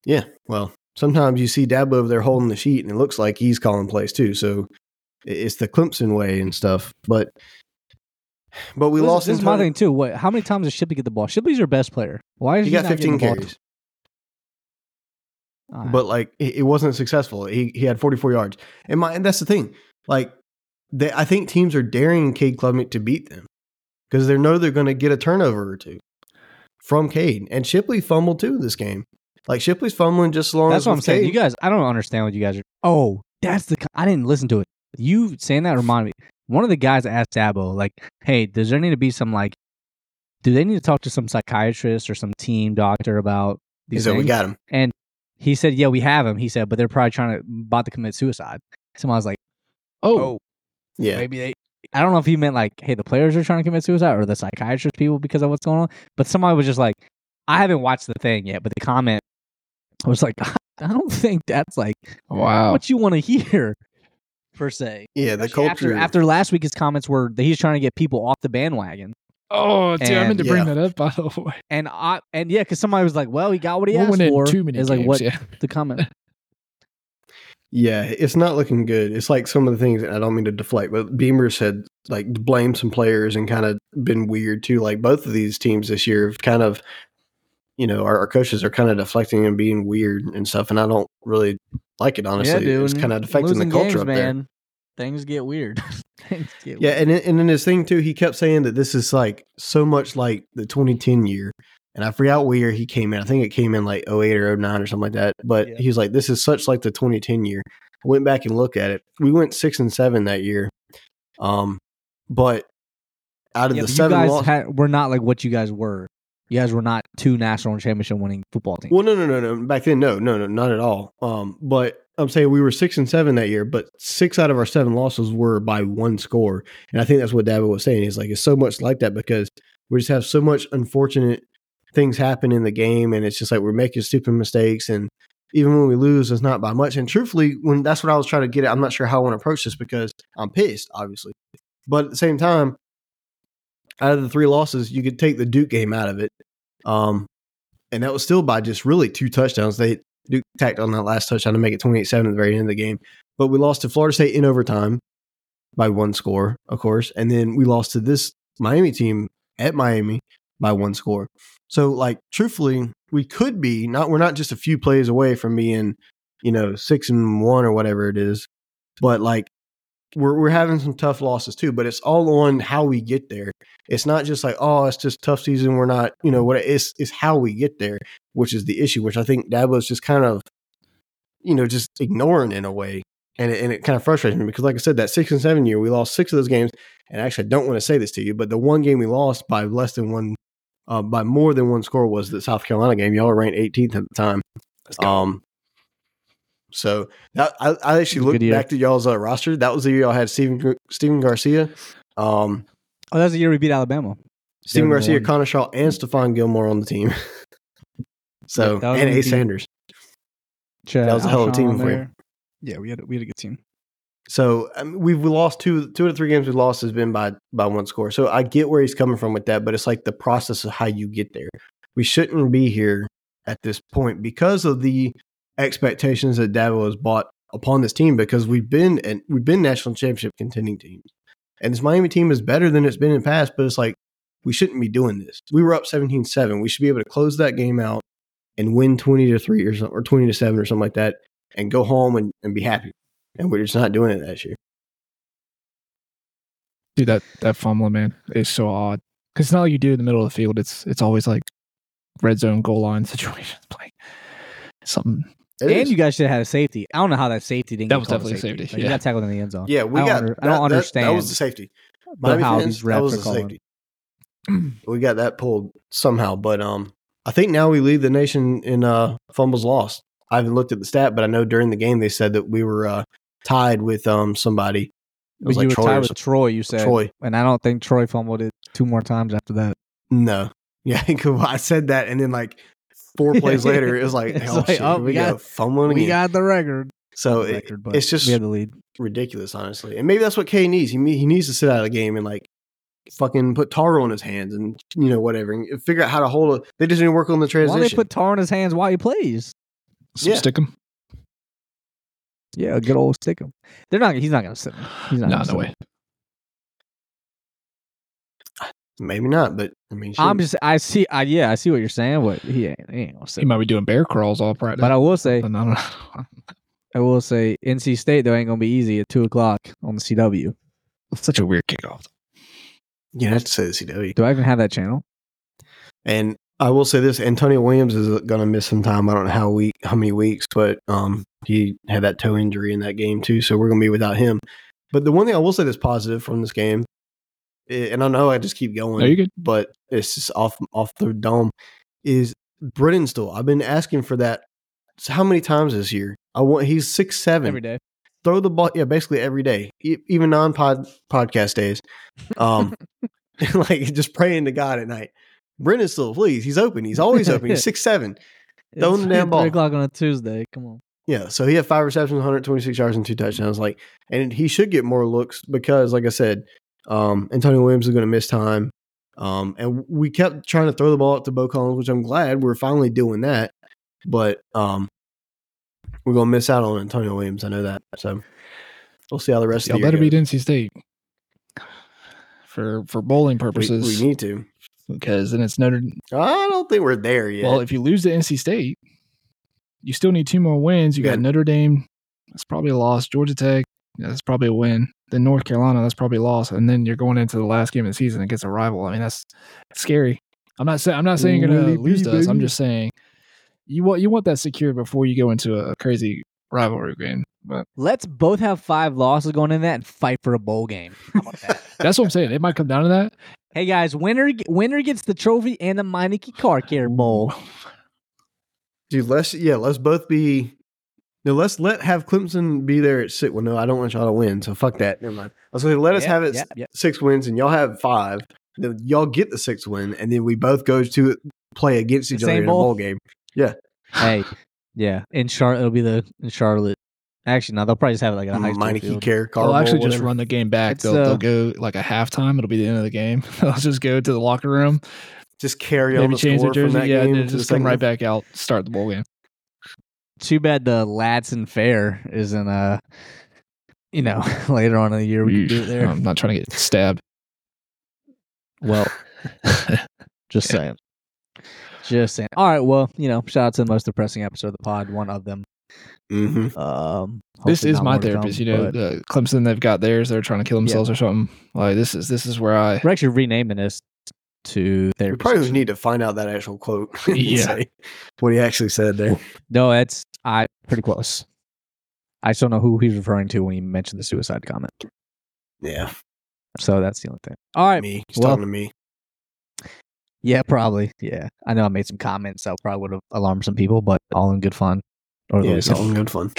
Yeah, well, sometimes you see Dabo over there holding the sheet, and it looks like he's calling plays too. So it's the Clemson way and stuff. But but we This- lost. This is my thing too. What? How many times does Shipley get the ball? Shipley's your best player. Why is He he, got not getting 15 the ball carries. Right. but like it, it wasn't successful. He he had 44 yards, and my and that's the thing. Like they, I think teams are daring Cade Klubnik to beat them because they know they're going to get a turnover or two from Cade. And Shipley fumbled too this game. Like Shipley's fumbling just as long that's as what I'm saying. Cade. You guys, I don't understand what you guys are. Oh, that's the. I didn't listen to it. You saying that reminded me. One of the guys asked Dabo, like, "Hey, does there need to be some like? Do they need to talk to some psychiatrist or some team doctor about he these said we got him. And he said, "Yeah, we have him." He said, "But they're probably trying to about to commit suicide." So I was like, oh, oh, Yeah, maybe they." I don't know if he meant like, "Hey, the players are trying to commit suicide," or the psychiatrist people because of what's going on. But somebody was just like, "I haven't watched the thing yet," but the comment was like, "I don't think that's like wow. what you want to hear." Per se, yeah. The Especially culture. after, after last week, his comments were that he's trying to get people off the bandwagon, Oh, dude, I meant to bring yeah. that up by the way. and I and yeah, because somebody was like, "Well, he got what he We asked for." too many It's games. like what yeah. the comment. Yeah, it's not looking good. It's like some of the things, and I don't mean to deflect, but Beamer said like blame some players and kind of been weird too. Like both of these teams this year have kind of, you know, our, our coaches are kind of deflecting and being weird and stuff, and I don't really like it. Honestly, it's kind of affecting the culture games, up there. Things get weird. Things get Yeah, weird. and and in his thing too, he kept saying that this is like so much like the 2010 year. And I forgot what year he came in. I think it came in like 08 or 09 or something like that. But Yeah. he was like, this is such like the 2010 year. I went back and looked at it. We went six and seven that year. Um, but out of Yeah, the seven guys loss- had, were not like what you guys were. You guys were not two national championship winning football teams. Well, no, no, no, no. Back then, no, no, no, not at all. Um, but I'm saying we were six and seven that year, but six out of our seven losses were by one score, and I think that's what Dabo was saying. He's like, it's so much like that because we just have so much unfortunate things happen in the game, and it's just like we're making stupid mistakes, and even when we lose, it's not by much. And truthfully, when that's what I was trying to get at, I'm not sure how I want to approach this because I'm pissed, obviously, but at the same time, out of the three losses, you could take the Duke game out of it. Um, and that was still by just really two touchdowns. They Duke tacked on that last touchdown to make it 28 7 at the very end of the game. But we lost to Florida State in overtime by one score, of course. And then we lost to this Miami team at Miami by one score. So, like, truthfully, we could be not, we're not just a few plays away from being, you know, six and one or whatever it is. But, like, we're, we're having some tough losses too, but it's all on how we get there. It's not just like, oh, it's just tough season. We're not, you know, what it's, it's how we get there, which is the issue, which I think Dabo's just kind of, you know, just ignoring in a way. And it, and it kind of frustrates me because, like I said, that six and seven year, we lost six of those games. And actually, I don't want to say this to you, but the one game we lost by less than one, uh, by more than one score was the South Carolina game. Y'all were ranked 18th at the time. Um, so that, I, I actually looked back to y'all's uh, roster. That was the year y'all had Stephen Steven Garcia, Um, Oh, that's the year we beat Alabama. Stephen Garcia, one. Connor Shaw, and Stephon Gilmore on the team. so Yeah, and when we Ace Sanders. Chad That was a hell of a team on for you. Yeah, we had a, we had a good team. So I mean, we've we lost two two of three games we lost has been by by one score. So I get where he's coming from with that, but it's like the process of how you get there. We shouldn't be here at this point because of the expectations that Dabo has bought upon this team. Because we've been and we've been national championship contending teams, and this Miami team is better than it's been in the past. But it's like we shouldn't be doing this. We were up 17-7. We should be able to close that game out and win twenty to three or something, or twenty to seven or something like that, and go home and, and be happy. And we're just not doing it that year. Dude, that that fumbling man is so odd because it's not like you do in the middle of the field. It's it's always like red zone goal line situations. Like something. It and is. you guys should have had a safety. I don't know how that safety didn't. That get was definitely a safety, Like, You got tackled in the end zone. yeah, we I got. under- I don't that- That, understand was the safety. but Miami how fans, these that refs was are the calling. safety. we got that pulled somehow, but um, I think now we lead the nation in uh fumbles lost. I haven't looked at the stat, but I know during the game they said that we were uh tied with um somebody. It But was you like were Troy. tied with Troy. You said, Troy. and I don't think Troy fumbled it two more times after that. No, yeah, I said that, and then like four plays later, it was like, It's oh like, shit, oh, we we got got- fumbling We again. got the record. so it, record but it's just we had the lead. ridiculous, honestly. And maybe that's what K needs. He he needs to sit out of the game and like fucking put Taro on his hands and you know whatever and figure out how to hold it. They just need to work on the Why transition. don't they put tar on his hands while he plays? Yeah. Stick him. Yeah, a good old stick him. They're not. He's not gonna sit. him. He's not. No, gonna no sit way. him. maybe not, but I mean, I'm just. I see. I yeah. I see what you're saying, but he ain't. He ain't gonna sit. He might be doing bear crawls all practice. But I will say, But I don't know. I will say, NC State though ain't gonna be easy at two o'clock on the CW. Such a weird kickoff. you have to say the CW. Do I even have that channel? And I will say this: Antonio Williams is going to miss some time. I don't know how week, how many weeks, but um, he had that toe injury in that game too, so we're going to be without him. But the one thing I will say that's positive from this game, and I know I just keep going, No, you good. but it's just off off the dome, is Briningstool? I've been asking for that. So how many times this year? I want. He's six seven. Every day. throw the ball yeah basically every day e- even non-pod podcast days um like just praying to god at night briningstool please he's open he's always open he's six seven Throw It's the damn ball. Three o'clock on a Tuesday. Come on. yeah so he had five receptions 126 yards and two touchdowns like and he should get more looks because like i said um antonio williams is going to miss time um and we kept trying to throw the ball up to beaux collins which i'm glad we're finally doing that but um we're going to miss out on antonio williams i know that so we'll see how the rest Y'all of the year better goes. beat NC State for for bowling We- purposes. We, need to. because then it's Notre. I don't think we're there yet. Well, if you lose to NC State, you still need two more wins. You Yeah. got Notre Dame. That's probably a loss. Georgia Tech. yeah, That's probably a win. Then North Carolina. That's probably a loss. And then you're going into the last game of the season against a rival. I mean, that's scary. I'm not saying I'm not saying you're gonna Willie lose B, to us. I'm just saying you want you want that secured before you go into a crazy rivalry game. But Let's both have five losses going in that and fight for a bowl game. That? that's what I'm saying. It might come down to that. hey guys, winner winner gets the trophy and the Meineke Car Care Bowl. Dude, let's yeah, let's both be. No, let's let have Clemson be there at six. Well, no, I don't want y'all to win, so fuck that. Never mind. I was going to let us Yeah, have it yeah, yeah. six wins, and y'all have five. Then y'all get the sixth win, and then we both go to play against each other same in a bowl? bowl game. hey, yeah, in Charlotte it'll be the in Charlotte. Actually, no, they'll probably just have it like at a high school Meineke field. care. They'll actually just whatever. run the game back. It's, They'll, uh, they'll go like a halftime. It'll be the end of the game. they'll just go to the locker room, Just carry on the change their score from jersey, that yeah, game and then just come right back out, start the bowl game. Too bad the Ladson Fair isn't uh you know, later on in the year we can do it there. I'm not trying to get stabbed. well, just saying. Just saying. All right, well, you know, shout out to the most depressing episode of the pod, one of them. Mhm. Um this is my therapist. come, You know, but the Clemson they've got theirs. They're trying to kill themselves or something. Like this is this is where I. we're actually renaming this to We probably need to find out that actual quote. Yeah. say what he actually said there. No, that's I pretty close. I just don't know who he's referring to when he mentioned the suicide comment. Yeah, So that's the only thing. All right. me. He's well- talking to me. Yeah, probably. Yeah. I know I made some comments that probably would have alarmed some people, but all in good fun. Or Yeah, it's all in good fun.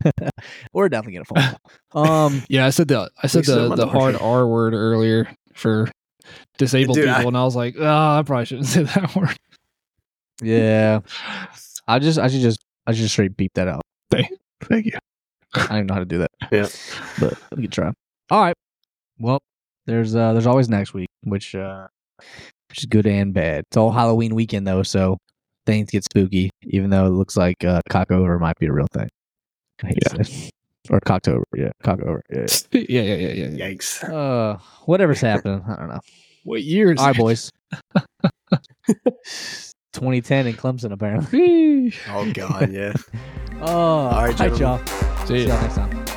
We're definitely gonna phone. Um, Yeah, I said the I said said the, the hard R word earlier for disabled Dude, people, I- and I was like, oh, I probably shouldn't say that word. yeah, I just, I should just, I should just straight beep that out. Thank you. I don't know how to do that. Yeah. but we can try. All right. Well, there's, uh, there's always next week, which, uh, which is good and bad. It's all Halloween weekend though, so things get spooky. Even though it looks like uh, cockover might be a real thing. I hate to say it. or cocktober, yeah, cockover, yeah. yeah, yeah, yeah, yeah. yeah. Yikes. Uh, whatever's happening, I don't know. What years? All right, boys. 2010 in Clemson, apparently. Oh God, yeah. Oh, all right, right, gentlemen. y'all. See See y'all next time.